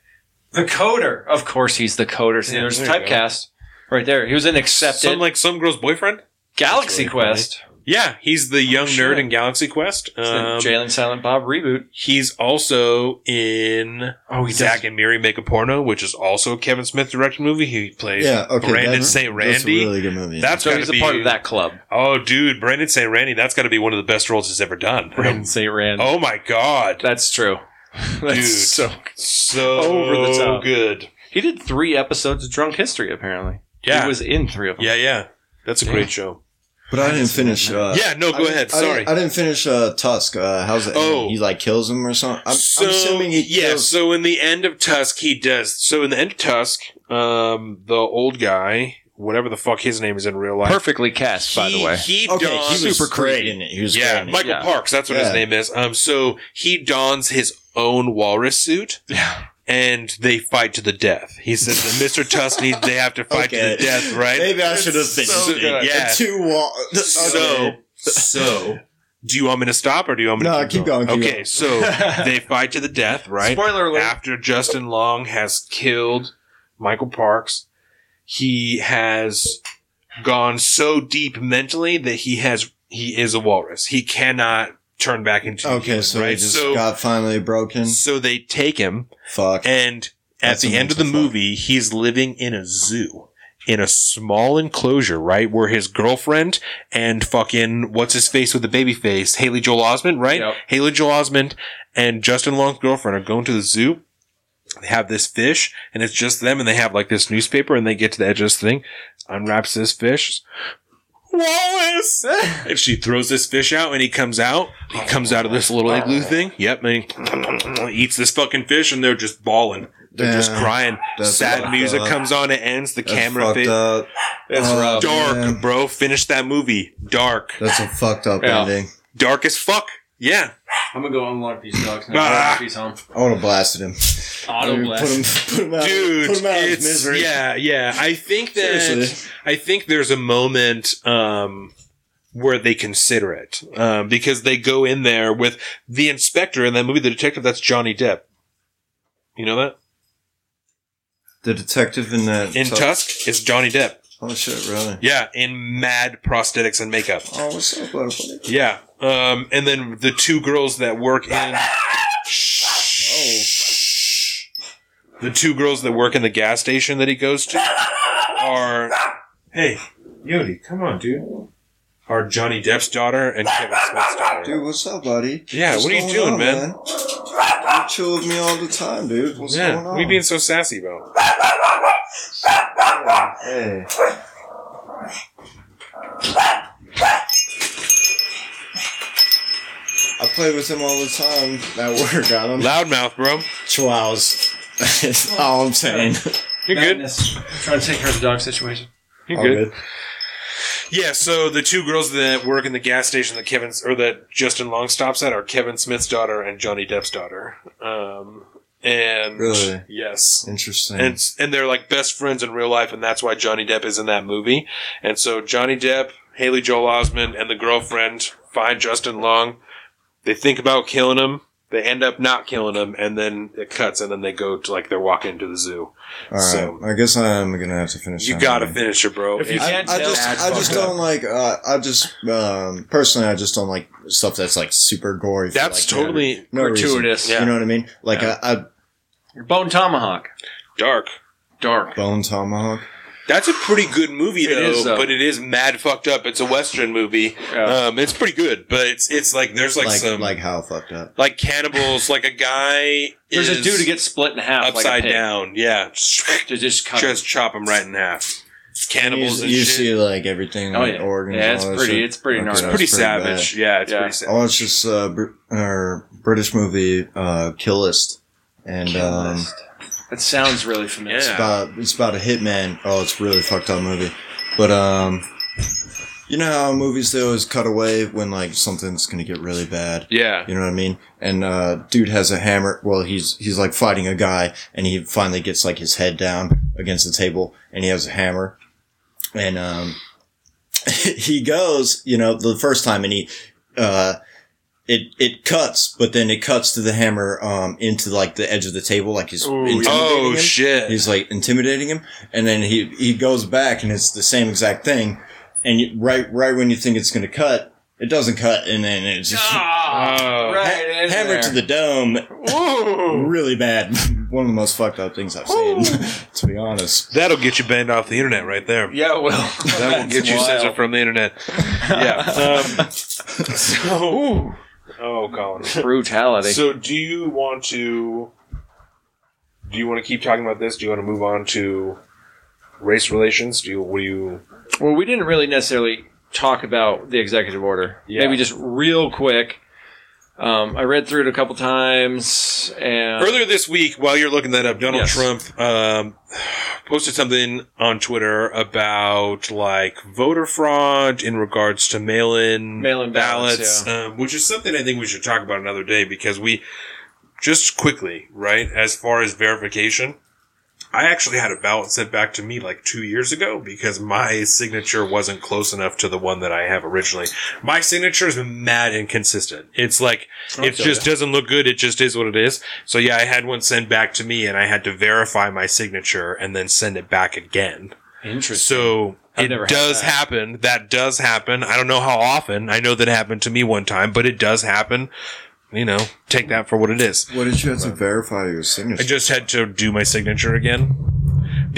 the coder. Of course, he's the coder. See, Yeah, there's there you go. typecast right there. He was in Accepted, Some like some girl's boyfriend. Galaxy really Quest, Yeah, he's the young shit. nerd in Galaxy Quest. It's the Um, Jay and Silent Bob reboot. he's also in Oh, he Zack does. and Miri Make a Porno, which is also a Kevin Smith directed movie. He plays Yeah, okay. Brandon that's- St. That's a Randy. really good movie. That's So got he's to a part of that club. Oh, dude, Brandon St. Randy. That's got to be one of the best roles he's ever done. Brandon St. Randy. Oh my god, That's true. That's Dude. so. so Over the top. good. He did three episodes of Drunk History. Apparently, Yeah. he was in three of them. Yeah, yeah, that's a Damn. great show. But I didn't finish. Uh, yeah, no, go didn't- ahead. I Sorry. didn't, I didn't finish uh, Tusk. Uh, how's it? Oh. he like kills him or something. I'm, so I'm assuming he yeah. kills. So in the end of Tusk, he does. So in the end of Tusk, um, the old guy, whatever the fuck his name is in real life, Perfectly cast, by the way. he okay, dons he was super great in it. He was yeah, great. Michael Yeah. Parks. That's what his name is. Um, so he dons his own walrus suit. Yeah. And they fight to the death. He says that Mr. Tusk needs they have to fight to the death, right? Maybe I should have It's finished so it. Yeah. The two wall. So, so, do you want me to stop or do you want me No, to keep going, keep okay, going. so they fight to the death, right? Spoiler alert. After Justin Long has killed Michael Parks, he has gone so deep mentally that he has he is a walrus. He cannot turn back into Okay, human, so right? he just so, got finally broken. so they take him Fuck. and at That's the end of the fuck. movie, he's living in a zoo. in a small enclosure, right? Where his girlfriend and fucking, what's his face with the baby face? Haley Joel Osment, right? Yep. Haley Joel Osment and Justin Long's girlfriend are going to the zoo. They have this fish and it's just them and they have like this newspaper and they get to the edge of this thing, unwraps this fish. Wallace! and she throws this fish out and he comes out. He comes out of this little igloo thing. Yep. And he eats this fucking fish and they're just bawling. They're just crying. That's Sad music up. comes on. It ends. The That's camera fades. fade. up. It's Oh, rough. Dark, man. bro. Finish that movie. Dark. That's a fucked up Yeah. ending. Dark as fuck. Yeah. I'm gonna go unlock these dogs and ah. Peace home. I would have blasted him. Auto Put blast. him, put him out, Dude, put him out of his it's misery. yeah, yeah. I think that Seriously. I think there's a moment um, where they consider it um, because they go in there with the inspector in that movie, the detective. That's Johnny Depp. You know that The detective in that in Tusk- Tusk is Johnny Depp. Oh shit, really? Yeah, in mad prosthetics and makeup. Oh, what's up, buddy? Yeah, um, and then the two girls that work in. Oh. The two girls that work in the gas station that he goes to are. Hey, Yodi, come on, dude. Are Johnny Depp's daughter and Kevin Smith's daughter. Dude, what's up, buddy? Yeah, What's what are you doing, on, man? You chill with me all the time, dude. What's yeah, going on? what are you being so sassy about? Hey. I play with him all the time at work. I don't Loudmouth, bro. Chihuahuas. That's all I'm saying. You're good. Madness. Trying to take care of the dog situation. You're All good. Yeah, so the two girls that work in the gas station that Kevin or that Justin Long stops at are Kevin Smith's daughter and Johnny Depp's daughter. Um, and Really? yes, Interesting. and and they're like best friends in real life, and that's why Johnny Depp is in that movie. And so Johnny Depp, Haley Joel Osment, and the girlfriend find Justin Long. They think about killing him. They end up not killing him, and then it cuts, and then they go to like they're walking into the zoo. all right. so- I guess I'm gonna have to finish. You gotta movie. finish it, bro. If you I, can't I tell, just, I just don't like. Uh, I just um, personally, I just don't like stuff that's like super gory. for, that's like, totally no reason. gratuitous. Yeah. You know what I mean? Like Yeah. I, I Bone tomahawk. dark. Dark. bone tomahawk. That's a pretty good movie though, is, though. but it is mad fucked up. It's a western movie. Yeah. Um, it's pretty good, but it's it's like there's like, Like some like like, how fucked up. Like cannibals. Like a guy There's is a dude to get split in half, upside pig. down. Yeah, To just cut. just chop him right in half. Cannibals and you shit. see like everything. Oh like, yeah, organs. yeah. It's pretty. shit. It's pretty Okay, gnarly. that's pretty pretty savage. Yeah, it's Yeah. pretty savage. I watched this uh, Br- or British movie, uh, Kill List, and um, That sounds really familiar. it's about it's about a hitman. Oh, it's a really fucked up movie, but um, you know how movies they always cut away when like something's gonna get really bad. Yeah, You know what I mean? And uh, dude has a hammer. Well, he's he's like fighting a guy, and he finally gets like his head down against the table, and he has a hammer, and um, he goes, you know, the first time, and he uh, it it cuts, but then it cuts to the hammer um into like the edge of the table, like he's intimidating Oh him. shit! He's like intimidating him, and then he he goes back, and it's the same exact thing. And you, right right when you think it's going to cut, it doesn't cut, and then it's just Oh. right in hammer there. to the dome. Really bad. One of the most fucked up things I've seen, to be honest. That'll get you banned off the internet right there. Yeah, well, That will get you censored from the internet. Yeah. Um, so, oh, Colin. brutality. So, do you want to? Do you want to keep talking about this? Do you want to move on to race relations? Do you? What do you? Well, we didn't really necessarily talk about the executive order. Yeah. Maybe just real quick. Um, I read through it a couple times, and Earlier this week, while you're looking that up, Donald Yes. Trump um, posted something on Twitter about like voter fraud in regards to mail-in Mail-in ballots, um, which is something I think we should talk about another day because we just quickly, right, as far as verification. I actually had a ballot sent back to me like two years ago because my signature wasn't close enough to the one that I have originally. My signature is mad inconsistent. It's like, it just doesn't look good. It just is what it is. So yeah, I had one sent back to me and I had to verify my signature and then send it back again. interesting. So I've it does that. happen. That does happen. I don't know how often. I know that it happened to me one time, but it does happen. You know, take that for what it is. What did you have to verify your signature? I just had to do my signature again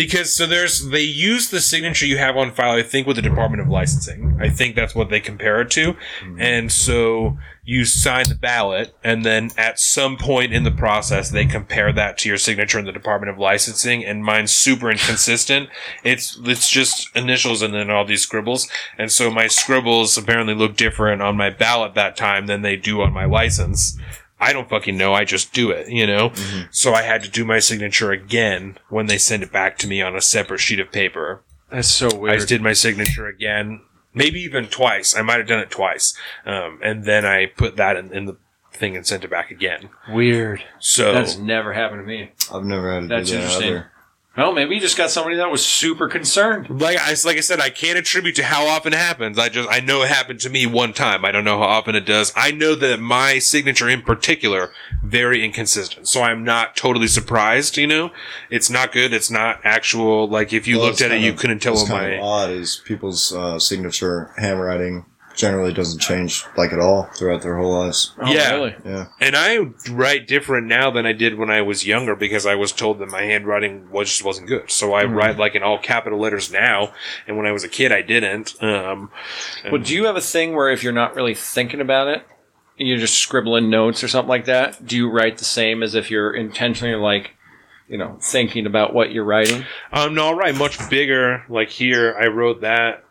Because so there's they use the signature you have on file, I think, with the Department of Licensing. I think that's what they compare it to. Mm-hmm. And so you sign the ballot, and then at some point in the process, they compare that to your signature in the Department of Licensing. And mine's super inconsistent. It's it's just initials and then all these scribbles. And so my scribbles apparently look different on my ballot that time than they do on my license. I don't fucking know. I just do it, you know? So I had to do my signature again when they sent it back to me on a separate sheet of paper. That's so I weird. just did my signature again, maybe even twice. I might have done it twice. Um, and then I put that in, in the thing and sent it back again. weird. So That's never happened to me. I've never had to That's do that interesting. either. Well, maybe you just got somebody that was super concerned. like I like I said, I can't attribute to how often it happens. I just I know it happened to me one time. I don't know how often it does. I know that my signature in particular very inconsistent. So I'm not totally surprised. You know, it's not good. It's not actual. Like if you Well, looked at it, kind you couldn't tell What's what kind my of odd is people's uh, signature handwriting generally doesn't change like at all throughout their whole lives. Oh, Yeah. really? Yeah. And I write different now than I did when I was younger because I was told that my handwriting was just wasn't good. So I write like in all capital letters now, and when I was a kid, I didn't. Um, Well, do you have a thing where if you're not really thinking about it, you're just scribbling notes or something like that? Do you write the same as if you're intentionally like, you know, thinking about what you're writing? um, no, I'll write much bigger. Like here, I wrote that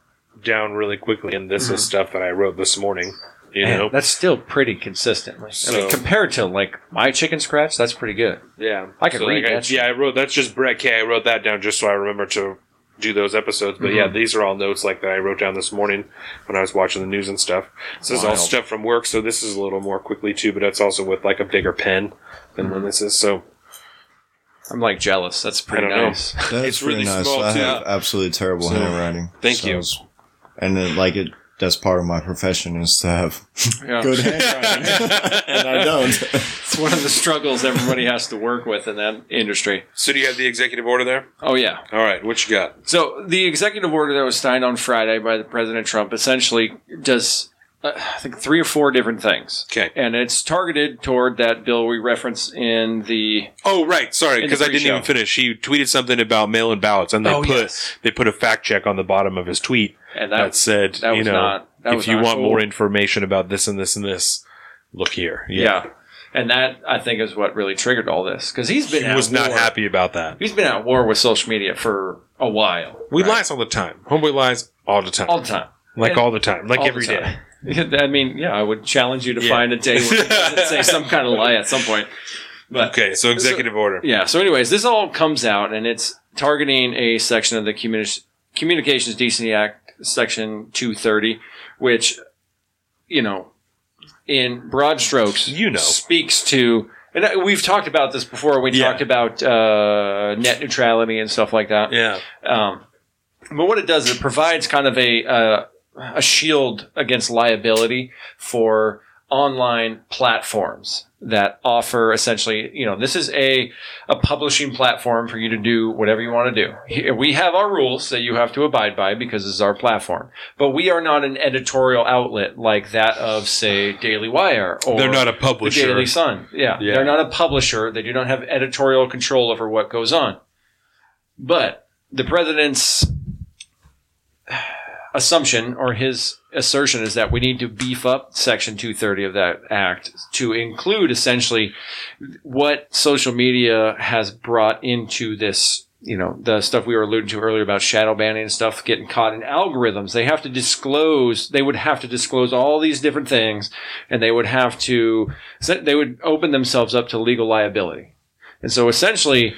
down really quickly, and this is mm-hmm. stuff that I wrote this morning. You Man, know, that's still pretty consistently. I So- mean, compared to like my chicken scratch, that's pretty good. yeah, I could read like, that shit. yeah, I wrote that's just Brett K. I wrote that down just so I remember to do those episodes. But yeah, mm-hmm. these are all notes like that I wrote down this morning when I was watching the news and stuff. This is all Wild. stuff from work, so this is a little more quickly too. But it's also with like a bigger pen than mm-hmm. when this is. So I'm like jealous. That's pretty don't know. nice. That's It's pretty really nice. small, I too. have absolutely terrible So, handwriting. thank you. it's- And then, like it, that's part of my profession is to have Yeah. good handwriting, and I don't. It's one of the struggles everybody has to work with in that industry. So do you have the executive order there? Oh yeah. All right, what you got? So the executive order that was signed on Friday by the President Trump essentially does, uh, I think, three or four different things. Okay. And it's targeted toward that bill we reference in the. Oh, right. Sorry, because I didn't pre-show. even finish. He tweeted something about mail-in ballots, and they Oh, put yes. they put a fact check on the bottom of his tweet And that, that, said, that you was know, not- if you want cool. more information about this and this and this, look here. yeah. And that, I think, is what really triggered all this. Because he's been he at was not war- happy about that. He's been at war with social media for a while. We right? lies all the time. Homeboy lies all the time, All the time. like and- all the time, like every day. I mean, yeah, I would challenge you to Yeah. find a day where he doesn't say some kind of lie at some point. But Okay, so executive order. Yeah. So, anyways, this all comes out, and it's targeting a section of the Communi- Communications Decency Act, Section 230, which, you know, in broad strokes, You know. speaks to. And we've talked about this before. We Yeah. talked about uh, net neutrality and stuff like that. Yeah. Um, but what it does, it provides kind of a uh, a shield against liability for online platforms that offer essentially, you know, this is a a publishing platform for you to do whatever you want to do. We have our rules that you have to abide by because this is our platform, but we are not an editorial outlet like that of, say, Daily Wire or They're not a publisher. the. Daily Sun. Yeah. Yeah. They're not a publisher. They do not have editorial control over what goes on. But the president's assumption or his assertion is that we need to beef up section 230 of that act to include essentially what social media has brought into this you know the stuff we were alluding to earlier about shadow banning and stuff getting caught in algorithms. They have to disclose they would have to disclose all these different things and they would have to they would open themselves up to legal liability and so essentially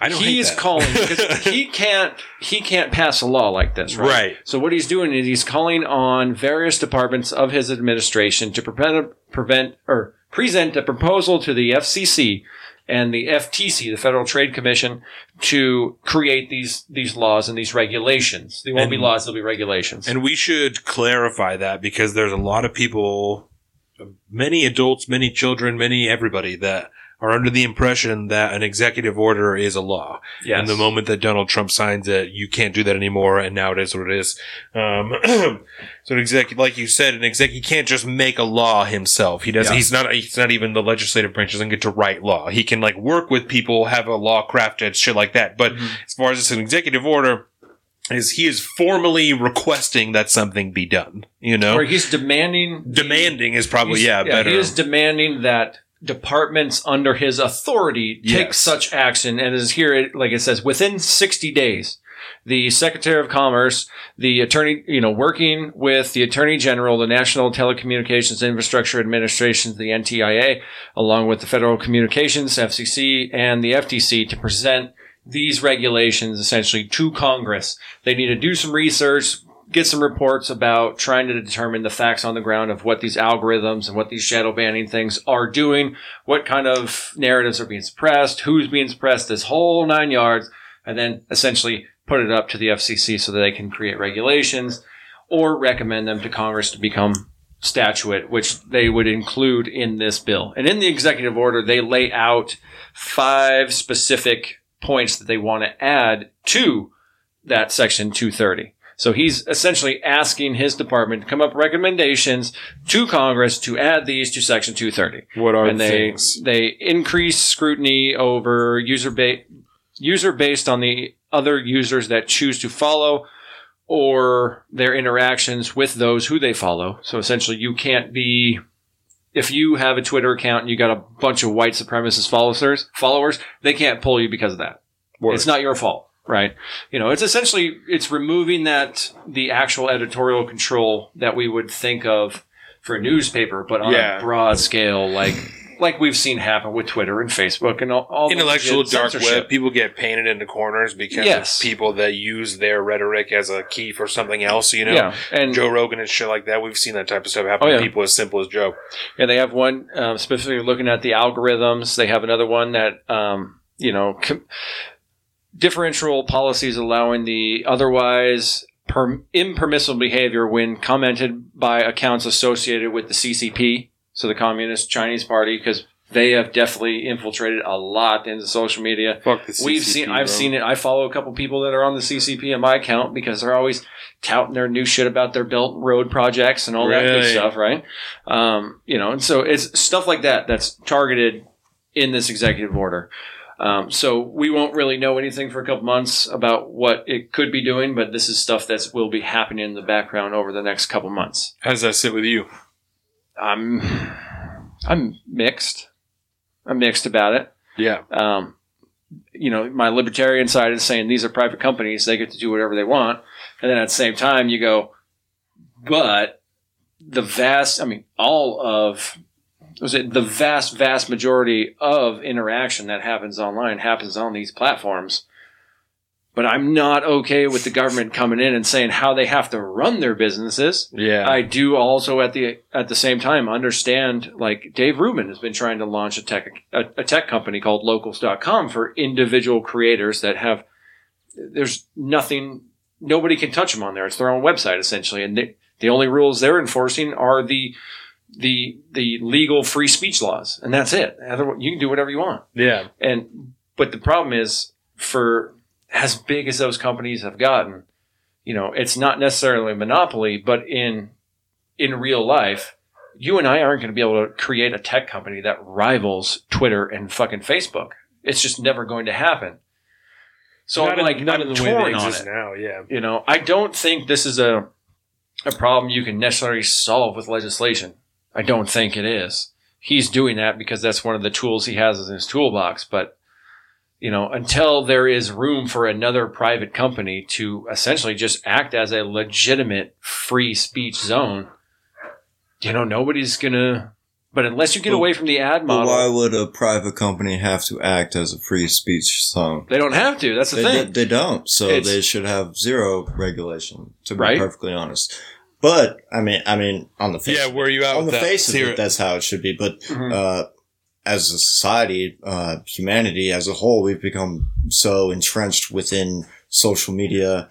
I don't he's calling because he can't he can't pass a law like this right? Right. so what he's doing is he's calling on various departments of his administration to prevent prevent or present a proposal to the FCC and the FTC, the Federal Trade Commission, to create these these laws and these regulations. They won't be laws; they'll be regulations. And we should clarify that because there's a lot of people, many adults, many children, many everybody that are under the impression that an executive order is a law. Yes. And the moment that Donald Trump signs it, you can't do that anymore, and now it is what it is. Um, so an executive, like you said, an exec, he can't just make a law himself. He does. Yeah. He's not. He's not even the legislative branch. Doesn't get to write law. He can like work with people, have a law crafted, shit like that. But Mm-hmm. as far as it's an executive order, is he is formally requesting that something be done. You know, Or he's demanding demanding is probably He's- yeah, better. He is demanding that departments under his authority take Yes. such action, and is here, like it says, within 60 days. The Secretary of Commerce, the attorney, you know, working with the Attorney General, the National Telecommunications Infrastructure Administration, the NTIA, along with the Federal Communications, FCC, and the FTC to present these regulations essentially to Congress. They need to do some research, get some reports about trying to determine the facts on the ground of what these algorithms and what these shadow banning things are doing, what kind of narratives are being suppressed, who's being suppressed, this whole nine yards, and then essentially put it up to the FCC so that they can create regulations or recommend them to Congress to become statute, which they would include in this bill. And in the executive order, they lay out five specific points that they want to add to that section 230. So he's essentially asking his department to come up with recommendations to Congress to add these to section 230 what are and they things? they increase scrutiny over user ba- user based on the other users that choose to follow or their interactions with those who they follow. So essentially, you can't be if you have a Twitter account and you got a bunch of white supremacist followers, followers, they can't pull you because of that. Word. It's not your fault, right? You know, it's essentially it's removing that the actual editorial control that we would think of for a newspaper, but on Yeah. a broad scale, like like we've seen happen with Twitter and Facebook and all, all intellectual legit dark censorship. web. People get painted into corners because Yes. of people that use their rhetoric as a key for something else. You know, Yeah, and Joe Rogan and shit like that. We've seen that type of stuff happen Oh, to yeah. people as simple as Joe. Yeah, they have one um, specifically looking at the algorithms. They have another one that um, you know com- differential policies allowing the otherwise per- impermissible behavior when commented by accounts associated with the CCP, so the Communist Chinese Party, because they have definitely infiltrated a lot into social media. Fuck the We've seen, I've seen it. I follow a couple people that are on the CCP in my account because they're always touting their new shit about their Belt Road projects and all that good stuff, right? Um, you know, and so it's stuff like that that's targeted in this executive order. Um, so we won't really know anything for a couple months about what it could be doing, but this is stuff that will be happening in the background over the next couple months. How does that sit with you? I'm, I'm mixed. I'm mixed about it Yeah, um, you know, my libertarian side is saying these are private companies; they get to do whatever they want. And then at the same time, you go, but the vast, I mean, all of was it the vast, vast majority of interaction that happens online happens on these platforms. But I'm not okay with the government coming in and saying how they have to run their businesses. yeah. I do also at the at the same time understand like Dave Rubin has been trying to launch a tech a, a tech company called locals.com for individual creators that have there's nothing nobody can touch them on there. It's their own website essentially and they, the only rules they're enforcing are the the the legal free speech laws and that's it. Otherwise, you can do whatever you want. yeah. And but the problem is for as big as those companies have gotten, you know, it's not necessarily a monopoly, but in in real life, you and I aren't going to be able to create a tech company that rivals Twitter and fucking Facebook. It's just never going to happen. So Not I'm in- like, not I'm in the way on it. now. Yeah, You know, I don't think this is a a problem you can necessarily solve with legislation. I don't think it is. He's doing that because that's one of the tools he has in his toolbox. But you know, until there is room for another private company to essentially just act as a legitimate free speech zone, you know, nobody's gonna. But unless you get But- away from the ad model, why would a private company have to act as a free speech zone? they don't have to. That's the They, thing. they don't. So It's- they should have zero regulation, to be Right. perfectly honest. But I mean, I mean, on the face, yeah. Where are you at on the that? face of Let's it, that's how it should be. But Mhm. uh, as a society, uh, humanity as a whole, we've become so entrenched within social media,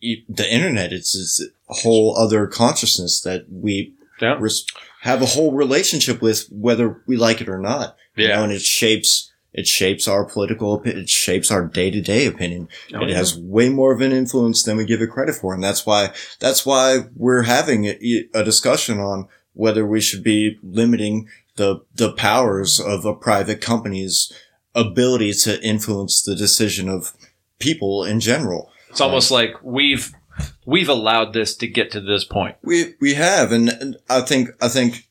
e- the internet. It's, it's a whole other consciousness that we Yeah. res- have a whole relationship with, whether we like it or not. You Yeah. know, and it shapes it shapes our political opi- it shapes our day to day opinion. Oh, it yeah. has way more of an influence than we give it credit for, and that's why that's why we're having a, a discussion on whether we should be limiting the the powers of a private company's ability to influence the decision of people in general. It's almost like we've we've allowed this to get to this point. We we have, and, and I think I think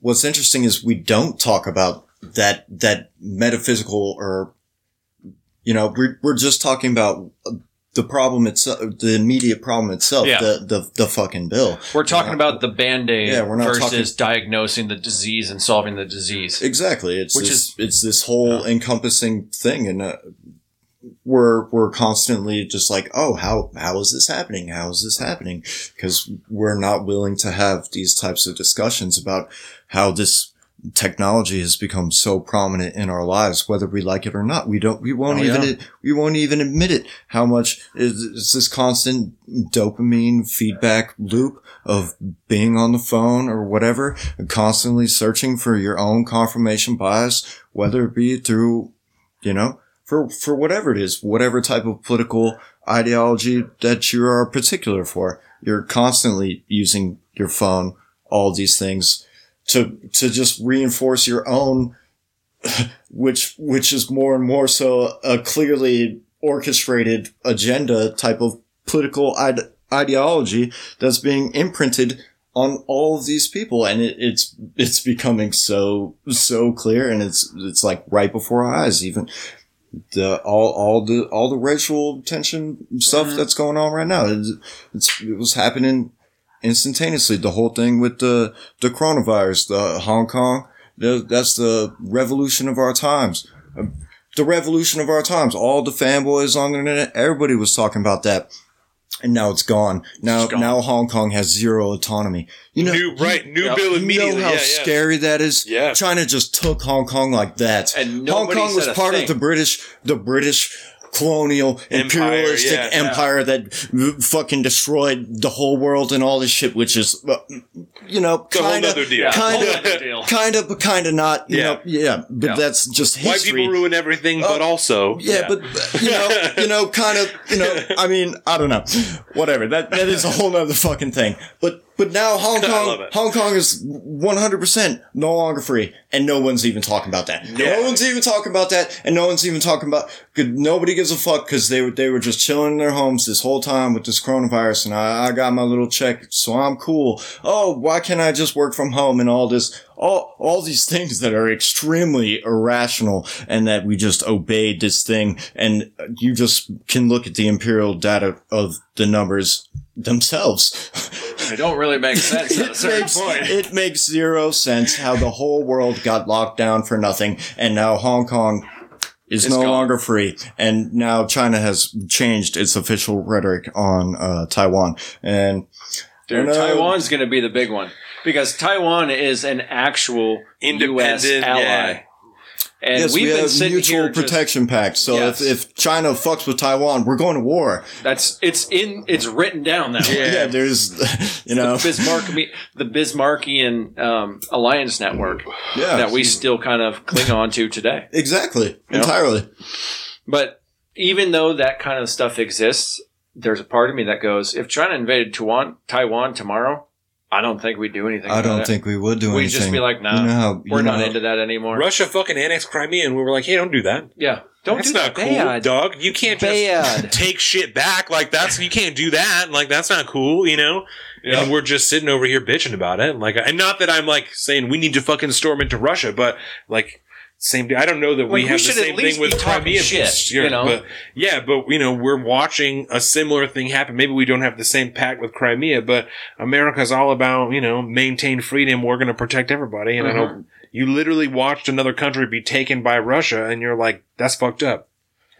what's interesting is we don't talk about that that metaphysical or you know we're we're just talking about the problem itself, the immediate problem itself, Yeah. the the the fucking bill. We're talking about the band aid Yeah, we're not versus diagnosing the disease and solving the disease. Exactly. It's Which this, it's this whole encompassing thing, and uh, we're we're constantly just like, oh, how how is this happening? How is this happening? Because we're not willing to have these types of discussions about how this technology has become so prominent in our lives, whether we like it or not. We don't. We won't Oh, even. yeah. We won't even admit it. How much is, is this constant dopamine feedback loop of being on the phone or whatever, constantly searching for your own confirmation bias, whether it be through, you know, for, for whatever it is, whatever type of political ideology that you are particular for. You're constantly using your phone, all these things to, to just reinforce your own, which, which is more and more so a clearly orchestrated agenda type of political ide- ideology that's being imprinted on all of these people. And it, it's it's becoming so so clear. And it's it's like right before our eyes even the all all the all the racial tension stuff mm-hmm. that's going on right now. It's, it's it was happening instantaneously the whole thing with the the coronavirus the hong kong the, that's the revolution of our times um, the revolution of our times all the fanboys on the internet everybody was talking about that and now it's gone. Now, It's gone. now Hong Kong has zero autonomy. You know, New right, new Yep. bill you know how yeah, yeah. scary that is. Yeah. China just took Hong Kong like that. And Hong Kong was part thing. of the British, the British colonial Empire, imperialistic yeah. empire that fucking destroyed the whole world and all this shit, which is, uh, you know, It's a whole kind of. Yeah, kind of, kind of, but kind of not. You Yeah. know, yeah, but Yeah. that's just White history. people ruin everything, but Uh, also Yeah, Yeah. but you know, you know, kind of, you know. I mean, I don't know, whatever. That that is a whole nother fucking thing. But but now Hong Kong. Hong Kong is one hundred percent no longer free, and no one's even talking about that. Yeah. No one's even talking about that, and no one's even talking about. Nobody gives a fuck because they were they were just chilling in their homes this whole time with this coronavirus, and I, I got my little check, so I'm cool. Oh, why can't I just work from home and all this? All, all these things that are extremely irrational and that we just obeyed this thing and you just can look at the imperial data of the numbers themselves. It don't really make sense at a It certain makes, point. it makes zero sense how the whole world got locked down for nothing and now Hong Kong is It's no gone. longer free and now China has changed its official rhetoric on uh, Taiwan and Dude, And, Taiwan's going to be the big one because Taiwan is an actual U.S. Independent, ally, yeah. And yes, we've we have sitting mutual here. just- protection pact. So Yes. if, if China fucks with Taiwan, we're going to war. that's it's in it's written down that way. Yeah, there's, you know, The Bismarck, the Bismarckian um, alliance network yeah, that we still kind of cling on to today. exactly Yeah. entirely. But even though that kind of stuff exists, there's a part of me that goes, if China invaded Taiwan, Taiwan tomorrow, I don't think we'd do anything. I about don't it. think we would do anything. We'd just be like, nah, you know how, we're not how- into that anymore. Russia fucking annexed Crimea, and we were like, "Hey, don't do that. yeah, don't that's do not that. cool, Bad. dog. You can't just Bad. take shit back. Like that's you can't do that. Like that's not cool. You know." Yeah. And we're just sitting over here bitching about it. Like, and not that I'm like saying we need to fucking storm into Russia, but like. Same. I don't know that we Like, we have the same thing with Crimea. shit, you know? But yeah, but you know, we're watching a similar thing happen. Maybe we don't have the same pact with Crimea, but America's all about you know maintain freedom. We're going to protect everybody, and I Mm-hmm. don't. You literally watched another country be taken by Russia, and you're like, that's fucked up.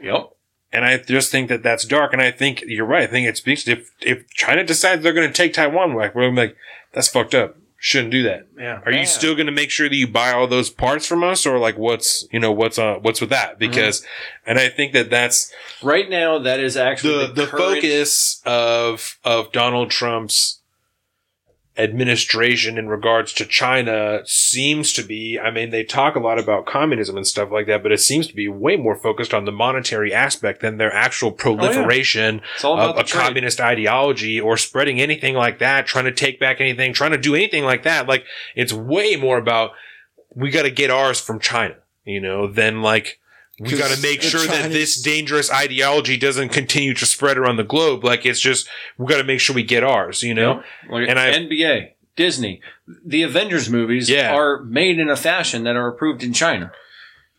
Yep. And I just think that that's dark. And I think you're right. I think it speaks to if if China decides they're going to take Taiwan back, we're like, that's fucked up. Shouldn't do that. Yeah. Are you still going to make sure that you buy all those parts from us, or like what's you know what's uh what's with that? Because, and I think that that's right now? That is actually the the, the current- focus of of Donald Trump's administration in regards to China seems to be, I mean, they talk a lot about communism and stuff like that, but it seems to be way more focused on the monetary aspect than their actual oh, proliferation all about of a trade. communist ideology or spreading anything like that, trying to take back anything, trying to do anything like that. Like, it's way more about, we got to get ours from China, you know, than like, we got to make sure that this dangerous ideology doesn't continue to spread around the globe. Like, it's just, we got to make sure we get ours, you know? Like And I- NBA, Disney, the Avengers movies Yeah. are made in a fashion that are approved in China.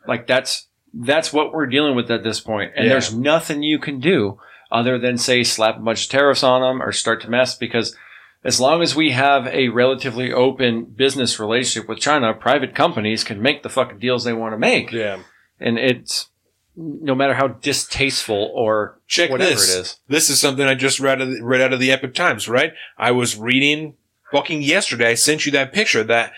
Like that's that's what we're dealing with at this point, and Yeah. there's nothing you can do other than say slap a bunch of tariffs on them or start to mess because. As long as we have a relatively open business relationship with China, private companies can make the fucking deals they want to make. Yeah. And it's no matter how distasteful or check whatever this. it is. This is something I just read, of the- read out of the Epoch Times, right? I was reading fucking yesterday. I sent you that picture that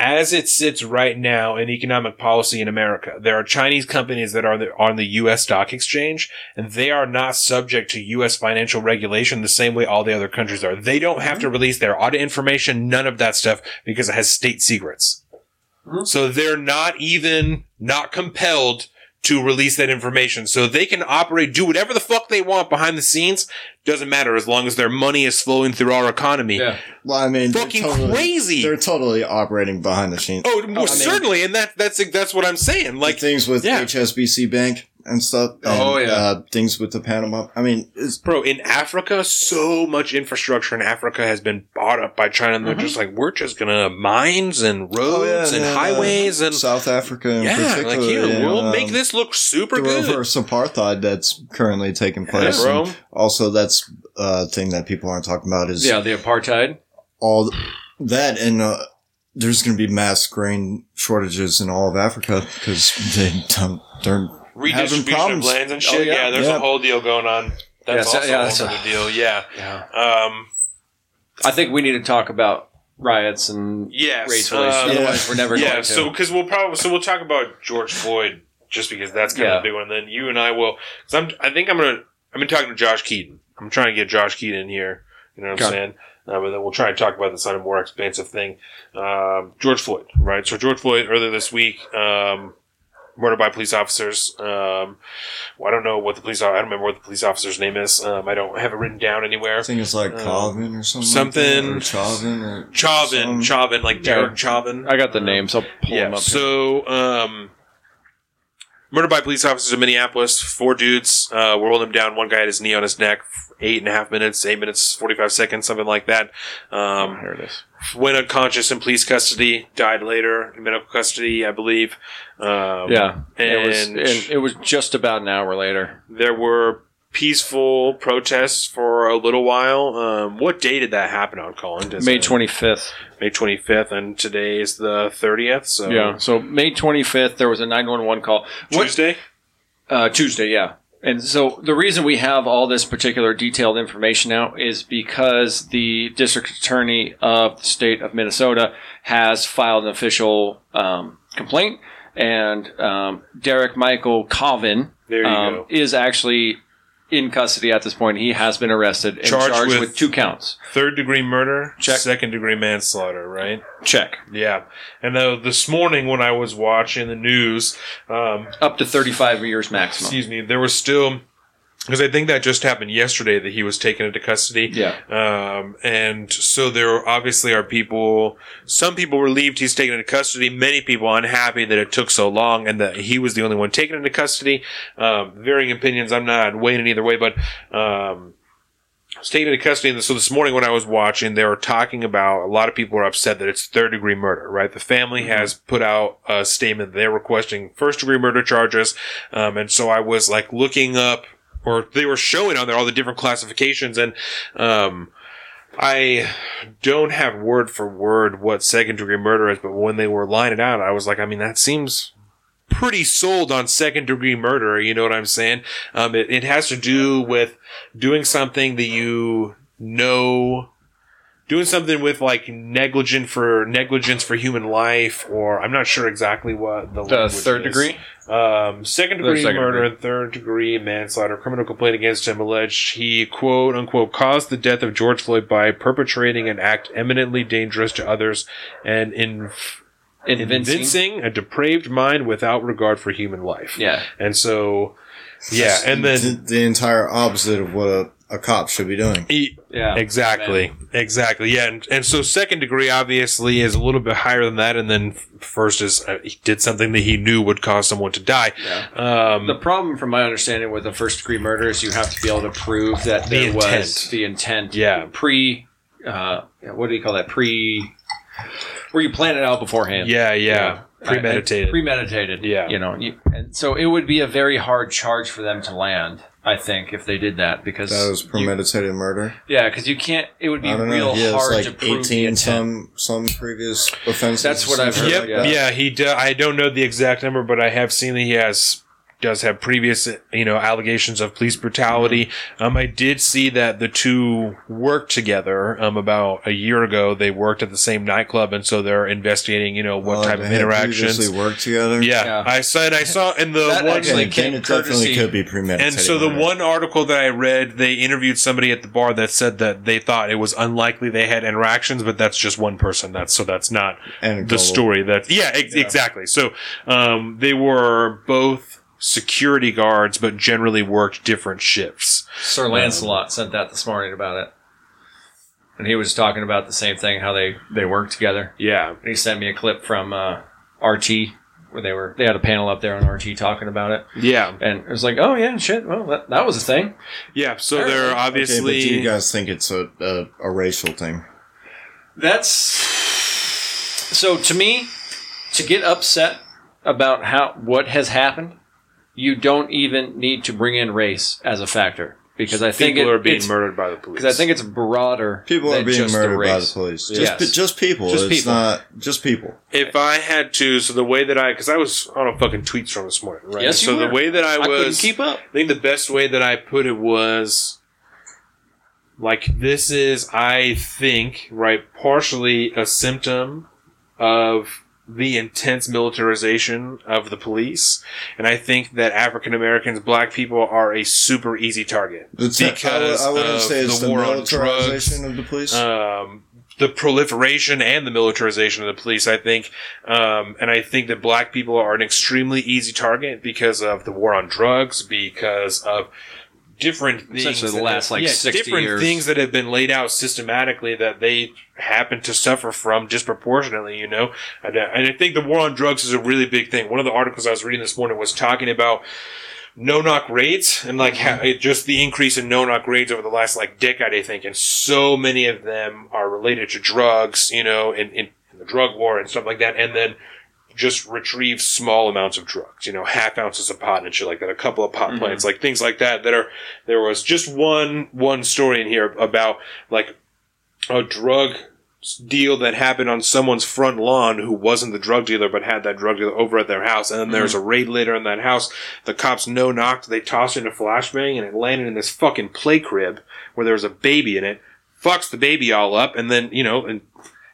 as it sits right now in economic policy in America, there are Chinese companies that are the, on the U.S. stock exchange, and they are not subject to U.S. financial regulation the same way all the other countries are. They don't have to mm-hmm. release their audit information, none of that stuff, because it has state secrets. Mm-hmm. So they're not even not compelled to release that information. So they can operate, do whatever the fuck they want behind the scenes. Doesn't matter as long as their money is flowing through our economy. Yeah. Well, I mean, they're Fucking totally- crazy. They're totally operating behind the scenes. Oh, well, certainly, and that that's that's what I'm saying. like Like, things with yeah. HSBC Bank and stuff. and, Oh, yeah. uh, things with the Panama. I mean, it's bro, in Africa, so much infrastructure in Africa has been bought up by China, and they're just like, we're just gonna mines and roads and uh, highways and South Africa in yeah, like here, and, we'll make um, this look super the good. reverse apartheid that's currently taking place. also, that's a thing that people aren't talking about is Yeah, the apartheid. all that and uh, there's going to be mass grain shortages in all of Africa because they don't, they're having Redistribution of lands and shit. Oh, yeah. yeah. there's Yeah. a whole deal going on. That's Yeah, so- also yeah, a that's whole a- other deal. Yeah. Yeah. Um, I think we need to talk about riots and yes. race relations. um, Otherwise, we're never yeah. going to. So because we'll probably so we'll talk about George Floyd just because that's kind Yeah. of a big one. Then you and I will. Cause I'm. I think I'm gonna. I've been talking to Josh Keaton. I'm trying to get Josh Keaton in here. You know what I'm Okay. saying? Um, and then we'll try and talk about this on a more expansive thing. Um, George Floyd, right? So George Floyd earlier this week, um, murdered by police officers. Um, well, I don't know what the police. I don't remember what the police officer's name is. Um, I don't have it written down anywhere. I think it's like Um, Calvin or something. something- like that, or Chauvin or Chauvin, some- Chauvin, like Derek Yeah. Chauvin. I got the names. I'll pull them Yeah. up. So, um, murdered by police officers in Minneapolis. Four dudes uh, were holding him down. One guy had his knee on his neck. Eight and a half minutes, eight minutes, forty-five seconds, something like that. Um, Here it is. Went unconscious in police custody. Died later in medical custody, I believe. Um, Yeah, it was. and- And it was just about an hour later. there were peaceful protests for a little while. Um, what day did that happen on, Colin? Does May twenty fifth. May twenty fifth, and today is the thirtieth. So Yeah. So May twenty fifth, there was a nine one one call. What- Tuesday. Uh, Tuesday, yeah. And so the reason we have all this particular detailed information now is because the district attorney of the state of Minnesota has filed an official um, complaint, and um, Derek Michael Chauvin There you um, go. is actually in custody at this point. He has been arrested and Charged charged, with- with, two counts. Third degree murder, Check. second degree manslaughter, right? Check. Yeah. And uh, this morning when I was watching the news, um, Up to 35 years maximum. excuse me, there was still because I think that just happened yesterday that he was taken into custody. Yeah. Um, and so there obviously are people, some people relieved he's taken into custody, many people unhappy that it took so long and that he was the only one taken into custody. Um, varying opinions. I'm not weighing in either way, but, um, was taken into custody. And so this morning when I was watching, they were talking about a lot of people are upset that it's third degree murder, right? The family has put out a statement. They're requesting first degree murder charges. Um, and so I was like looking up or they were showing on there all the different classifications and, um, I don't have word for word what second degree murder is, but when they were lining out, I was like, I mean, that seems pretty sold on second degree murder. You know what I'm saying? Um, it, it has to do with doing something that you know doing something with like negligent for negligence for human life, or I'm not sure exactly what the The third is. degree. Um, second degree second murder degree. and third degree manslaughter. Criminal complaint against him alleged he quote unquote caused the death of George Floyd by perpetrating an act eminently dangerous to others and in Invincing. convincing a depraved mind without regard for human life. Yeah. And so, yeah, and then the, the entire opposite of what a, a cop should be doing. he, Yeah. exactly, exactly, yeah, and, and so second degree obviously is a little bit higher than that, and then first is uh, he did something that he knew would cause someone to die. Yeah. Um, The problem, from my understanding, with a first degree murder is you have to be able to prove that The there was intent. the intent. Yeah. Pre. Uh, what do you call that? Pre. Where you plan it out beforehand. yeah, yeah, I- premeditated. I- premeditated. Yeah. You know, you, and so it would be a very hard charge for them to land. I think if they did that because That was you- premeditated murder. yeah, because you can't. It would be I don't real know. He has hard to prove the 18 intent. some some previous offenses. That's what I've heard, Yep. that. yeah, he. Do, I don't know the exact number, but I have seen that he has does have previous, you know, allegations of police brutality. Um, I did see that the two worked together. Um, about a year ago, they worked at the same nightclub, and so they're investigating, you know, what Well, type of had interactions. previously worked together. Yeah, Yeah. I said I saw in the That one. actually came it definitely could be premeditated. And so the murder. one article that I read, they interviewed somebody at the bar that said that they thought it was unlikely they had interactions, but that's just one person. That's so that's not the story. That yeah, ex- exactly. So um, they were both security guards, but generally worked different shifts. Sir Lancelot sent that this morning about it, and he was talking about the same thing how they they work together. Yeah, And he sent me a clip from uh, RT where they were they had a panel up there on RT talking about it, yeah, and it was like, oh yeah, shit, well that, that was a thing. yeah. So Apparently. they're Okay, but obviously do you guys think it's a, a, a racial thing? That's so to me to get upset about how what has happened. You don't even need to bring in race as a factor because I think people it- are being murdered by the police. Because I think it's broader. People than are being just murdered by the police. Just, Yes. pe- just people. Just it's people. not just people. if I had to, so the way that I, because I was on a fucking tweet storm this morning, right? Yes, you so the way that I I couldn't was, keep up. I think the best way that I put it was like this is I think right partially a symptom of the intense militarization of the police and I think that African Americans black people are a super easy target The because I, would- I wouldn't of say it's the the, war on militarization drugs of the police. um, the proliferation and the militarization of the police, I think. Um, and I think that black people are an extremely easy target because of the war on drugs, because of different things. Essentially the that- last, like, 60 different years. things that have been laid out systematically that they happen to suffer from disproportionately, you know? And, uh, and I think the war on drugs is a really big thing. One of the articles I was reading this morning was talking about no knock raids and like it, just the increase in no knock raids over the last like decade, I think, and so many of them are related to drugs, you know, in the drug war and stuff like that, and then just retrieve small amounts of drugs, you know, half ounces of pot and shit like that, a couple of pot plants, like things like that. That are there was just one one story in here about like a drug deal that happened on someone's front lawn who wasn't the drug dealer but had that drug dealer over at their house. And then there was mm-hmm. a raid later in that house. The cops no knocked. They tossed in a flashbang and it landed in this fucking play crib where there was a baby in it. Fucks the baby all up and then you know and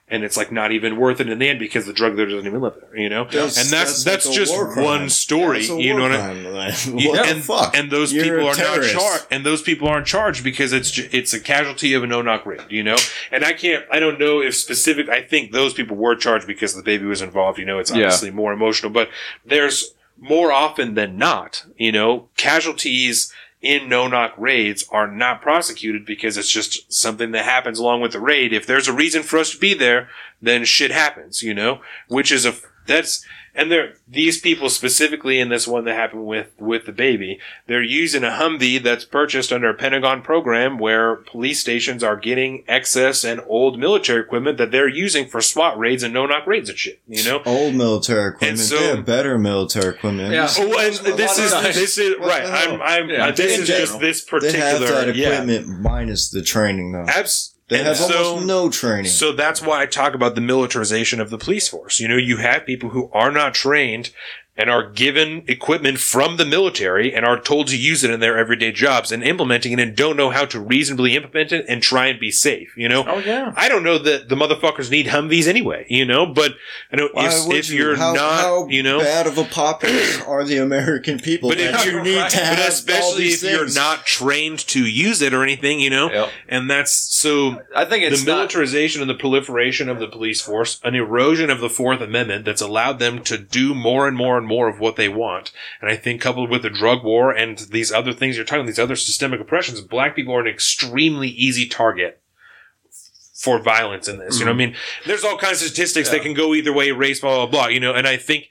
and it's like not even worth it in the end because the drug dealer doesn't even live there, you know. That's- and that's that's that's, like just one story, you know what I crime, like, yeah, what and, fuck? and those You're people a are not charged. And those people aren't charged because it's ju- it's a casualty of a no knock raid, you know. And I can't, I don't know if specific. I think those people were charged because the baby was involved. You know, it's Yeah. obviously more emotional, but there's more often than not, you know, casualties in no knock raids are not prosecuted because it's just something that happens along with the raid. If there's a reason for us to be there, then shit happens, you know, which is a, that's, and they're, these people specifically in this one that happened with, with the baby, they're using a Humvee that's purchased under a Pentagon program where police stations are getting excess and old military equipment that they're using for SWAT raids and no knock raids and shit, you know? Old military equipment. so- they have better military equipment. Yeah. Oh, and this is lot of times. this is right. I'm, I'm Yeah. this is they- just this particular They have particular that yeah. equipment minus the training, though. Abs- They and have so, almost no training. So that's why I talk about the militarization of the police force. You know, you have people who are not trained and are given equipment from the military and are told to use it in their everyday jobs and implementing it and don't know how to reasonably implement it and try and be safe, you know? Oh yeah. I don't know that the motherfuckers need Humvees anyway, you know, but I know Why if, if you? you're how, not, how you know, bad of a populace are the American people But if that you you're- need right. to have but all especially these if you're not trained to use it or anything, you know, Yep. and that's so I think it's the not- militarization and the proliferation of the police force, an erosion of the Fourth Amendment that's allowed them to do more and more and more of what they want. And I think coupled with the drug war and these other things you're talking, these other systemic oppressions, black people are an extremely easy target for violence in this. You know what I mean? There's all kinds of statistics that Mm-hmm. Can go either way, race, blah, blah, blah, you know, and I think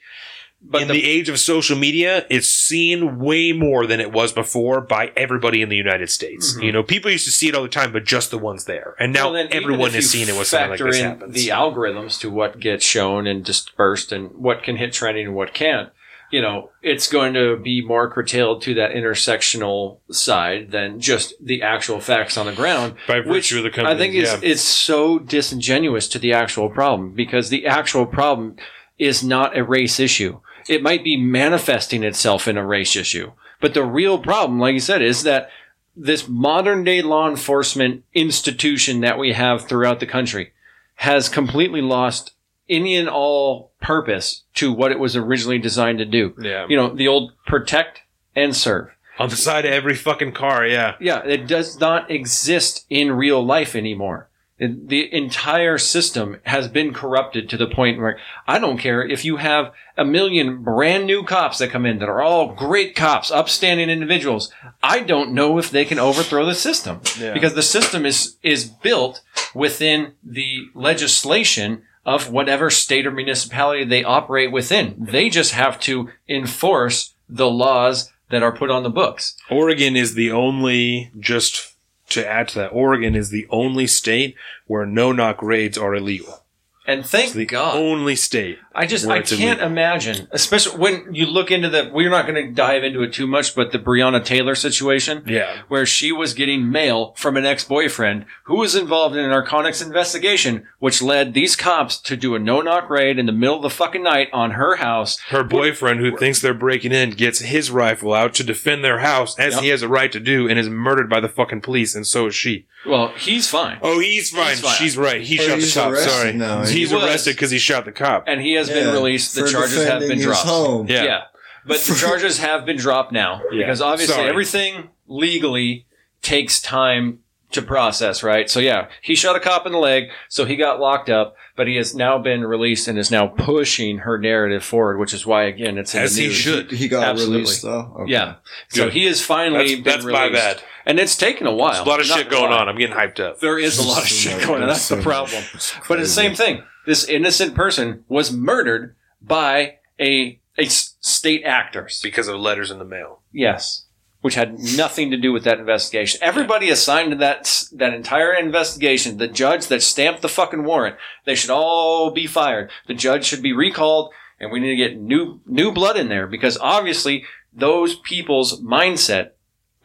but in the, the, age of social media, it's seen way more than it was before by everybody in the United States. Mhm. You know, people used to see it all the time, but just the ones there. And now well, everyone has seen it when something like this happens. The algorithms to what gets shown and dispersed and what can hit trending and what can't. You know, it's going to be more curtailed to that intersectional side than just the actual facts on the ground. by virtue of the company, I think is it's so disingenuous to the actual problem because the actual problem is not a race issue. It might be manifesting itself in a race issue, but the real problem, like you said, is that this modern day law enforcement institution that we have throughout the country has completely lost any and all purpose to what it was originally designed to do. yeah. You know, the old protect and serve. on the side of every fucking car, yeah. Yeah, it does not exist in real life anymore. The entire system has been corrupted to the point where I don't care if you have a million brand new cops that come in that are all great cops, upstanding individuals. I don't know if they can overthrow the system Yeah. because the system is is built within the legislation of whatever state or municipality they operate within. They just have to enforce the laws that are put on the books. Oregon is the only just to add to that, Oregon is the only state where no knock raids are illegal. And thank It's the God. only state. I just I can't illegal. imagine, especially when you look into the. We're not going to dive into it too much, but the Breonna Taylor situation, Yeah. where she was getting mail from an ex-boyfriend who was involved in a narcotics investigation, which led these cops to do a no-knock raid in the middle of the fucking night on her house. Her boyfriend, who thinks they're breaking in, gets his rifle out to defend their house, as Yep. he has a right to do, and is murdered by the fucking police, and so is she. Well, he's fine, Oh, he's fine. He's fine. She's right. He Oh, shot the he's cop. arrested Sorry. no, He's He was. arrested because he shot the cop. and he has been Yeah, released. The for charges have defending been his dropped. home. Yeah. Yeah. But the charges have been dropped now Yeah. because obviously Sorry. everything legally takes time to process, right? So yeah, he shot a cop in the leg, so he got locked up, but he has now been released and is now pushing her narrative forward, which is why again it's in As the he news. should. He got Absolutely. released though. Okay. Yeah. So Good. he is finally That's, been that's my released. bad. And it's taken a while. There's a lot of Not shit gonna lie. on. I'm getting hyped up. There is a lot of shit going on. That's the problem. But it's the same thing. This innocent person was murdered by a a s- state actor. Because of letters in the mail. Yes, which had nothing to do with that investigation. Everybody assigned to that that entire investigation, the judge that stamped the fucking warrant, they should all be fired. The judge should be recalled, and we need to get new new blood in there because obviously those people's mindset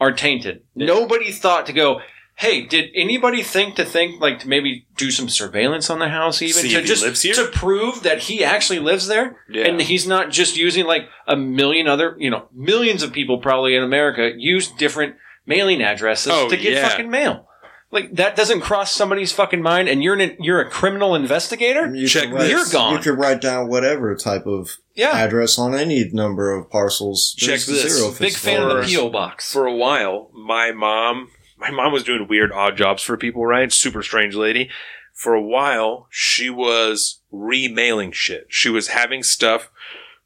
are tainted. Nobody thought to go. Hey, did anybody think to think like to maybe do some surveillance on the house even See to if he just lives here? to prove that he actually lives there? Yeah. And he's not just using like a million other, you know, millions of people probably in America use different mailing addresses Oh, to get yeah. fucking mail. Like that doesn't cross somebody's fucking mind, and you're an, you're a criminal investigator. You Check could write, You're gone. You could write down whatever type of Yeah, address on any number of parcels. Check Just a this. Zero big fan of the. PO box. for a while, my mom, my mom was doing weird odd jobs for people, right? Super strange lady. For a while, she was remailing shit. She was having stuff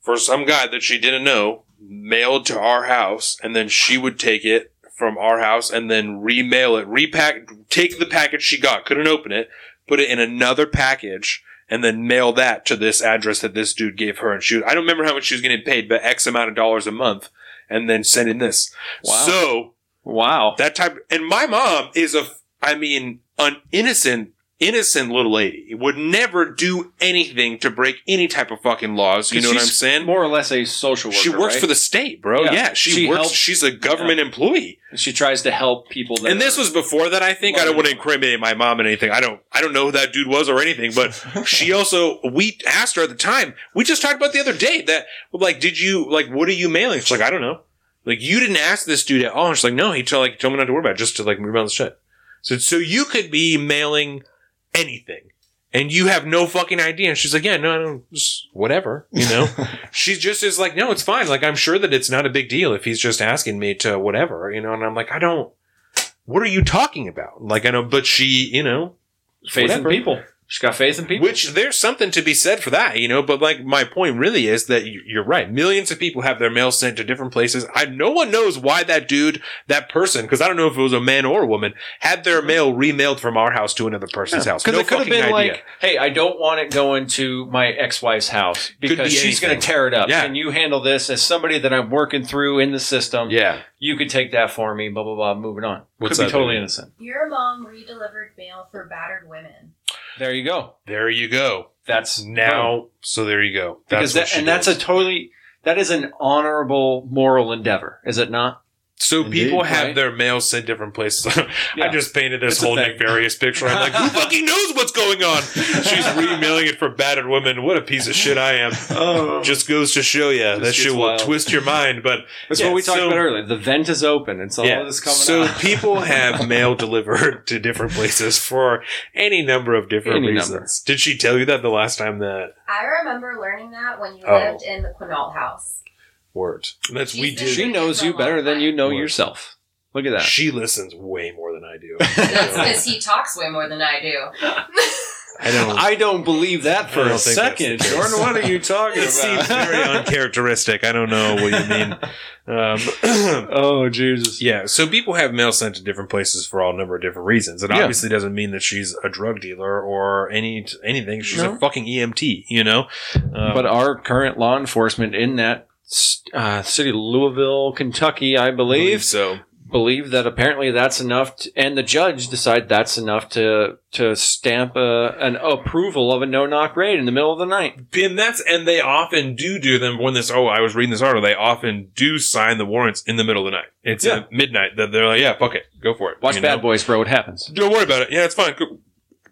for some guy that she didn't know mailed to our house, and then she would take it from our house and then remail it, repack, take the package she got, couldn't open it, put it in another package, and then mail that to this address that this dude gave her. And she, I don't remember how much she was getting paid, but X amount of dollars a month, and then send in this. Wow. So Wow. that type, and my mom is a, I mean, an innocent innocent little lady would never do anything to break any type of fucking laws. You know what I'm saying? More or less a social worker. she works right? for the state, bro. Yeah. Yeah, she, She works. helps- she's a government employee. She tries to help people. That And this was before that. I think I don't want to incriminate my mom and anything. I don't. I don't know who that dude was or anything. But she also. We asked her at the time. We just talked about the other day that like, did you like what are you mailing? She's like, I don't know. Like you didn't ask this dude at all. And she's like, no. He told like he told me not to worry about it, just to like move on the shit. So so you could be mailing anything. And you have no fucking idea. And she's like, yeah, no, I don't, just whatever, you know? She's just is like, no, it's fine. Like, I'm sure that it's not a big deal if he's just asking me to whatever, you know? And I'm like, I don't, what are you talking about? Like, I know, but she, you know, faith whatever. people. She's got faith in people. which there's something to be said for that, you know. But like, my point really is that you- you're right. Millions of people have their mail sent to different places. I no one knows why that dude, that person, because I don't know if it was a man or a woman, had their mm-hmm. mail remailed from our house to another person's house. Because No it could have been idea. like, "Hey, I don't want it going to my ex-wife's house because be she's going to tear it up. Yeah. Can you handle this as somebody that I'm working through in the system? yeah. You could take that for me. Blah blah blah. Moving on. What's could be totally baby? innocent. Your mom redelivered mail for battered women. There you go. There you go. That's Now, so there you go. because what that, and that's a totally that is an honorable moral endeavor, is it not? So Indeed, people have right? their mail sent different places. Yeah. I just painted this It's whole thing. nefarious picture. I'm like, who fucking knows what's going on? She's remailing it for battered women. What a piece of shit I am. Oh, Just goes to show you that gets shit will twist your mind. But that's yeah, what we talked so- about earlier. The vent is open. It's all yeah, this coming so out. people have mail delivered to different places for any number of different Any reasons. number. Did she tell you that the last time that I remember learning that when you Oh. lived in the Quinault house. Word? That's we She's did. she knows you better than you know yourself. Look at that. She listens way more than I do. That's because he talks way more than I do. I don't. I don't believe that for I a don't think that's second, the case. Jordan. What are you talking about It seems very uncharacteristic. I don't know what you mean. Um, oh Jesus! yeah, so people have mail sent to different places for all number of different reasons. It Yeah. obviously doesn't mean that she's a drug dealer or any anything. She's No. a fucking EMT, you know. Um, But our current law enforcement in that uh, city, of Louisville, Kentucky, I believe, so. believe that apparently that's enough, to, and the judge decide that's enough to to stamp a, an approval of a no knock raid in the middle of the night. And that's and they often do do them when this. Oh, I was reading this article. They often do sign the warrants in the middle of the night. It's Yeah. at midnight that they're like, yeah, fuck it, go for it. Watch you Bad know? Boys, bro. It happens. Don't worry about it. Yeah, it's fine. Go-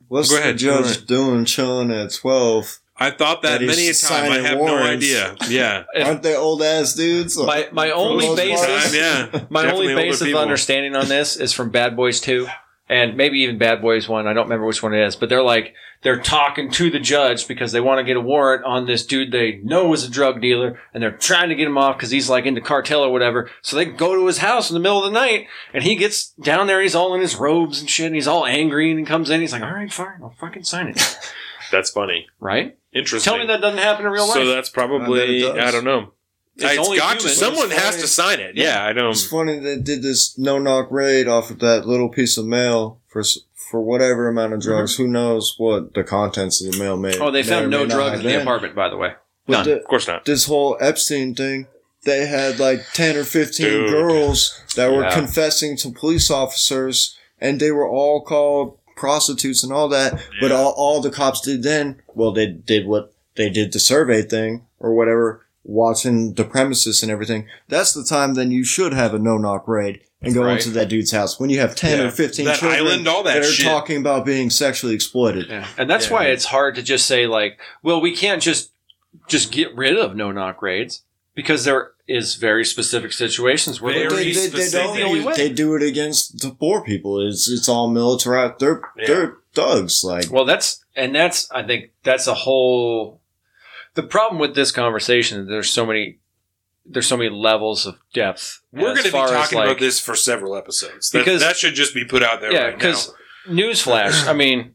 What's Go ahead, the judge go ahead. doing chilling at 12? I thought that, That many a time. I signing have warrants. no idea. Yeah. Aren't they old ass dudes? My- my only basis- Time, yeah. My only basis of people. understanding on this is from Bad Boys 2 and maybe even Bad Boys 1. I don't remember which one it is, but they're like, they're talking to the judge because they want to get a warrant on this dude they know is a drug dealer and they're trying to get him off because he's like into cartel or whatever. So they go to his house in the middle of the night and he gets down there. He's all in his robes and shit and he's all angry and he comes in. He's like, all right, fine. I'll fucking sign it. That's funny. right? Interesting. Tell me that doesn't happen in real life. So that's probably I bet it does. I don't know. It's it's only got to. Someone It's has funny. to sign it. Yeah, I don't. It's funny they did this no knock raid off of that little piece of mail for for whatever amount of drugs. Mm-hmm. Who knows what the contents of the mail may. oh, they may found no drugs in the been. apartment, by the way. None. the- Of course not. this whole Epstein thing, they had like 10 or 15 Dude. girls that were Yeah. confessing to police officers, and they were all called prostitutes and all that. But all, all the cops did then, well, they did what they did the survey thing or whatever, watching the premises and everything. That's the time then you should have a no knock raid and go Right. into that dude's house when you have 10 Yeah. or 15 That children island, all that are shit. talking about being sexually exploited. Yeah. And that's Yeah. why it's hard to just say like, well, we can't just just get rid of no knock raids because there is very specific situations where Very they're- they, they, they don't. The only way. They do it against the poor people. It's it's all militarized. They're Yeah. they're thugs. Like well, that's and that's I think that's a whole. The problem with this conversation is there's so many there's so many levels of depth. We're going to be talking like- about this for several episodes. That, Because- that should just be put out there Yeah, right because newsflash. I mean,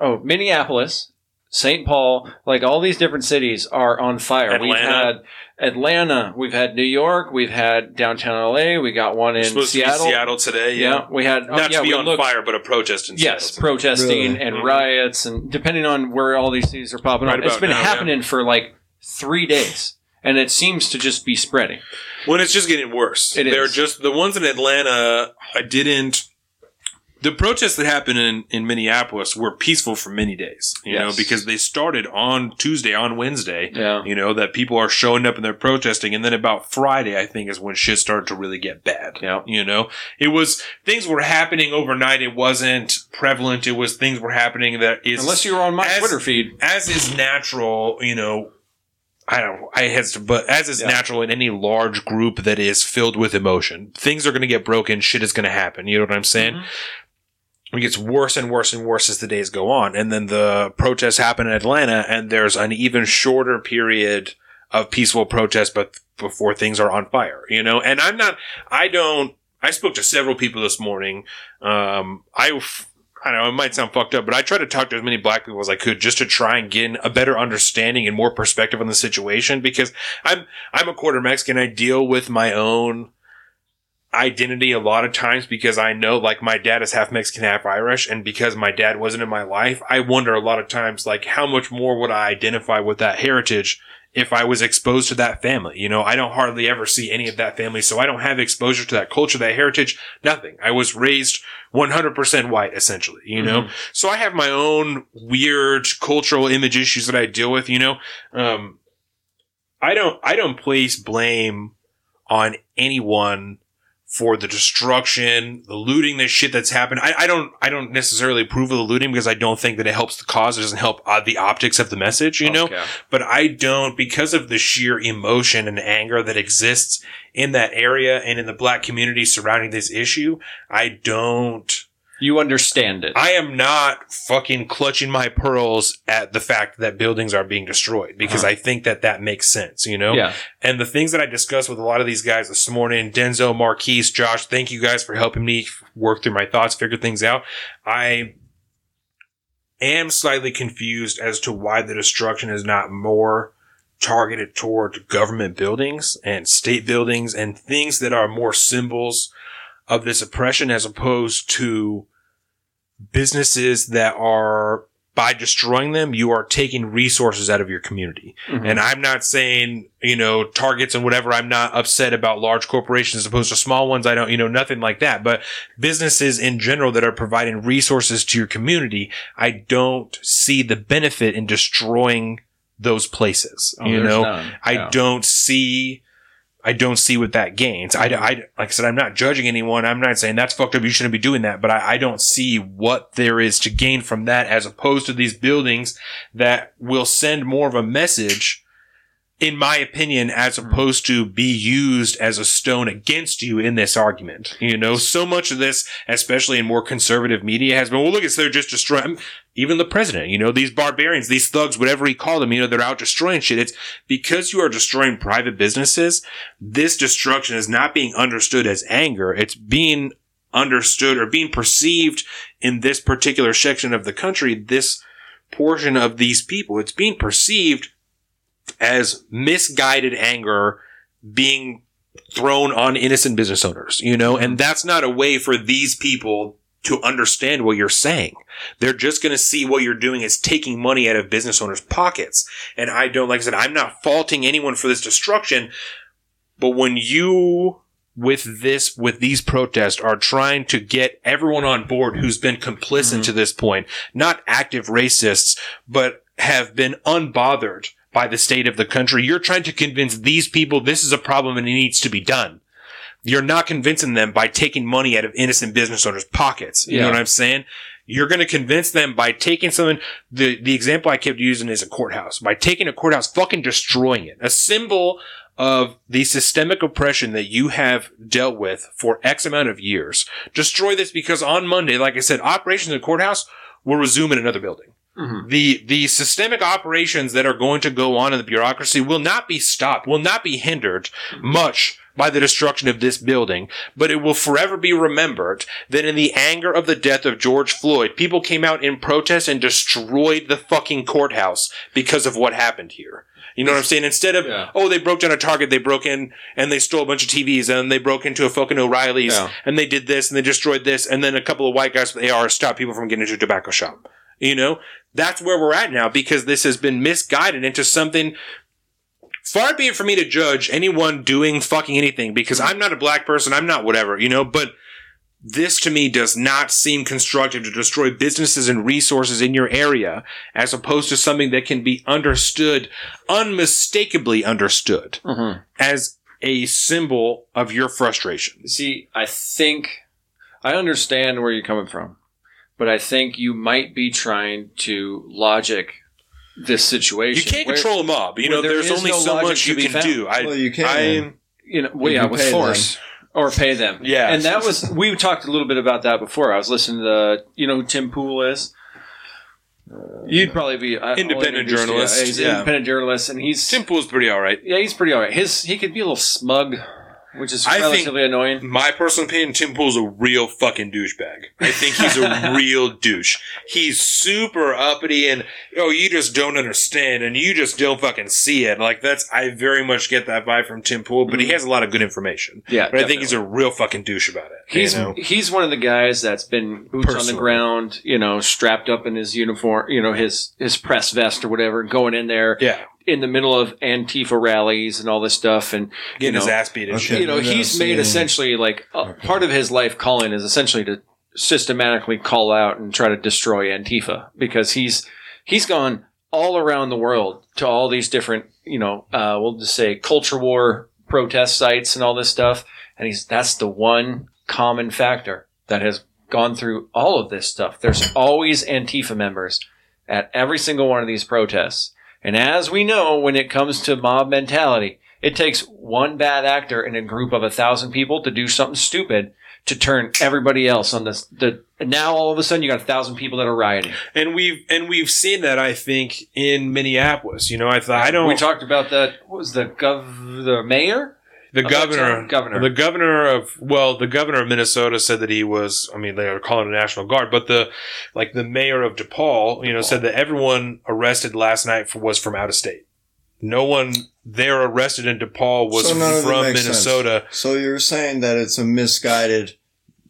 oh, Minneapolis, St. Paul, like all these different cities are on fire. We've had Atlanta, we've had New York, we've had downtown LA, we got one in Seattle. to Seattle today. Yeah. Yeah, we had oh, not yeah, to be on looked- fire, but a protest in Yes, Seattle. protesting Really? and Mhm. riots, and depending on where all these cities are popping Right up, it's been now, happening for like three days, and it seems to just be spreading. When it's just getting worse. It They're is. just the ones in Atlanta. I didn't. The protests that happened in, in Minneapolis were peaceful for many days, you know, because they started on Tuesday, on Wednesday, Yeah. you know, that people are showing up and they're protesting. And then about Friday, I think, is when shit started to really get bad. Yeah. You know, it was things were happening overnight. It wasn't prevalent. It was things were happening that is Unless you were on my as- Twitter feed. as is natural, you know, I don't, I hesitate, but as is Yeah. natural in any large group that is filled with emotion, things are going to get broken. Shit is going to happen. You know what I'm saying? Mm-hmm. It gets worse and worse and worse as the days go on. And then the protests happen in Atlanta and there's an even shorter period of peaceful protest, but before things are on fire, you know? And I'm not, I don't, I spoke to several people this morning. Um, I, I know, it might sound fucked up, but I tried to talk to as many black people as I could just to try and get a better understanding and more perspective on the situation because I'm, I'm a quarter Mexican. I deal with my own identity a lot of times because I know like my dad is half Mexican, half Irish. And because my dad wasn't in my life, I wonder a lot of times like how much more would I identify with that heritage if I was exposed to that family. You know, I don't hardly ever see any of that family, so I don't have exposure to that culture, that heritage, nothing. I was raised 100% white, essentially, you know? So I have my own weird cultural image issues that I deal with, you know? Um, I don't, I don't place blame on anyone for the destruction, the looting, the shit that's happened. I, I don't, I don't necessarily approve of the looting because I don't think that it helps the cause. It doesn't help uh, the optics of the message, you know? But I don't because of the sheer emotion and anger that exists in that area and in the black community surrounding this issue. I don't. You understand it. I am not fucking clutching my pearls at the fact that buildings are being destroyed because Uh-huh. I think that that makes sense, you know? yeah. And the things that I discussed with a lot of these guys this morning, Denzo, Marquise, Josh, thank you guys for helping me work through my thoughts, figure things out. I am slightly confused as to why the destruction is not more targeted toward government buildings and state buildings and things that are more symbols of this oppression as opposed to businesses that are by destroying them, you are taking resources out of your community. Mhm. And I'm not saying, you know, targets and whatever. I'm not upset about large corporations as opposed to small ones. I don't, you know, nothing like that. But businesses in general that are providing resources to your community, I don't see the benefit in destroying those places. Oh, you know, none. I Yeah. don't see. I don't see what that gains. I, I, like I said, I'm not judging anyone. I'm not saying that's fucked up. You shouldn't be doing that. But I, I don't see what there is to gain from that as opposed to these buildings that will send more of a message, in my opinion, as hmm. opposed to be used as a stone against you in this argument. You know, so much of this, especially in more conservative media, has been, well, look, it's they're just destroying. Even the president, you know, these barbarians, these thugs, whatever he called them, you know, they're out destroying shit. It's because you are destroying private businesses. This destruction is not being understood as anger. It's being understood or being perceived in this particular section of the country, this portion of these people. It's being perceived as misguided anger being thrown on innocent business owners, you know, and mm-hmm. that's not a way for these people to understand what you're saying. They're just going to see what you're doing as taking money out of business owners' pockets. And I don't, like I said, I'm not faulting anyone for this destruction, but when you with this with these protests are trying to get everyone on board who's been complicit mm-hmm. to this point, not active racists, but have been unbothered by the state of the country. You're trying to convince these people this is a problem and it needs to be done. You're not convincing them by taking money out of innocent business owners' pockets. You know what I'm saying? You're going to convince them by taking something. The, the example I kept using is a courthouse. By taking a courthouse, fucking destroying it. A symbol of the systemic oppression that you have dealt with for X amount of years. Destroy this because on Monday, like I said, operations in the courthouse will resume in another building. Mm-hmm. The the systemic operations that are going to go on in the bureaucracy will not be stopped, will not be hindered mm-hmm. much by the destruction of this building, but it will forever be remembered that in the anger of the death of George Floyd, people came out in protest and destroyed the fucking courthouse because of what happened here. You know what I'm saying? Instead of, Yeah. oh, they broke down a Target, they broke in and they stole a bunch of TVs and they broke into a fucking O'Reilly's Yeah. and they did this and they destroyed this and then a couple of white guys with ARs stopped people from getting into a tobacco shop. You know, that's where we're at now because this has been misguided into something. Far be it for me to judge anyone doing fucking anything because I'm not a black person. I'm not whatever, you know, but this to me does not seem constructive to destroy businesses and resources in your area as opposed to something that can be understood, unmistakably understood Mhm. as a symbol of your frustration. See, I think I understand where you're coming from, but I think you might be trying to logic this situation. You can't where- control a mob. You know, there there's only no so much you can found. do. I, Well, you can. I, you know, well, If yeah, you with pay force or pay them. Yeah. and that was we talked a little bit about that before. I was listening to the, you know, who Tim Pool is. You'd probably be uh, Independent introduced to you. journalist, He's an yeah. independent journalist, and he's Tim Pool's pretty all right. yeah, he's pretty all right. His he could be a little smug, which is I think- relatively annoying. My personal opinion, Tim Pool's a real fucking douchebag. I think he's a real douche. He's super uppity and oh, you just don't understand and you just don't fucking see it. Like that's I very much get that vibe from Tim Pool, but he mm-hmm. has a lot of good information. Yeah, But I think he's a real fucking douche about it. He's you know? he's one of the guys that's been boots on the ground, you know, strapped up in his uniform, you know, his his press vest or whatever, going in there yeah, in the middle of Antifa rallies and all this stuff, and getting you his know, ass beat and Okay. shit. you know, he's seeing- made essentially like a, part of his life calling is essentially to systematically call out and try to destroy Antifa because he's he's gone all around the world to all these different, you know, uh, we'll just say culture war protest sites and all this stuff, and he's that's the one common factor that has gone through all of this stuff. There's always Antifa members at every single one of these protests. And as we know, when it comes to mob mentality, it takes one bad actor in a group of a thousand people to do something stupid to turn everybody else on this. The now all of a sudden you got a thousand people that are rioting. And we've and we've seen that I think in Minneapolis. You know, I thought I don't We talked about that. What was the gov? The mayor? The governor. Governor. the governor of well, the governor of Minnesota said that he was. I mean, they are calling it National Guard, but the like the mayor of DePaul, you know, said that everyone arrested last night for, was from out of state. No one there arrested in DePaul was So none of it from makes sense. Minnesota. So you're saying that it's a misguided,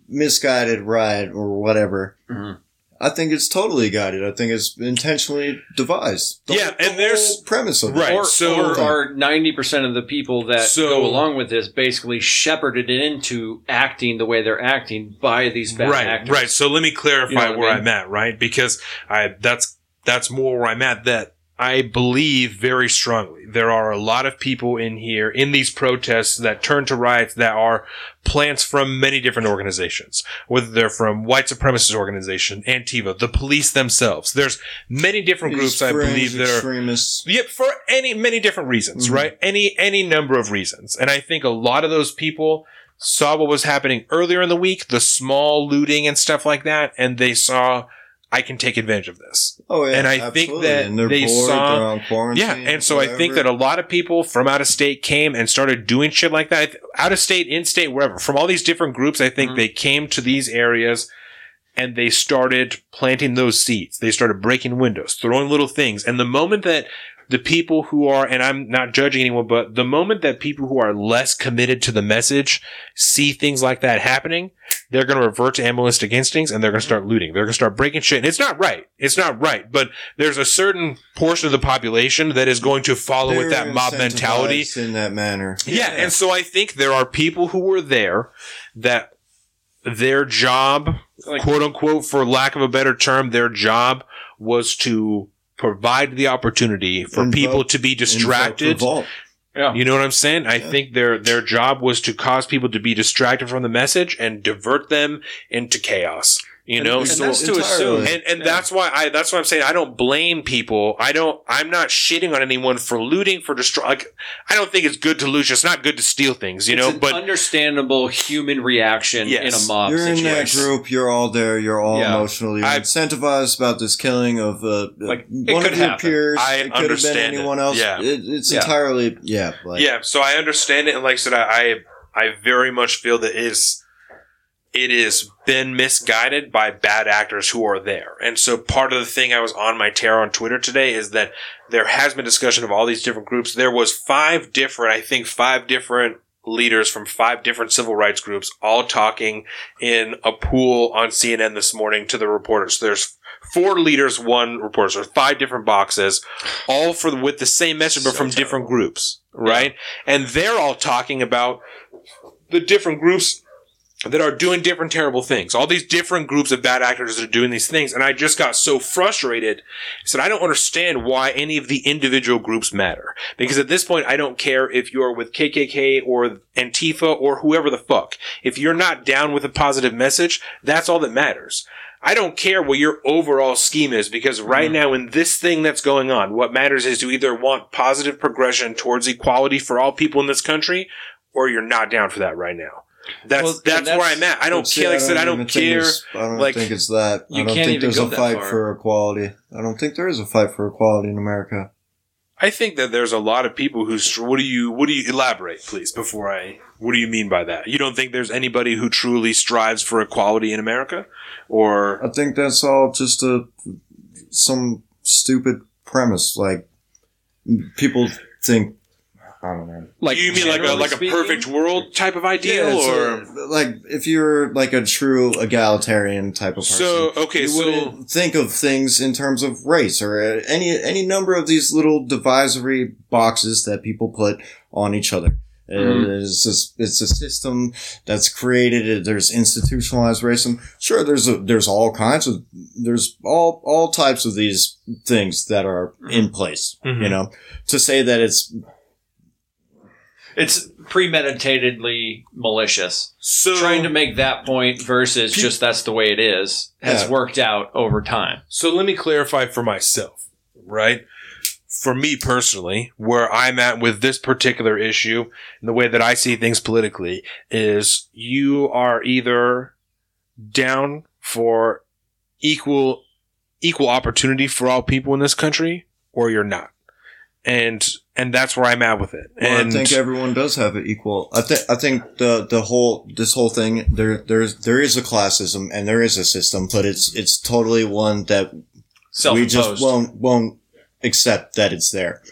misguided ride or whatever. Mhm. I think it's totally guided. I think it's intentionally devised. The Yeah, whole- and the there's- whole premise of Right. it. Or, so- are ninety percent of the people that So- go along with this basically shepherded into acting the way they're acting by these bad right, actors? right. So let me clarify You know what I where mean? I'm at, right? Because I that's that's more where I'm at. That I believe very strongly there are a lot of people in here in these protests that turn to riots that are plants from many different organizations, whether they're from white supremacist organization, Antifa, the police themselves. There's many different These groups I believe that are extremists. Yep, for any many different reasons, Mhm. right? Any any number of reasons. And I think a lot of those people saw what was happening earlier in the week, the small looting and stuff like that, and they saw I can take advantage of this. Oh yeah, And I think that and they're they bored, saw- they're on quarantine. Yeah, and so I think that a lot of people from out of state came and started doing shit like that. Out of state, in state, wherever. From all these different groups, I think Mhm. they came to these areas and they started planting those seeds. They started breaking windows, throwing little things. And the moment that the people who are, and I'm not judging anyone, but the moment that people who are less committed to the message see things like that happening, they're going to revert to animalistic instincts and they're going to start looting. They're going to start breaking shit. And it's not right. It's not right. But there's a certain portion of the population that is going to follow with They're that mob mentality. in that manner. Yeah, and so I think there are people who were there that their job, Like- quote unquote, for lack of a better term, their job was to provide the opportunity for Invoke- people to be distracted. revolt. Yeah. You know what I'm saying? I Yeah. think their their job was to cause people to be distracted from the message and divert them into chaos. You know, and so that's to assume. and and Yeah. that's why I that's why I'm saying I don't blame people. I don't I'm not shitting on anyone for looting for destroy. Like I don't think it's good to loot. It's not good to steal things, you it's know. an But understandable human reaction Yes. in a mob You're in that group. You're all there. You're all Yeah. emotionally I- incentivized about this killing of uh, Like, one of your happen. peers. I it could have been understand it. anyone else. Yeah. It, it's Yeah. entirely yeah. Like, yeah, so I understand it, and like I said, I I, I very much feel that it is it is been misguided by bad actors who are there. And so part of the thing I was on my tear on Twitter today is that there has been discussion of all these different groups. There was five different, I think five different leaders from five different civil rights groups all talking in a pool on CNN this morning to the reporters. There's four leaders, one reporter. So five different boxes, all for with the same message, but So from different groups, right? And they're all talking about the different groups that are doing different terrible things. All these different groups of bad actors that are doing these things. And I just got so frustrated. I said, I don't understand why any of the individual groups matter. Because at this point, I don't care if you're with KKK or Antifa or whoever the fuck. If you're not down with a positive message, that's all that matters. I don't care what your overall scheme is because right mm-hmm. now in this thing that's going on, what matters is to either want positive progression towards equality for all people in this country or you're not down for that right now. That's Well, and that's, where I'm at. I don't care. Like I said, I don't think care. it's- I don't like- think it's that. You I don't think there's a fight for equality. I don't think there is a fight for equality in America. I think that there's a lot of people who. What do you? What do you elaborate, please? Before I. What do you mean by that? You don't think there's anybody who truly strives for equality in America, or I think that's all just a some stupid premise. Like people think. I don't know. Like you mean like a generally like a speaking? perfect world type of ideal, it's or a- like if you're like a true egalitarian type of person. so? Okay, you so wouldn't think of things in terms of race or uh, any any number of these little divisory boxes that people put on each other. Mm-hmm. It is just, it's a system that's created. There's institutionalized racism. Sure, there's a, there's all kinds of there's all all types of these things that are in place. Mhm. You know, to say that it's It's premeditatedly malicious. so Trying to make that point versus just that's the way it is has Yeah. worked out over time. So let me clarify for myself, right? For me personally, where I'm at with this particular issue and the way that I see things politically is you are either down for equal equal opportunity for all people in this country or you're not. And and that's where I'm at with it. Well, and I think everyone does have it equal. I think I think the the whole this whole thing there there's there is a classism and there is a system, but it's it's totally one that we just won't won't accept that it's there.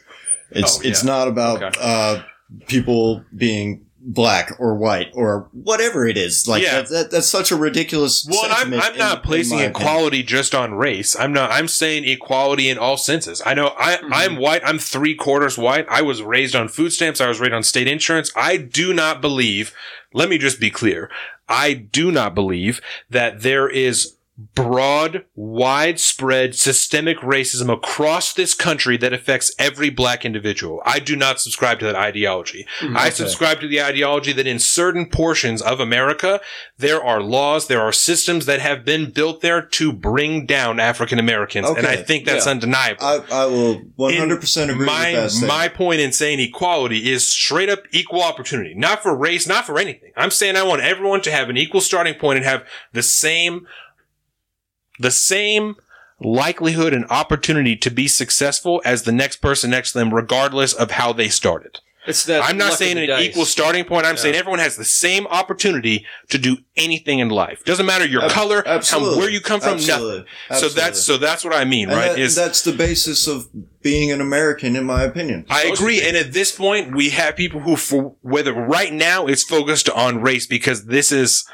It's Oh, it's not about Okay. uh, people being black or white or whatever it is. Like Yeah. that, that that's such a ridiculous. Well, I'm, I'm in- not in placing my opinion. equality just on race. I'm not. I'm saying equality in all senses. I know I, Mm-hmm. I'm white. I'm three quarters white. I was raised on food stamps. I was raised on state insurance. I do not believe. Let me just be clear. I do not believe that there is broad, widespread, systemic racism across this country that affects every black individual. I do not subscribe to that ideology. Mm, I subscribe to the ideology that in certain portions of America, there are laws, there are systems that have been built there to bring down African Americans. And I think that's Yeah. undeniable. I, I will one hundred percent agree my, with that. statement. My point in saying equality is straight up equal opportunity, not for race, not for anything. I'm saying I want everyone to have an equal starting point and have the same, the same likelihood and opportunity to be successful as the next person next to them, regardless of how they started. It's that I'm not saying an dice. equal starting point. I'm Yeah. saying everyone has the same opportunity to do anything in life. Doesn't matter your Ab- color, how, absolutely. where you come from, Absolutely. nothing. So that's so that's what I mean, And right? that- is that's the basis of being an American, in my opinion. I agree. And at this point, we have people who, for whether right now it's focused on race because this is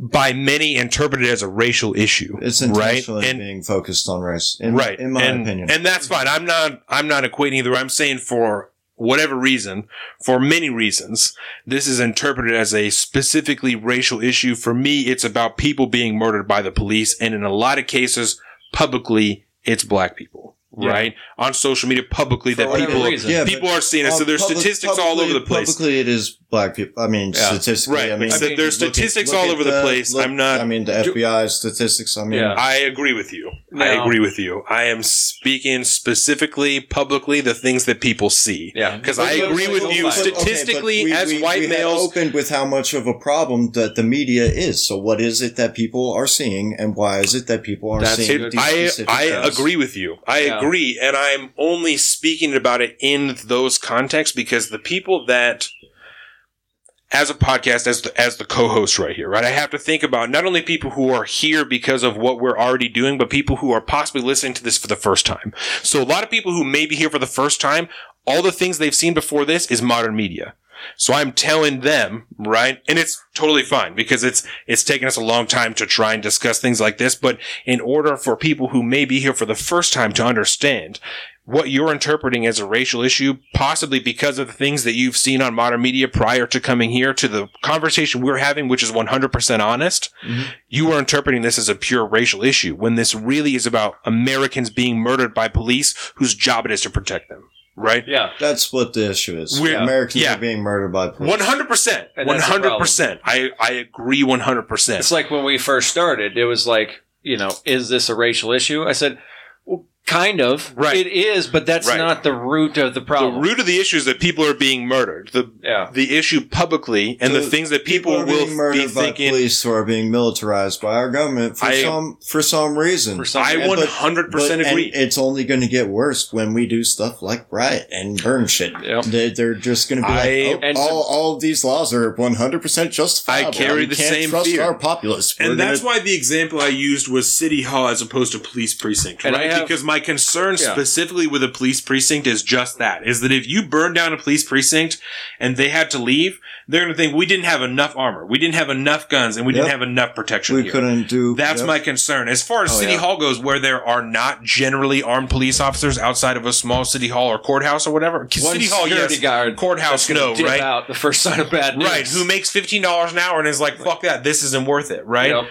by many interpreted as a racial issue, It's right? intentionally And being focused on race, in, right, in my and, opinion. and that's fine. I'm not. I'm not equating either. I'm saying for whatever reason, for many reasons, this is interpreted as a specifically racial issue. For me, it's about people being murdered by the police, and in a lot of cases, publicly, it's black people. Yeah. Right on social media publicly For that people. Yeah, people are seeing it. So there's public- statistics all over the place. Publicly, it is black people. I mean, Yeah. statistically, Right. I mean, I mean, there's look at- statistics all over the place. look- I'm not. I mean, the FBI statistics. I mean, Yeah. I agree with you. I agree with you. I am speaking specifically publicly the things that people see. Yeah. Because But- I but- agree with but- you. but- okay, but Statistically, we- as we- white we had males, opened with how much of a problem that the media is. So, what is it that people are seeing, and why is it that people are That's seeing it. these I specific I things? agree with you. I Yeah. agree, and I'm only speaking about it in those contexts because the people that, as a podcast, as the, as the co-host right here, right, I have to think about not only people who are here because of what we're already doing, but people who are possibly listening to this for the first time. So a lot of people who may be here for the first time, all the things they've seen before this is modern media. So I'm telling them, right? And it's totally fine because it's, it's taken us a long time to try and discuss things like this. But in order for people who may be here for the first time to understand, what you're interpreting as a racial issue, possibly because of the things that you've seen on modern media prior to coming here to the conversation we're having, which is 100% honest, mm-hmm. you are interpreting this as a pure racial issue when this really is about Americans being murdered by police whose job it is to protect them. Right? Yeah. That's what the issue is. We're- Americans yeah. are being murdered by police. One hundred percent. And One that's the hundred percent. I I agree. 100%. It's like when we first started, it was like, you know, is this a racial issue? I said, well, kind of. Right. It is, but that's Right. not the root of the problem. The root of the issue is that people are being murdered. The yeah. the issue publicly and the, The things that people, are will being murdered be by thinking. police who are being militarized by our government for I- some for some reason. For some I reason. one But- hundred But- percent and agree. it's only going to get worse when we do stuff like riot and burn shit. Yep. They, they're just going to be I- like, oh, and all, all of these laws are 100% justifiable. I carry the can't same trust fear. our populace. We're and that's gonna- why the example I used was city hall as opposed to police precinct, right? have- because my concern Yeah. specifically with a police precinct is just that: is that if you burn down a police precinct and they had to leave, they're going to think we didn't have enough armor, we didn't have enough guns, and we didn't have enough protection. we here. couldn't do. That's yep. my concern. As far as Oh, City yeah. Hall goes, where there are not generally armed police officers outside of a small city hall or courthouse or whatever. One City Hall, security yes. guard Courthouse, no, right? out the first sign of bad news. Right, who makes fifteen dollars an hour and is like, "Fuck that, this isn't worth it." Right. Yep.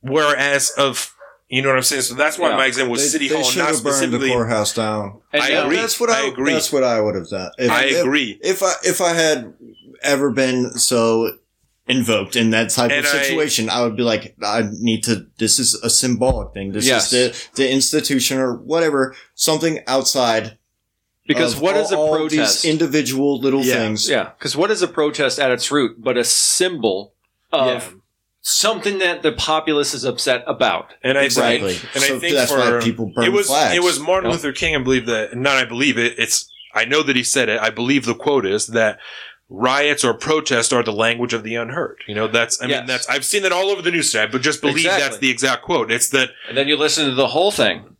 Whereas of, you know what I'm saying. So that's why Yeah. my example was They, City they Hall, should not have burned the specifically. courthouse down. And I now- agree. That's what I, I agree. That's what I would have done. If, I agree. If I if I had ever been so invoked in that type And of situation, I, would be like, I need to. This is a symbolic thing. This Yes. is the the institution or whatever. Something outside. Because of what is a all, all protest? these individual little Yeah. things. yeah. Because what is a protest at its root but a symbol of Yeah. Something that the populace is upset about? And I Exactly. think, and so I think that's for why people burn it was flags. it was Martin Yep. Luther King. I believe that. Not I believe it. It's I know that he said it. I believe the quote is that riots or protests are the language of the unheard. You know, that's I Yes. mean that's I've seen that all over the news today. But just believe Exactly. that's the exact quote. It's that And then you listen to the whole thing.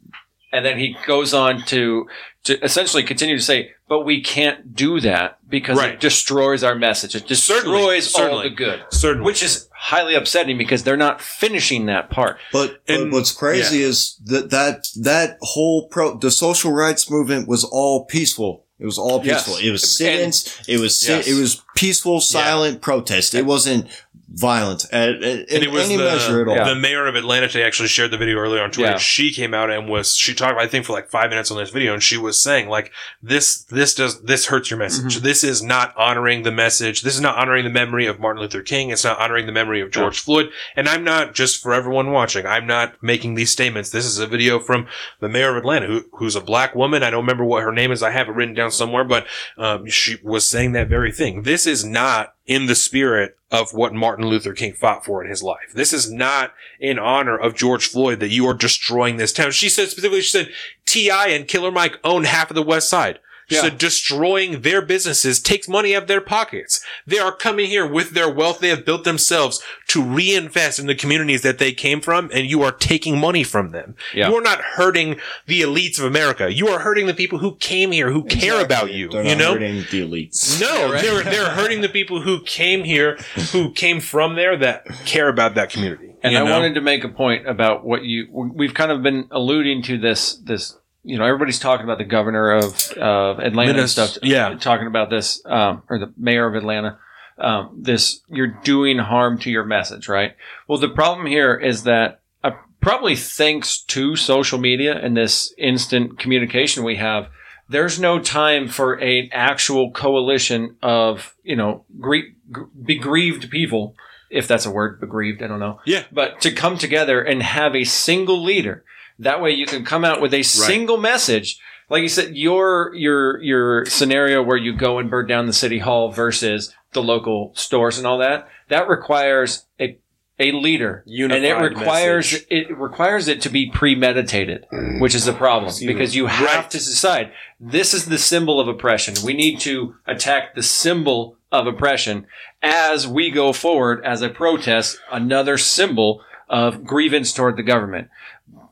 And then he goes on to to essentially continue to say, but we can't do that because Right. it destroys our message. It Certainly, destroys all certainly. the good. certainly Which is highly upsetting because they're not finishing that part. But, but what's crazy is that that that whole pro the social rights movement was all peaceful. It was all Yes. peaceful. It was sit-ins. It was sit, Yes. it was peaceful, silent protest. It wasn't violent at, at, and it was any the, measure at all. the mayor of Atlanta today actually shared the video earlier on Twitter. Yeah. She came out and was she talked I think for like five minutes on this video and she was saying like this this does this hurts your message. Mm-hmm. This is not honoring the message. This is not honoring the memory of Martin Luther King. It's not honoring the memory of George Floyd. And I'm not just for everyone watching. I'm not making these statements. This is a video from the mayor of Atlanta who who's a black woman. I don't remember what her name is. I have it written down somewhere, but um, she was saying that very thing. This is not in the spirit of what Martin Luther King fought for in his life. This is not in honor of George Floyd that you are destroying this town. She said specifically, she said, T.I. and Killer Mike own half of the West Side. She Yeah. said destroying their businesses takes money out of their pockets. They are coming here with their wealth they have built themselves to reinvest in the communities that they came from, and you are taking money from them. Yeah. You are not hurting the elites of America. You are hurting the people who came here, who care about you. They're you not know? hurting the elites. No, Yeah, right. they're they're hurting the people who came here, who came from there, that care about that community. And you I know? wanted to make a point about what you we've kind of been alluding to this this you know everybody's talking about the governor of of Atlanta and stuff yeah. talking about this um, or the mayor of Atlanta um, this you're doing harm to your message right well the problem here is that uh, probably thanks to social media and this instant communication we have there's no time for a actual coalition of you know gre- gr- begrieved people if that's a word begrieved i don't know Yeah. but to come together and have a single leader that way you can come out with a single message. Like you said your your your scenario where you go and burn down the city hall versus the local stores and all that that requires a a leader. Unified and it requires message. it requires it to be premeditated which is the problem because you have Right. to decide. This is the symbol of oppression. We need to attack the symbol of oppression as we go forward as a protest another symbol of grievance toward the government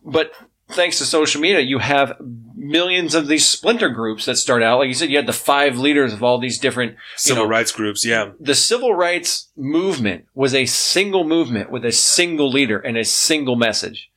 but thanks to social media, you have millions of these splinter groups that start out. Like you said, you had the five leaders of all these different you civil know, rights groups. Yeah, The civil rights movement was a single movement with a single leader and a single message.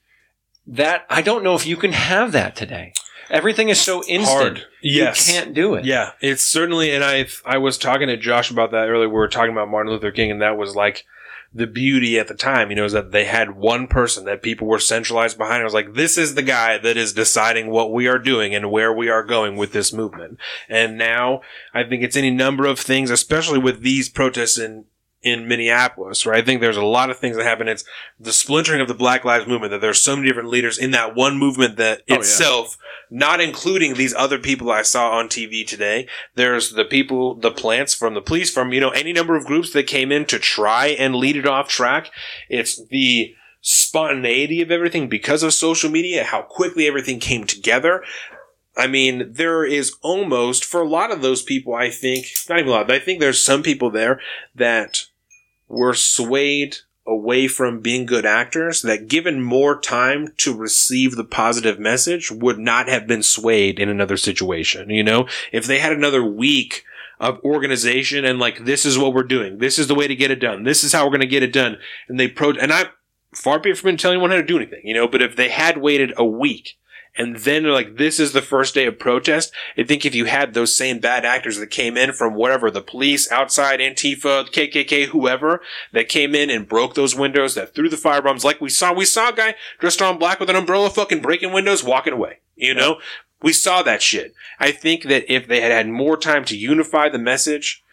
That I don't know if you can have that today. everything is so instant. Hard. Yes. You can't do it. Yeah, it's certainly, and I I was talking to Josh about that earlier. We were talking about Martin Luther King, and that was like the beauty at the time, you know, is that they had one person that people were centralized behind. I was like, this is the guy that is deciding what we are doing and where we are going with this movement. And now I think it's any number of things, especially with these protests in in Minneapolis, right? I think there's a lot of things that happen. It's the splintering of the Black Lives Movement, that there's so many different leaders in that one movement that Oh, itself, not including these other people I saw on TV today. There's the people, the plants from the police, from, you know, any number of groups that came in to try and lead it off track. It's the spontaneity of everything because of social media, how quickly everything came together. I mean, there is almost, for a lot of those people, I think, not even a lot, but I think there's some people there that were swayed away from being good actors that given more time to receive the positive message would not have been swayed in another situation. You know, if they had another week of organization and like, this is what we're doing. This is the way to get it done. This is how we're going to get it done. And they pro, and I, far be it from telling anyone how to do anything, you know, but if they had waited a week and then like, this is the first day of protest. I think if you had those same bad actors that came in from whatever, the police, outside, Antifa, KKK, whoever, that came in and broke those windows, that threw the firebombs, like we saw, we saw a guy dressed all in black with an umbrella fucking breaking windows, walking away. You know? We saw that shit. I think that if they had had more time to unify the message,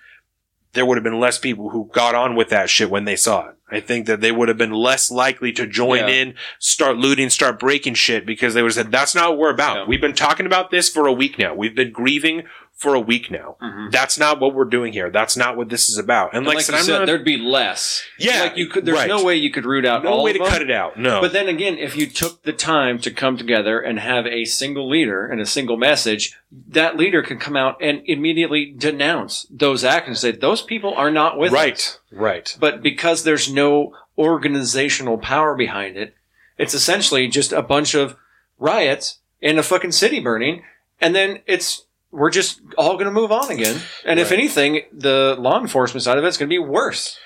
there would have been less people who got on with that shit when they saw it. I think that they would have been less likely to join Yeah. in, start looting, start breaking shit because they would have said, that's not what we're about. Yeah. We've been talking about this for a week now. We've been grieving for a week now. Mhm. That's not what we're doing here. That's not what this is about. And, And like, like, I said, you I'm said, not, there'd be less. Yeah, like you could. There's right. no way you could root out no all way of to them. cut it out. No. But then again, if you took the time to come together and have a single leader and a single message, that leader can come out and immediately denounce those actions. Say those people are not with us. right. Right. But because there's no organizational power behind it, it's essentially just a bunch of riots and a fucking city burning, and then it's we're just all going to move on again. And if anything, the law enforcement side of it's going to be worse.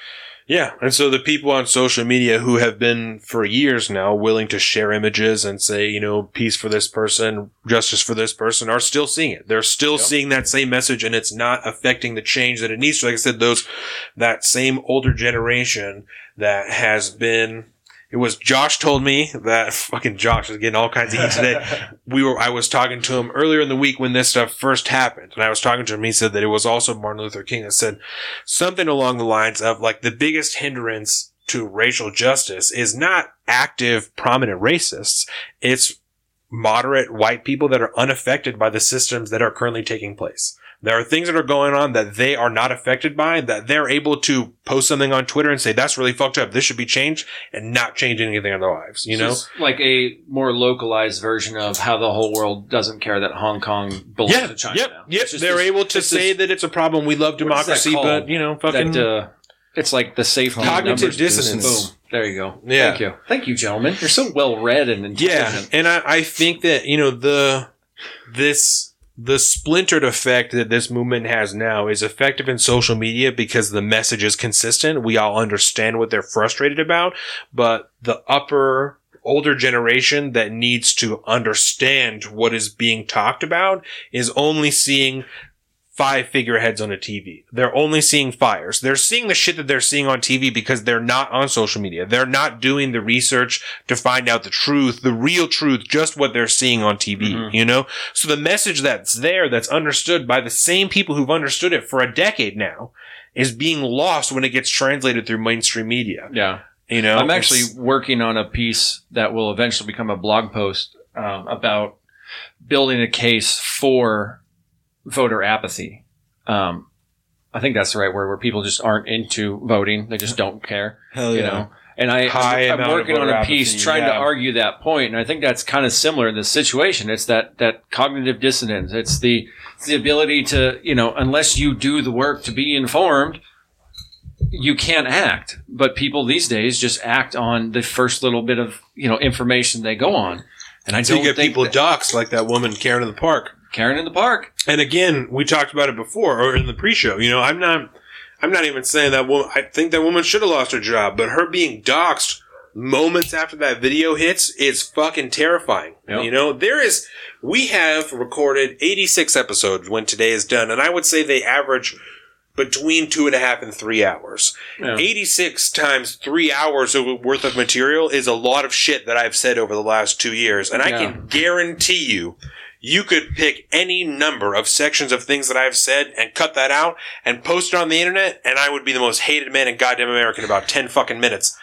Yeah, and so the people on social media who have been for years now willing to share images and say, you know, peace for this person, justice for this person, are still seeing it. They're still Yep. seeing that same message, and it's not affecting the change that it needs to. Like I said, those that same older generation that has been. It was Josh told me that fucking Josh is getting all kinds of heat today. we were I was talking to him earlier in the week when this stuff first happened, and I was talking to him. He said that it was also Martin Luther King that said something along the lines of like the biggest hindrance to racial justice is not active prominent racists; it's moderate white people that are unaffected by the systems that are currently taking place. There are things that are going on that they are not affected by, that they're able to post something on Twitter and say, that's really fucked up. This should be changed and not change anything in their lives, you know? Just like a more localized version of how the whole world doesn't care that Hong Kong belongs Yeah, to China. yep, now. yep. Just They're this- able to it's say this- that it's a problem. We love What is that democracy, but, you know, fucking. that uh, it's like the safe Cognitive numbers. dissonance. Boom. There you go. Yeah. Thank you. Thank you, gentlemen. You're so well read and Yeah, and I, I think that you know the this the splintered effect that this movement has now is effective in social media because the message is consistent. We all understand what they're frustrated about, but the upper older generation that needs to understand what is being talked about is only seeing five figureheads on a TV. They're only seeing fires. They're seeing the shit that they're seeing on TV because they're not on social media. They're not doing the research to find out the truth, the real truth, just what they're seeing on TV, Mhm. you know? So the message that's there, that's understood by the same people who've understood it for a decade now, is being lost when it gets translated through mainstream media. Yeah. You know? I'm actually working on a piece that will eventually become a blog post um, about building a case for voter apathy. Um, I think that's the right word, where people just aren't into voting; they just don't care. Hell You know, and I, High I'm, I'm working on a piece apathy, trying to argue that point, and I think that's kind of similar in this situation. It's that that cognitive dissonance. It's the it's the ability to you know, unless you do the work to be informed, you can't act. But people these days just act on the first little bit of you know information they go on. And I So don't you get think people that- doxxed like that woman Karen in the park. Karen in the park. And again, we talked about it before or in the pre-show. You know, I'm not, I'm not even saying that woman. I think that woman should have lost her job, but her being doxxed moments after that video hits is fucking terrifying. Yep. You know, there is, we have recorded 86 episodes when today is done, and I would say they average between two and a half and three hours. Yeah. 86 times three hours of- worth of material is a lot of shit that I've said over the last two years, and I Yeah. can guarantee you, you could pick any number of sections of things that I've said and cut that out and post it on the internet, and I would be the most hated man in goddamn America in about 10 fucking minutes.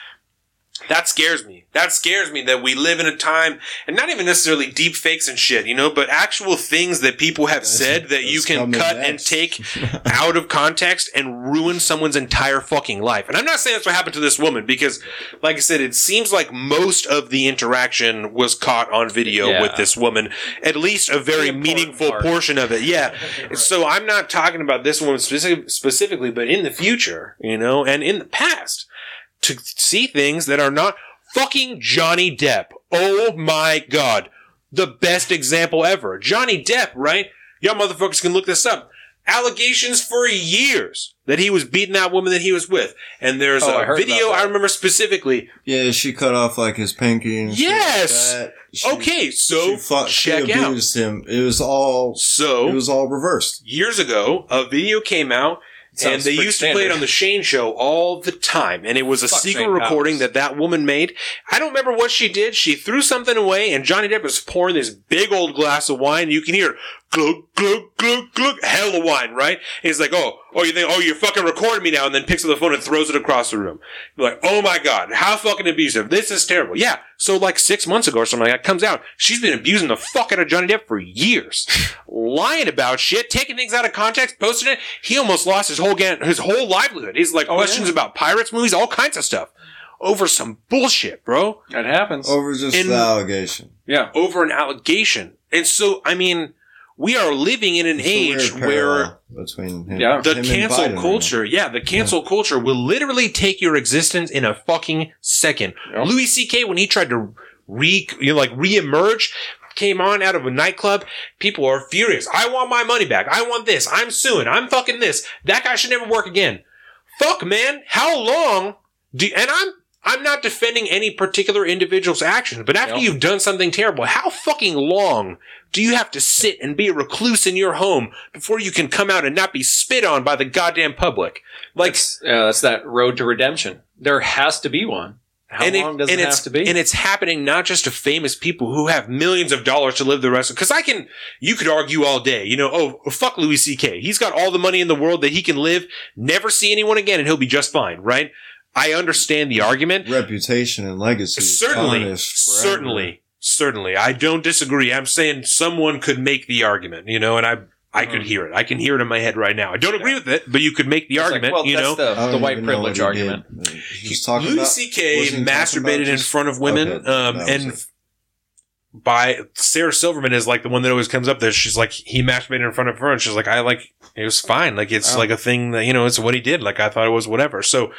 That scares me. That scares me that we live in a time, and not even necessarily deep fakes and shit, you know, but actual things that people have said that you can coming cut and take out of context and ruin someone's entire fucking life. And I'm not saying that's what happened to this woman because, like I said, it seems like most of the interaction was caught on video Yeah. with this woman. At least a very meaningful part. portion of it. Yeah. So I'm not talking about this woman specific, specifically, but in the future, you know, and in the past, to see things that are not fucking Johnny Depp. Oh my god. The best example ever. Johnny Depp, right? Y'all motherfuckers can look this up. Allegations for years that he was beating that woman that he was with. And there's Oh, I a heard video. I remember specifically. Yeah, she cut off like his pinky and shit like Yes! that. She- Okay, so she, fu- she check out. abused him. It was all So it was all reversed. years ago, a video came out, and they used to play it on the Shane Show all the time, and it was a Fuck secret Shane recording Powers. that that woman made. I don't remember what she did. She threw something away, and Johnny Depp was pouring this big old glass of wine. You can hear glug glug glug glug, hell of wine, right? And he's like, "Oh, oh, you think, oh, you're fucking recording me now?" And then picks up the phone and throws it across the room. You're like, "Oh my god, how fucking abusive! This is terrible." Yeah. So like six months ago or something like that comes out. She's been abusing the fuck out of Johnny Depp for years, lying about shit, taking things out of context, posting it. He almost lost his whole gan- his whole livelihood. He's like Oh, questions yeah. about pirates movies, all kinds of stuff, over some bullshit, bro That happens. Over just In- the allegation. yeah. over an allegation. And so, I mean, we are living in an It's age where between him, Yeah. the him and cancel Biden right culture, yeah, the cancel culture will literally take your existence in a fucking second. Yep. Louis C.K. when he tried to re, you know, like reemerge, came on out of a nightclub. People are furious. I want my money back. I want this. I'm suing. I'm fucking this. That guy should never work again. Fuck, man. How long do? And I'm. I'm not defending any particular individual's actions, but after you've done something terrible, how fucking long do you have to sit and be a recluse in your home before you can come out and not be spit on by the goddamn public? Like, That's, yeah, that's that road to redemption. There has to be one. How and long does it have to be? And it's happening not just to famous people who have millions of dollars to live the rest of. Because I can, you could argue all day, you know, oh fuck Louis C.K. He's got all the money in the world that he can live, never see anyone again, and he'll be just fine, right? I understand the argument. Reputation and legacy. Certainly, certainly, certainly. I don't disagree. I'm saying someone could make the argument, you know, and I. I could Mhm. hear it. I can hear it in my head right now. I don't agree with it, but you could make the It's like, argument. well, you know, the, the white even know privilege what he did. argument. He was talking Louis about C.K. wasn't he masturbated in front of women, Okay, um, and it. by Sarah Silverman is like the one that always comes up there. She's like, he masturbated in front of her, and she's like, I like it was fine. Like it's Oh. like a thing that you know, it's what he did. Like I thought it was whatever. So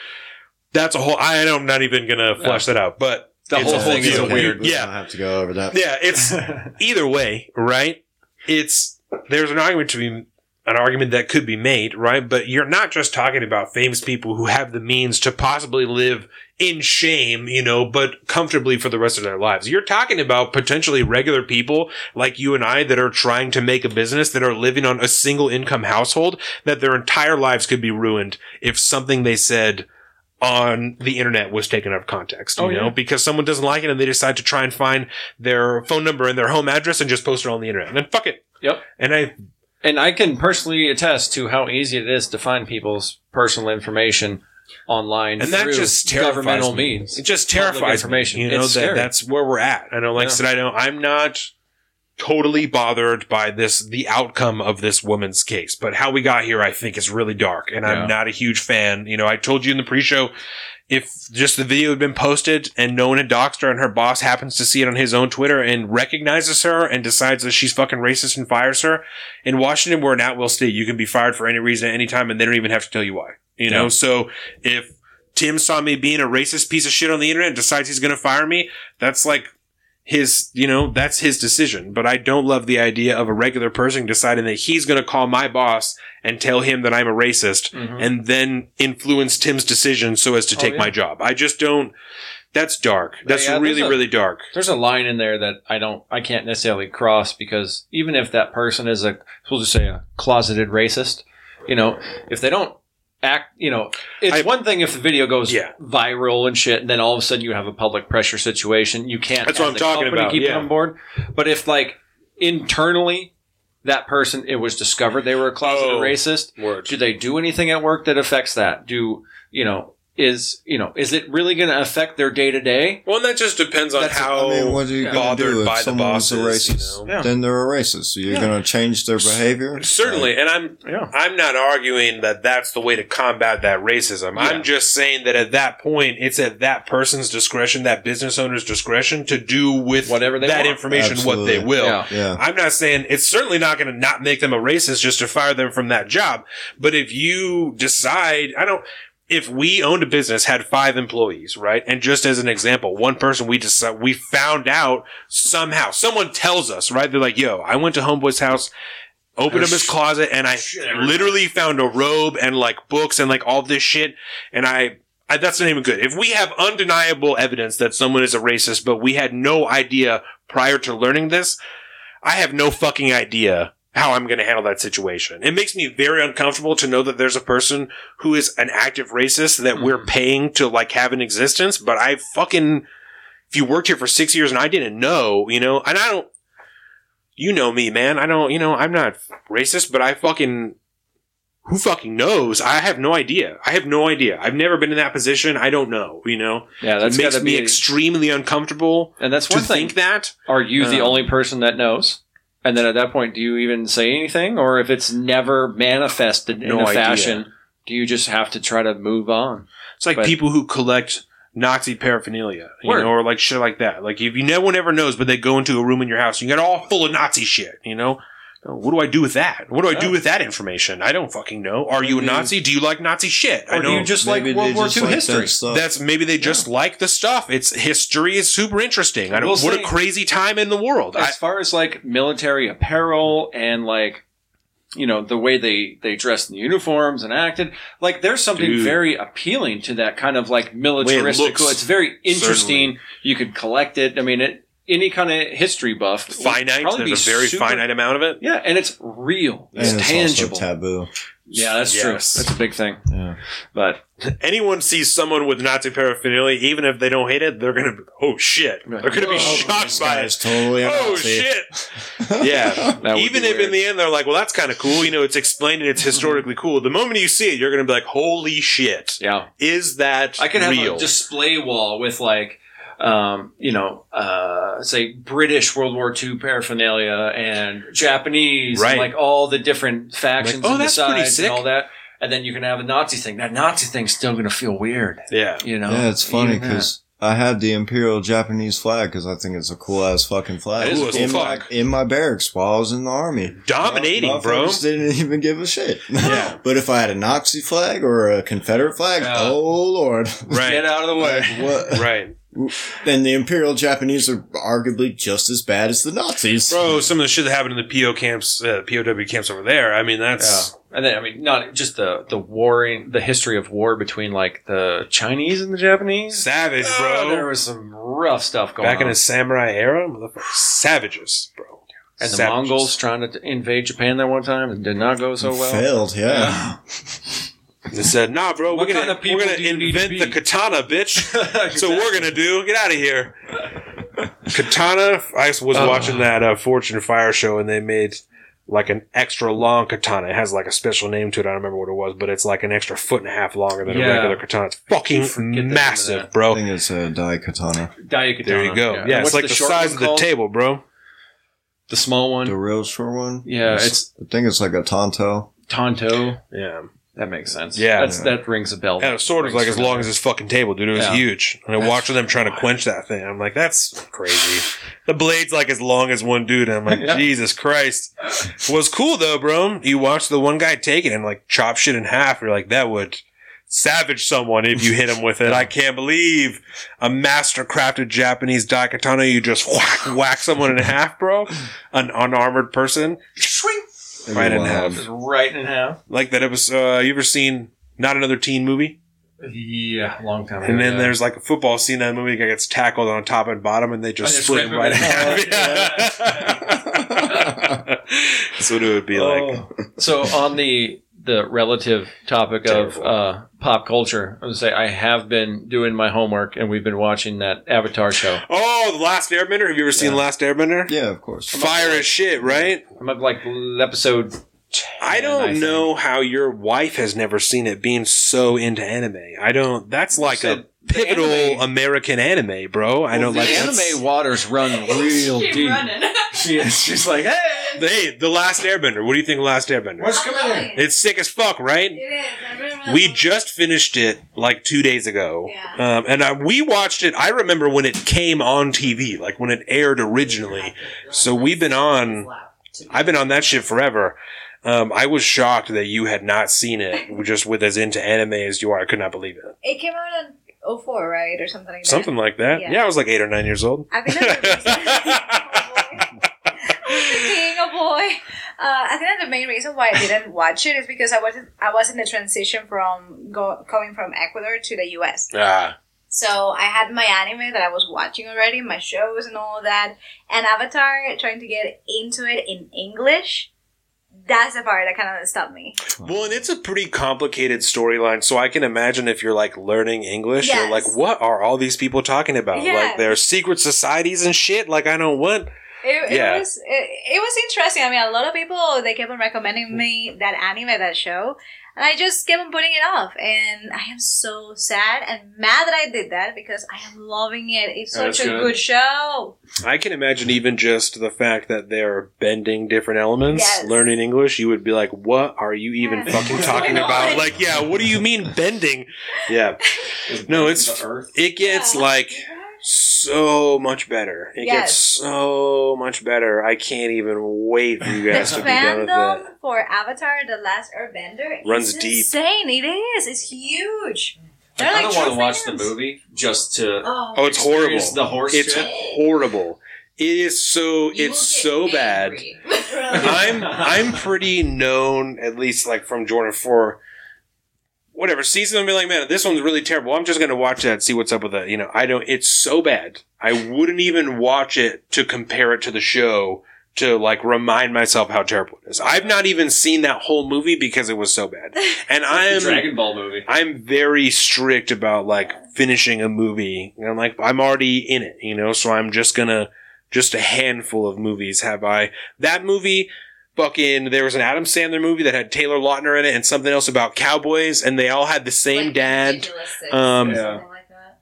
that's a whole. I am not even gonna flesh that out, but The it's whole a thing is weird- We Yeah, don't have to go over that. yeah. It's either way, right? It's there's an argument to be an argument that could be made, right? But you're not just talking about famous people who have the means to possibly live in shame, you know, but comfortably for the rest of their lives. You're talking about potentially regular people like you and I that are trying to make a business that are living on a single income household that their entire lives could be ruined if something they said on the internet was taken out of context, you Oh, know, yeah. because someone doesn't like it and they decide to try and find their phone number and their home address and just post it on the internet. And then fuck it. Yep. And I, And I can personally attest to how easy it is to find people's personal information online and that just terrifies governmental me. means. It just terrifies information. me. You know, that, that's where we're at. I know, like I Yeah. said, I know I'm not totally bothered by this, the outcome of this woman's case, but how we got here, I think is really dark. And Yeah. I'm not a huge fan. You know, I told you in the pre-show, if just the video had been posted and no one had doxed her and her boss happens to see it on his own Twitter and recognizes her and decides that she's fucking racist and fires her, in Washington, we're an at-will state. You can be fired for any reason at any time and they don't even have to tell you why. You know, Yeah. so if Tim saw me being a racist piece of shit on the internet and decides he's going to fire me, that's like his, you know, that's his decision. But I don't love the idea of a regular person deciding that he's going to call my boss and tell him that I'm a racist Mhm. and then influence Tim's decision so as to Oh, take yeah. my job. I just don't. That's dark. That's Yeah, really, a- really dark. There's a line in there that I don't, I can't necessarily cross because even if that person is a, we'll just say a closeted racist, you know, if they don't act, you know, it's I- one thing if the video goes Yeah. viral and shit, and then all of a sudden you have a public pressure situation. You can't. That's what I'm talking about, Keep yeah. it on board. But if like internally that person, it was discovered they were a closeted Oh. racist. Word. Do they do anything at work that affects that? Do you know? Is you know? Is it really going to affect their day to day? Well, and that just depends on That's- how I mean, what are you gonna bothered do by if the someone's a racist? You know? Yeah. Then they're a racist. So you're Yeah. gonna change their behavior? Certainly, and I'm Yeah. I'm not arguing that that's the way to combat that racism. Yeah. I'm just saying that at that point, it's at that person's discretion, that business owner's discretion, to do with Whatever they that want. information what they will. Yeah. Yeah. I'm not saying it's certainly not going to not make them a racist just to fire them from that job. But if you decide, I don't, if we owned a business, had five employees, right? And just as an example, one person we decide, we found out somehow, someone tells us, right? They're like, yo, I went to Homeboy's house, opened up his closet, and I literally found a robe and like books and like all this shit. And I, I, that's not even good. If we have undeniable evidence that someone is a racist, but we had no idea prior to learning this, I have no fucking idea how I'm going to handle that situation. It makes me very uncomfortable to know that there's a person who is an active racist that we're paying to like have an existence, but I fucking, if you worked here for six years and I didn't know, you know, and I don't, you know me, man. I don't, you know, I'm not racist, but I fucking, who fucking knows? I have no idea. I have no idea. I've never been in that position. I don't know, you know? Yeah, that's it makes me be- extremely uncomfortable And that's to one thing. think that. Are you the Um, only person that knows? And then at that point, do you even say anything? Or if it's never manifested in No a idea. fashion, do you just have to try to move on? It's like But- people who collect Nazi paraphernalia, you Word. know, or like shit like that. Like if you no one ever knows, but they go into a room in your house, and you got all full of Nazi shit, you know. Oh, what do I do with that? What do I do with that information? I don't fucking know. Are you a Nazi? Do you like Nazi shit? I Or do know. you just like Maybe World War just II like history? that stuff. That's maybe they just like the stuff. It's history is super interesting. I don't. We'll what say- a crazy time in the world. I, As far as like military apparel and like you know the way they they dressed in the uniforms and acted like there's something Dude. very appealing to that kind of like militaristic looks, it's very interesting certainly. you could collect it i mean it any kind of history buff finite. probably There's be a very super- finite amount of it. yeah and it's real it's and it's tangible also taboo. yeah that's Yes. true that's a big thing Yeah. but Anyone sees someone with Nazi paraphernalia, even if they don't hate it, they're gonna. be, Oh shit! They're gonna be oh, Whoa, shocked This by guy's it. totally Oh shit! Yeah. That Even if weird. in the end they're like, well, that's kind of cool. You know, it's explained and it's historically cool. The moment you see it, you're going to be like, holy shit. yeah Is that I could have real? a display wall with like, um, you know, uh, say British World War II paraphernalia and Japanese, Right. and like all the different factions Like, oh, and the that's pretty sides sick. and all that. And then you can have a Nazi thing. That Nazi thing's still going to feel weird, yeah. you know? Yeah, it's funny because I had the Imperial Japanese flag because I think it's a cool ass fucking flag. It is in, cool my, in my barracks while I was in the army. Dominating, Motherfuckers bro. Didn't even give a shit. Yeah. but if I had a Nazi flag or a Confederate flag, Yeah. oh lord. Get out of the way. what? Right. Then the Imperial Japanese are arguably just as bad as the Nazis. Bro, some of the shit that happened in the PO camps, uh, POW camps over there, I mean, that's Yeah. that's. And then, I mean, not just the, the warring, the history of war between like the Chinese and the Japanese. Savage, Oh, there was some rough stuff going Back on. in the samurai era. Savages, bro. and the Savages. Mongols trying to invade Japan that one time and did not go so well. Failed, yeah. They said, nah, bro, we're gonna, of we're gonna do to invent the katana, bitch. That's what we're gonna do. Get out of here. katana. I was Oh. watching that uh, Forged in Fire show, and they made like an extra long katana. It has like a special name to it. I don't remember what it was, but it's like an extra foot and a half longer than Yeah. a regular katana. It's fucking forget the name of massive, bro. I think it's a Dai Katana. Daikatana. There you go. Yeah, And it's like the, short size of the table, bro. The small one, The real short one? Yeah, it's- I think it's like a tanto. tanto. Yeah. That makes sense. Yeah. That's, that rings a bell. And the sword was like as long as this fucking table, dude. It was Yeah. huge. And I That's watched them trying to quench that thing. I'm like, that's crazy. the blade's like as long as one dude. I'm like, Yeah. Jesus Christ. It was cool though, bro. You watch the one guy take it and like chop shit in half. You're like, that would savage someone if you hit him with it. I can't believe a master crafted Japanese daikatana. You just whack, whack someone in half, bro. An unarmored person. Right in half. Just right in half. Like that episode. Uh, you ever seen Not Another Teen Movie? Yeah, long time. And then ago. there's like a football scene in that movie that gets tackled on top and bottom, and they just just split him him right in in half. half. That's what it would be like. Oh. So on the the relative topic of uh, pop culture, I'm gonna say I have been doing my homework and we've been watching that Avatar show. Oh, the Last Airbender. Have you ever seen Yeah. The Last Airbender? Yeah, of course. Fire as shit, right? I'm up like episode. 10, I don't think. know how your wife has never seen it being so into anime. I don't. That's like a said the pivotal anime- American anime, bro. I know, the like anime that's- waters run real Keep deep. running. She is. She's like, hey, Hey, The Last Airbender. What do you think of Last Airbender? what's coming in? It's sick as fuck, right? It is. We just finished it like two days ago, Yeah. um, and I, we watched it. I remember when it came on TV, like when it aired originally. So we've been on. I've been on that shit forever. Um, I was shocked that you had not seen it, just with as into anime as you are. I could not believe it. It came out in 04, right? Or something like that. Something like that. Yeah. Yeah, I was like eight or nine years old. I think being a boy. Uh, I think that the main reason why I didn't watch it is because I wasn't I was in the transition from go, coming from Ecuador to the U.S. ah, So I had my anime that I was watching already, my shows and all that, and Avatar. Trying to get into it in English. That's the part that kind of stopped me. well, and it's a pretty complicated storyline. So I can imagine if you're like learning English, you're like, what are all these people talking about? Yeah. Like their secret societies and shit. Like I don't what. It, Yeah. it was it, it was interesting. I mean, a lot of people they kept on recommending me that anime, that show, and I just kept on putting it off. And I am so sad and mad that I did that because I am loving it. It's such that's a good. good show. I can imagine even just the fact that they're bending different elements, Yes. learning English, you would be like, what are you even Yes. fucking talking about? Like, yeah, what do you mean bending? Yeah. No, it's it gets Yeah. like so much better. It gets so much better. I can't even wait for you guys to be done with fandom for Avatar: The Last Airbender Runs is deep. insane. It is. It's huge. I They're kind of like want to true watch the movie just to. Oh, Oh, it's horrible. The horse It's shit. horrible. It is so. you will It's get so bad. I'm I'm pretty known, at least like from Jordan for whatever season. I'll be like, man, this one's really terrible. I'm just gonna watch that, and see what's up with it. You know, I don't. It's so bad. I wouldn't even watch it to compare it to the show to like remind myself how terrible it is. I've not even seen that whole movie because it was so bad, and I am Dragon Ball movie. I'm very strict about like finishing a movie. And I'm like, I'm already in it, you know, so I'm just gonna, just a handful of movies have I. That movie, fucking, there was an Adam Sandler movie that had Taylor Lautner in it and something else about cowboys, and they all had the same Like dad. Um, Yeah. like.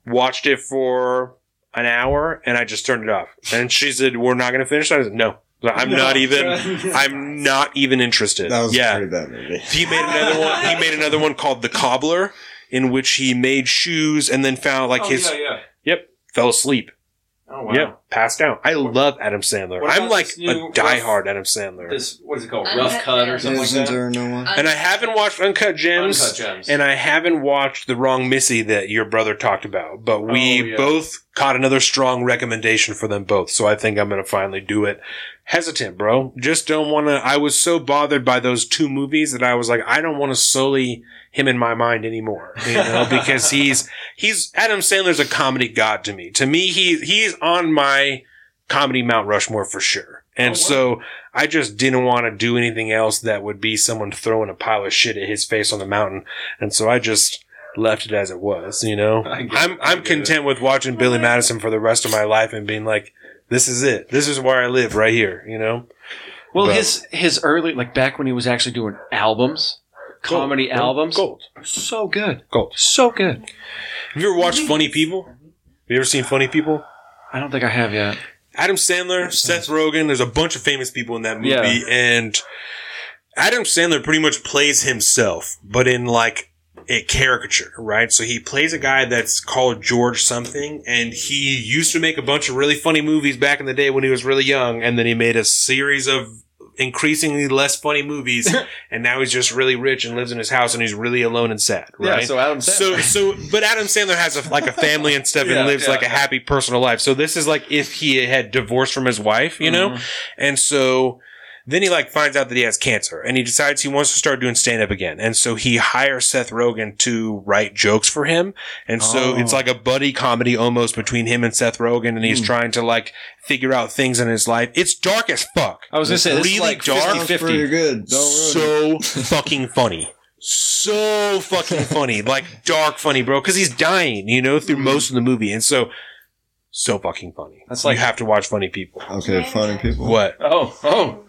Watched it for an hour, and I just turned it off. And she said, We're not gonna finish that. I said, No. I'm No. not even, I'm not even interested. That was yeah. pretty bad movie. He made another one. He made another one called The Cobbler, in which he made shoes and then found like oh, his yeah, yeah. yep fell asleep. Oh wow. Yep, passed out. I love Adam Sandler. I'm like a new diehard Adam Sandler, This what is it called? Uncut Rough cut or something like Isn't that. there no one? and I haven't watched Uncut Gems. Uncut gems. And I haven't watched The Wrong Missy that your brother talked about, but we Oh, yeah. both caught another strong recommendation for them both. So I think I'm going to finally do it. Hesitant, bro. Just don't want to. I was so bothered by those two movies that I was like, I don't want to sully him in my mind anymore, you know, because he's, he's, Adam Sandler's a comedy god to me. To me, he, he's on my comedy Mount Rushmore for sure. And Oh, wow. so I just didn't want to do anything else that would be someone throwing a pile of shit at his face on the mountain. And so I just left it as it was, you know. I'm I'm get it. content with watching Billy Madison for the rest of my life and being like, this is it. This is where I live right here, you know. well, but- his his early like back when he was actually doing albums, comedy Gold. albums, Gold. so good, Gold. so good. Have you ever watched Funny People? Have you ever seen Funny People? I don't think I have yet. Adam Sandler, Seth Rogen, there's a bunch of famous people in that movie Yeah. and Adam Sandler pretty much plays himself, but in like a caricature, right? So he plays a guy that's called George something, and he used to make a bunch of really funny movies back in the day when he was really young, and then he made a series of increasingly less funny movies, and now he's just really rich and lives in his house and he's really alone and sad, right? Yeah, so Adam So, Sandler. so, but Adam Sandler has a, like a family and stuff Yeah, and lives yeah, like a happy personal life. So this is like if he had divorced from his wife, you know? Mhm. And so Then he like finds out that he has cancer and he decides he wants to start doing stand up again. And so he hires Seth Rogen to write jokes for him. And so Oh. it's like a buddy comedy almost between him and Seth Rogen and he's hmm. trying to like figure out things in his life. It's dark as fuck. I was gonna say this is really like dark. Sounds 50-50. pretty good. Don't so fucking funny. So fucking funny. Like dark funny, bro. Cause he's dying, you know, through hmm. most of the movie. And so so fucking funny. That's like- you have to watch funny people. Okay, funny people. What? Oh, oh.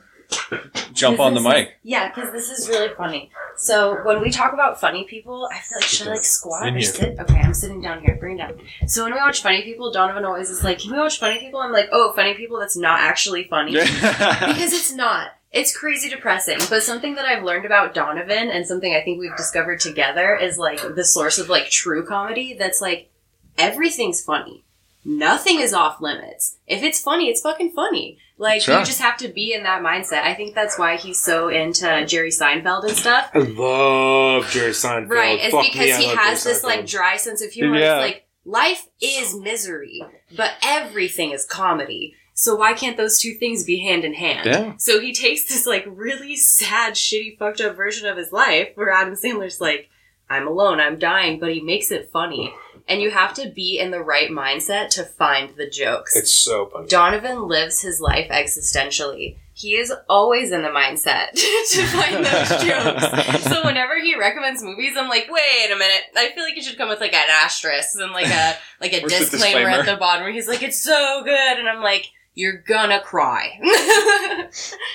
Jump on the This is- mic. Yeah, because this is really funny. So when we talk about funny people, I feel like should I like squat In or here. sit? Okay, I'm sitting down here. Bring it down. So when we watch funny people, Donovan always is like, "Can we watch funny people?" I'm like, "Oh, funny people. That's not actually funny." because it's not. It's crazy depressing. But something that I've learned about Donovan and something I think we've discovered together is like the source of like true comedy that's like everything's funny. Nothing is off limits. If it's funny, it's fucking funny. Like Sure. you just have to be in that mindset. I think that's why he's so into Jerry Seinfeld and stuff. I love Jerry Seinfeld. Right. It's Fuck because I he has Jerry this like dry sense of humor. Yeah. It's like life is misery, but everything is comedy. So why can't those two things be hand in hand? Yeah. So he takes this like really sad, shitty, fucked up version of his life where Adam Sandler's like, I'm alone, I'm dying, but he makes it funny. And you have to be in the right mindset to find the jokes. It's so funny. Donovan lives his life existentially. He is always in the mindset to find those jokes. So whenever he recommends movies, I'm like, wait a minute. I feel like you should come with like an asterisk and like a like a Where's the disclaimer, at the bottom where he's like, it's so good, and I'm like, you're gonna cry.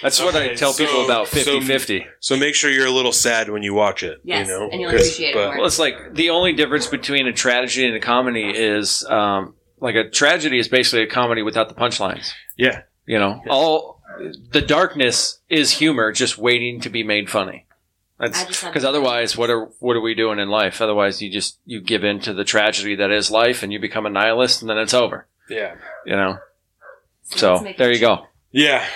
That's what I Okay, tell people about so- 50 50. So make sure you're a little sad when you watch it. Yes, you know? and you'll appreciate it but- more. Well, it's like the only difference between a tragedy and a comedy is um, like a tragedy is basically a comedy without the punchlines. Yeah. You know, all the darkness is humor just waiting to be made funny. That's I just have because otherwise, what are what are we doing in life? Otherwise, you just you give in to the tragedy that is life, and you become a nihilist, and then it's over. Yeah. You know. Let's So there you go. Yeah.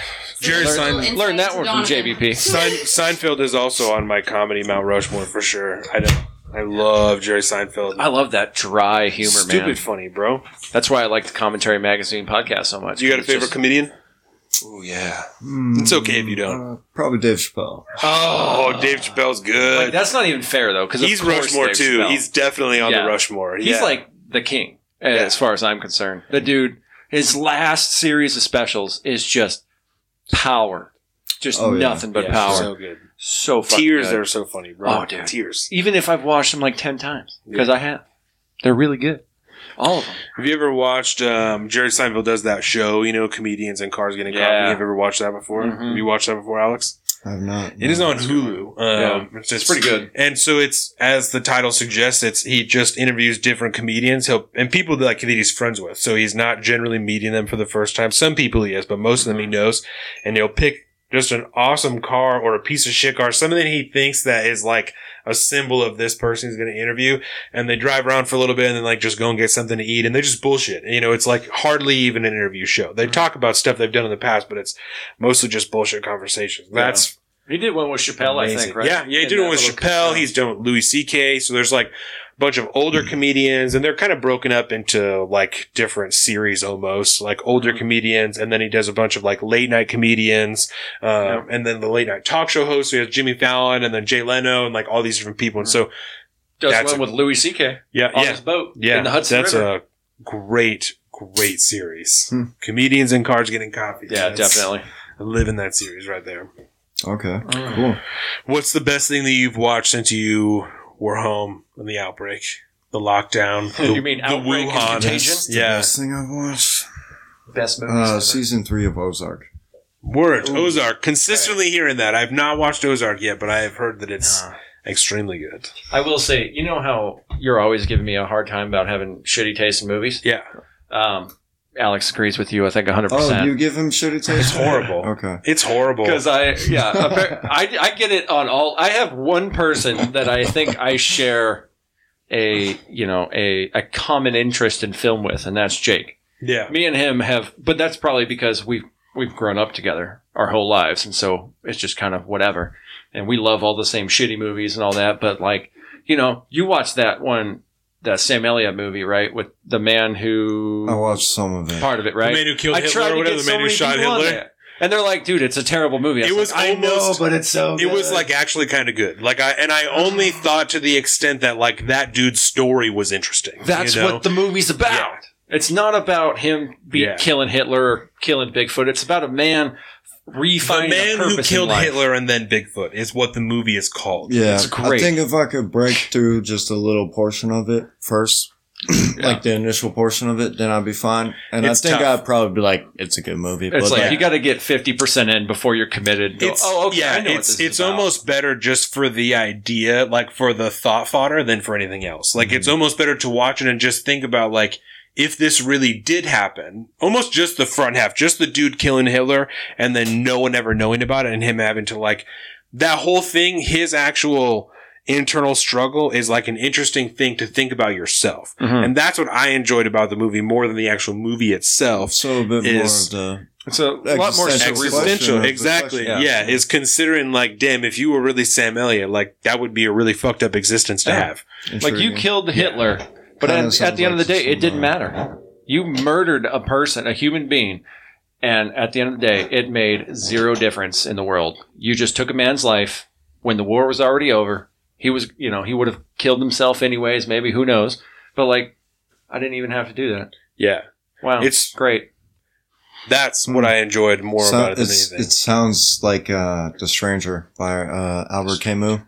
Jerry Seinfeld. Sein- Learn that one from Donovan. JBP. Sein- Seinfeld is also on my comedy Mount Rushmore for sure. I don't. I love Jerry Seinfeld. I love that dry humor, Stupid man. funny, bro. That's why I like the Commentary Magazine podcast so much. You got a favorite just- comedian? Oh yeah. It's okay if you don't. Uh, probably Dave Chappelle. Oh, Dave Chappelle's Like, good. that's not even fair though, because He's Rushmore too. He's definitely on Yeah. the Rushmore. he's like the king uh, as far as I'm concerned. The dude, his last series of specials is just power, just Oh, yeah. nothing but Yeah, power. So So, good. fucking Tears good. are so funny, bro. Oh, dude. Tears. even if I've watched them like ten times because I have, they're really good. All of them. Have you ever watched um, Jerry Seinfeld does that show? You know, comedians and cars getting Yeah. coffee. Have you ever watched that before? Mhm. Have you watched that before, Alex? I have not. It is on Hulu. Um, it's, It's pretty good. And so it's as the title suggests, it's he just interviews different comedians. He'll and people that like that he's friends with. So he's not generally meeting them for the first time. Some people he is, but most of them he knows. And he'll pick just an awesome car or a piece of shit car, something that he thinks that is like a symbol of this person he's going to interview. And they drive around for a little bit and then like just go and get something to eat. And they just bullshit. You know, it's like hardly even an interview show. They mm-hmm. talk about stuff they've done in the past, but it's mostly just bullshit conversations. That's He did one with Chappelle, I think, right? Yeah, yeah, he did one with Chappelle. yeah. He's done with Louis C.K. So there's like a bunch of older comedians, and they're kind of broken up into like different series almost, like older Mhm. comedians, and then he does a bunch of like late night comedians, um, Yeah. and then the late night talk show host. So he has Jimmy Fallon, and then Jay Leno, and like all these different people. And so does That's one a- with Louis C.K. yeah, on yeah, his boat yeah, in the Hudson that's River. a great, great series. Hmm. Comedians and cars getting coffee. yeah, That's- definitely. I live in that series right there. Okay, Mm. cool. What's the best thing that you've watched since you were home in the outbreak, the lockdown? The, You mean Outbreak and Contagion? Yeah, Best thing I've watched. Best movies. Uh, season three of Ozark. word Ozark. Consistently hearing that. I've not watched Ozark yet, but I have heard that it's No. extremely good. I will say, you know how you're always giving me a hard time about having shitty taste in movies? Yeah, Um, Alex agrees with you, I think, 100%. Oh, you give him shitty taste? It's horrible. Okay. it's horrible. Because I, yeah, I, I get it on all. I have one person that I think I share a, you know, a, a common interest in film with, and that's Jake. Yeah, Me and him have, but that's probably because we've we've grown up together our whole lives, and so it's just kind of whatever. And we love all the same shitty movies and all that, but like, you know, you watch that one, that Sam Elliott movie, right, with the man who I watched some of it. part of it, right? the man who killed I Hitler, tried to whatever, get the man so who shot Hitler. And they're like, dude, it's a terrible movie. I It was like, I know, but it's so. It was like actually kind of good. Like I and I only thought to the extent that like that dude's story was interesting. That's you know? what the movie's about. Yeah. It's not about him be Yeah. killing Hitler or killing Bigfoot. It's about a man the man a who killed. Hitler and then Bigfoot is what the movie is called. Yeah, It's great. I think if I could break through just a little portion of it first, like the initial portion of it, then I'd be fine. And It's I think tough. I'd probably be like, it's a good movie. It's but like yeah. you got to get fifty percent in before you're committed. Go, It's, oh, okay. yeah, I know what it's is it's about." almost better just for the idea, like for the thought fodder, than for anything else. Like Mm-hmm. it's almost better to watch it and just think about like if this really did happen, almost just the front half, just the dude killing Hitler, and then no one ever knowing about it, and him having to like that whole thing. His actual internal struggle is like an interesting thing to think about yourself, Mhm. and that's what I enjoyed about the movie more than the actual movie itself. so a bit is- more of the It's a lot more Existential cerebral. question existential of the exactly question. yeah. Yeah. is considering like damn if you were really sam elliott like that would be a really fucked up existence to Yeah. have Like you killed Hitler, but at, at the end of the day, it didn't matter. You murdered a person, a human being, and at the end of the day, it made zero difference in the world. You just took a man's life when the war was already over. He was, you know, he would have killed himself anyways. Maybe who knows? But like, I didn't even have to do that. yeah Wow, It's- great. that's what i enjoyed more So- about it than anything it sounds like uh, The Stranger by uh, Albert Camus.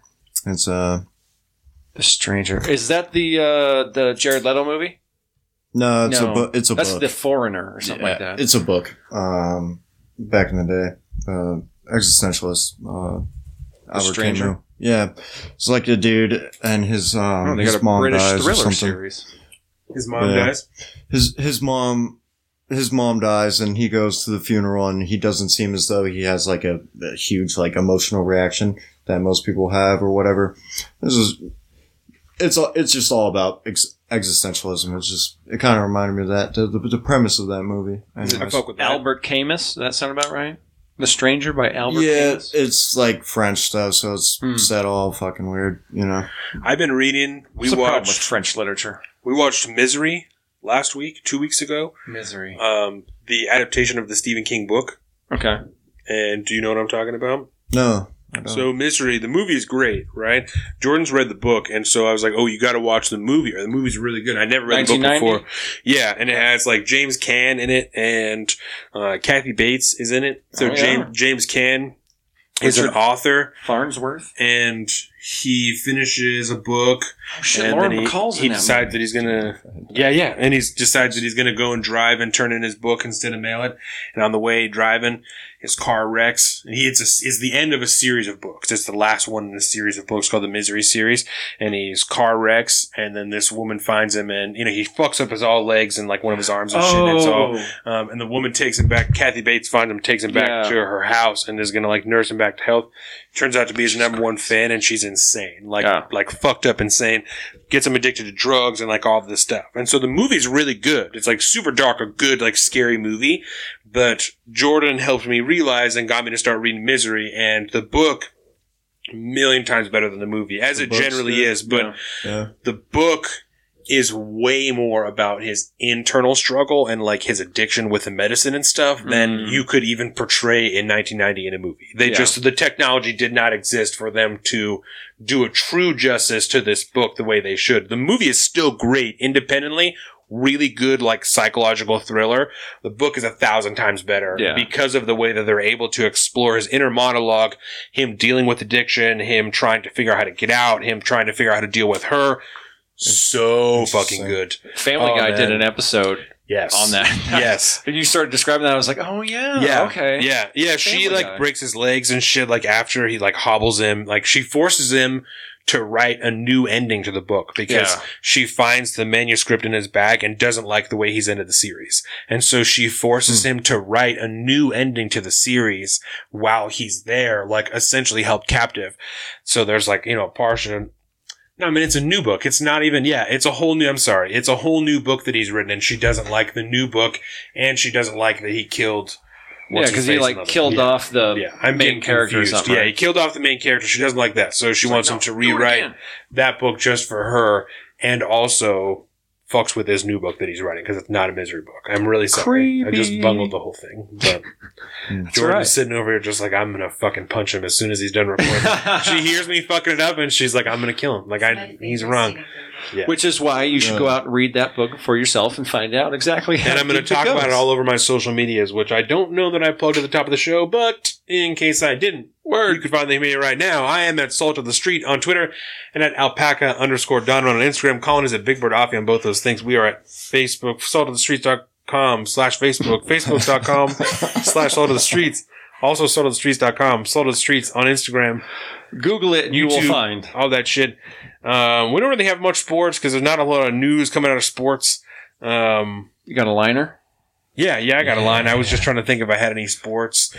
It's uh The Stranger is that the uh, the Jared Leto movie? no, it's No, a book. It's a That's book. the Foreigner or something like that. It's a book. Um, back in the day, uh, existentialist. Uh, Albert Stranger? Camus. Yeah, it's like a dude and his um oh, they his got a mom British dies or thriller something. series. his mom Yeah. dies His his mom his mom dies and he goes to the funeral and he doesn't seem as though he has like a, a huge like emotional reaction that most people have or whatever. This is it's all, it's just all about ex- existentialism. It's just it kind of reminded me of that the, the, the premise of that movie. i Anyways. fuck with that Albert Camus. Does that sound about right? The Stranger by Albert yeah, Camus. it's like French stuff, so it's Hmm. said all fucking weird, you know. i've been reading we What's the with watched French literature? we watched misery last week two weeks ago Misery. um the adaptation of the stephen king book Okay. and do you know what i'm talking about No, I don't. So Misery, the movie is great, right? Jordan's read the book, and so I was like, "Oh, you got to watch the movie, or the movie's really good." I never read the book before. Yeah, and it has like James Caan in it, and uh, Kathy Bates is in it. So Oh, yeah. James James Caan is an author, Farnsworth. and he finishes a book, Oh, shit, and Lauren then he, Bacall's he in that decides movie. that he's gonna, yeah, yeah, and he decides that he's gonna go and drive and turn in his book instead of mail it. And on the way driving, his car wrecks. And he it's a, it's the end of a series of books. It's the last one in a series of books called the Misery series. And his car wrecks, and then this woman finds him, and you know he fucks up his all legs and like one of his arms and shit. And it's all Oh, um, and the woman takes him back. Kathy Bates finds him, takes him back Yeah. to her house, and is gonna like nurse him back to health. Turns out to be his number one fan, and she's insane, like Yeah. like fucked up insane. Gets him addicted to drugs and like all this stuff. And so the movie's really good. It's like super dark, a good like scary movie. But Jordan helped me realize and got me to start reading Misery, and the book. A million times better than the movie, as The it generally good. is. But Yeah. yeah. the book is way more about his internal struggle and like his addiction with the medicine and stuff than Mm. you could even portray in 1990 in a movie. They Yeah. just the technology did not exist for them to do a true justice to this book the way they should. The movie is still great independently. Really good, like psychological thriller. The book is a thousand times better Yeah. because of the way that they're able to explore his inner monologue, him dealing with addiction, him trying to figure out how to get out, him trying to figure out how to deal with her. So fucking good. Family Oh, Guy did an episode Yes. on that. Yes. and you started describing that. I was like, oh yeah, Yeah. okay, Yeah. Yeah. She like Guy. breaks his legs and shit. Like after he like hobbles him, like she forces him to write a new ending to the book because Yeah. she finds the manuscript in his bag and doesn't like the way he's ended the series. And so she forces hmm. him to write a new ending to the series while he's there, like essentially held captive. So there's like, you know, a portion. No, I mean, it's a new book. It's not even, yeah, it's a whole new, I'm sorry. It's a whole new book that he's written and she doesn't like the new book and she doesn't like that he killed. yeah, because he like killed yeah. off the Yeah, I'm main character something. Yeah, he killed off the main character. She doesn't like that, so she It's wants like, him to no, do it rewrite that book just for her, and also fucks with his new book that he's writing because it's not a misery book. I'm really sorry. I just bungled the whole thing. But Jordan's right. sitting over here just like I'm gonna fucking punch him as soon as he's done recording. she hears me fucking it up and she's like, I'm gonna kill him. Like I, he's wrong. Stephen King book. Yeah. Which is why you should go out and read that book for yourself and find out exactly how and I'm going to talk it about it all over my social medias, which I don't know that I plugged at the top of the show, but in case I didn't, word, you can find the me right now. I am at Salt of the Street on Twitter and at alpaca underscore Donovan on Instagram. Colin is at Big Bird Offie on both those things. We are at Facebook, saltofthestreets.com slash Facebook, facebook.com slash salt of the streets. Also, saltofthestreets.com, salt of the streets on Instagram. Google it and you will YouTube. find. all that shit. Um, we don't really have much sports because there's not a lot of news coming out of sports. Um, You got a liner? yeah, yeah, I got a line. I was just trying to think if I had any sports.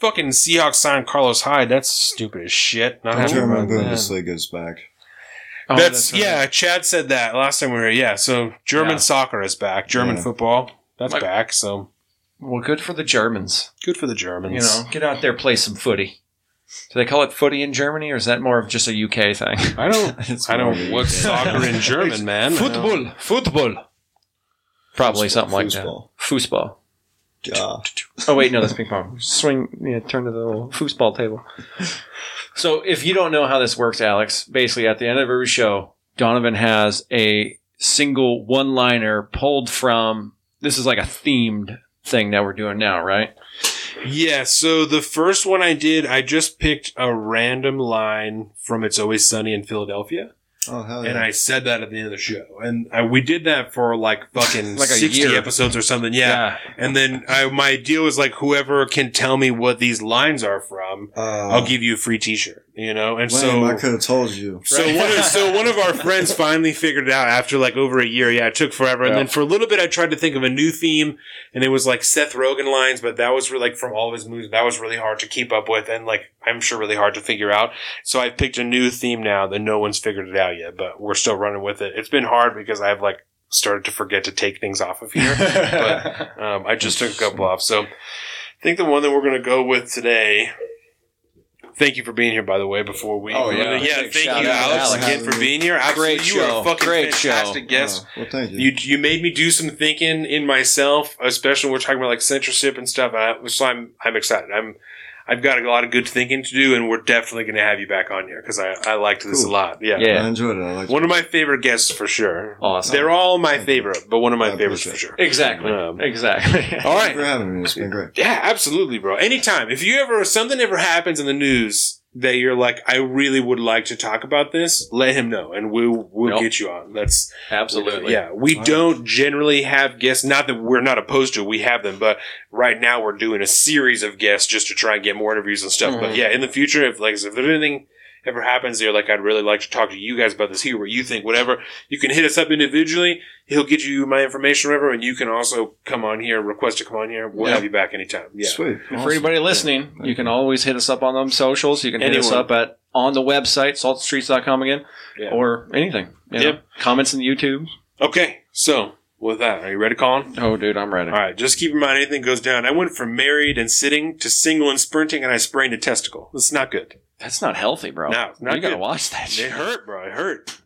Fucking Seahawks signed Carlos Hyde. That's stupid as shit. Not happy German about that. Bundesliga's back. Oh, that's, right. yeah. Chad said that last time we were here. Yeah, so German Yeah. soccer is back. German Yeah. football that's My- back. So Well, good for the Germans. good for the Germans. You know, get out there, play some footy. Do they call it footy in Germany, or is that more of just a UK thing? I don't. It's I don't. of a- What's soccer in German, man? football, football. Probably Foosball, something like foosball. that. Foosball. Yeah. Oh wait, no, that's ping pong. Swing, yeah, turn to the little foosball table. So if you don't know how this works, Alex, basically at the end of every show, Donovan has a single one-liner pulled from. This is like a themed thing that we're doing now, right? Yeah, so the first one I did, I just picked a random line from It's Always Sunny in Philadelphia. Oh hell yeah! And I said that at the end of the show. And I, we did that for like fucking Like a 60 year. episodes or something. Yeah. And then I, my deal was like, whoever can tell me what these lines are from, uh, I'll give you a free t shirt, you know? And Lame, so. I could have told you. So one, of, so one of our friends finally figured it out after like over a year. Yeah, it took forever. And Yeah. then for a little bit, I tried to think of a new theme, and it was like Seth Rogen lines, but that was really, like from all of his movies. That was really hard to keep up with, and like I'm sure really hard to figure out. So I've picked a new theme now that no one's figured it out yet, but we're still running with it. It's been hard because I've like started to forget to take things off of here. but um, I just took a couple off. So I think the one that we're going to go with today. Thank you for being here, by the way. Before we, Oh, yeah. yeah, thank you, Alex, Alex. again for being here. Absolutely, Great you show. are a fucking Great show. fantastic guest. Oh, well, thank you. You you made me do some thinking in myself, especially when we're talking about like censorship and stuff. I, so I'm I'm excited. I'm I've got a lot of good thinking to do, and we're definitely going to have you back on here because I I liked this Cool. a lot. Yeah. Yeah. I enjoyed it. I liked One it. of my favorite guests for sure. Awesome. They're all my Thank you. favorite, but one of my I favorites for sure. exactly. Um, exactly. all right. Thank you for having me. It's been great. Yeah, absolutely, bro. Anytime. If you ever something ever happens in the news that you're like, I really would like to talk about this, let him know, and we'll we'll Nope. get you on. That's Absolutely. Yeah, we All right. don't generally have guests. Not that we're not opposed to, it, we have them, but right now we're doing a series of guests just to try and get more interviews and stuff. But Mhm. yeah, in the future, if like if there's anything ever happens, that you're like, I'd really like to talk to you guys about this here, what you think, whatever. You can hit us up individually. He'll get you my information, whatever, and you can also come on here, request to come on here. We'll Yeah. have you back anytime. Yeah. Sweet. And Awesome. For anybody listening, Thank you can always hit us up on them socials. You can hit us up at on the website, saltstreets.com again, Yeah. or anything. You know, Yep. Comments in the YouTube. Okay, so with that, are you ready, Colin? Oh, dude, I'm ready. All right, just keep in mind anything goes down. I went from married and sitting to single and sprinting, and I sprained a testicle. This is not good. That's not healthy, bro. No, you gotta watch that It hurt, bro. It hurt.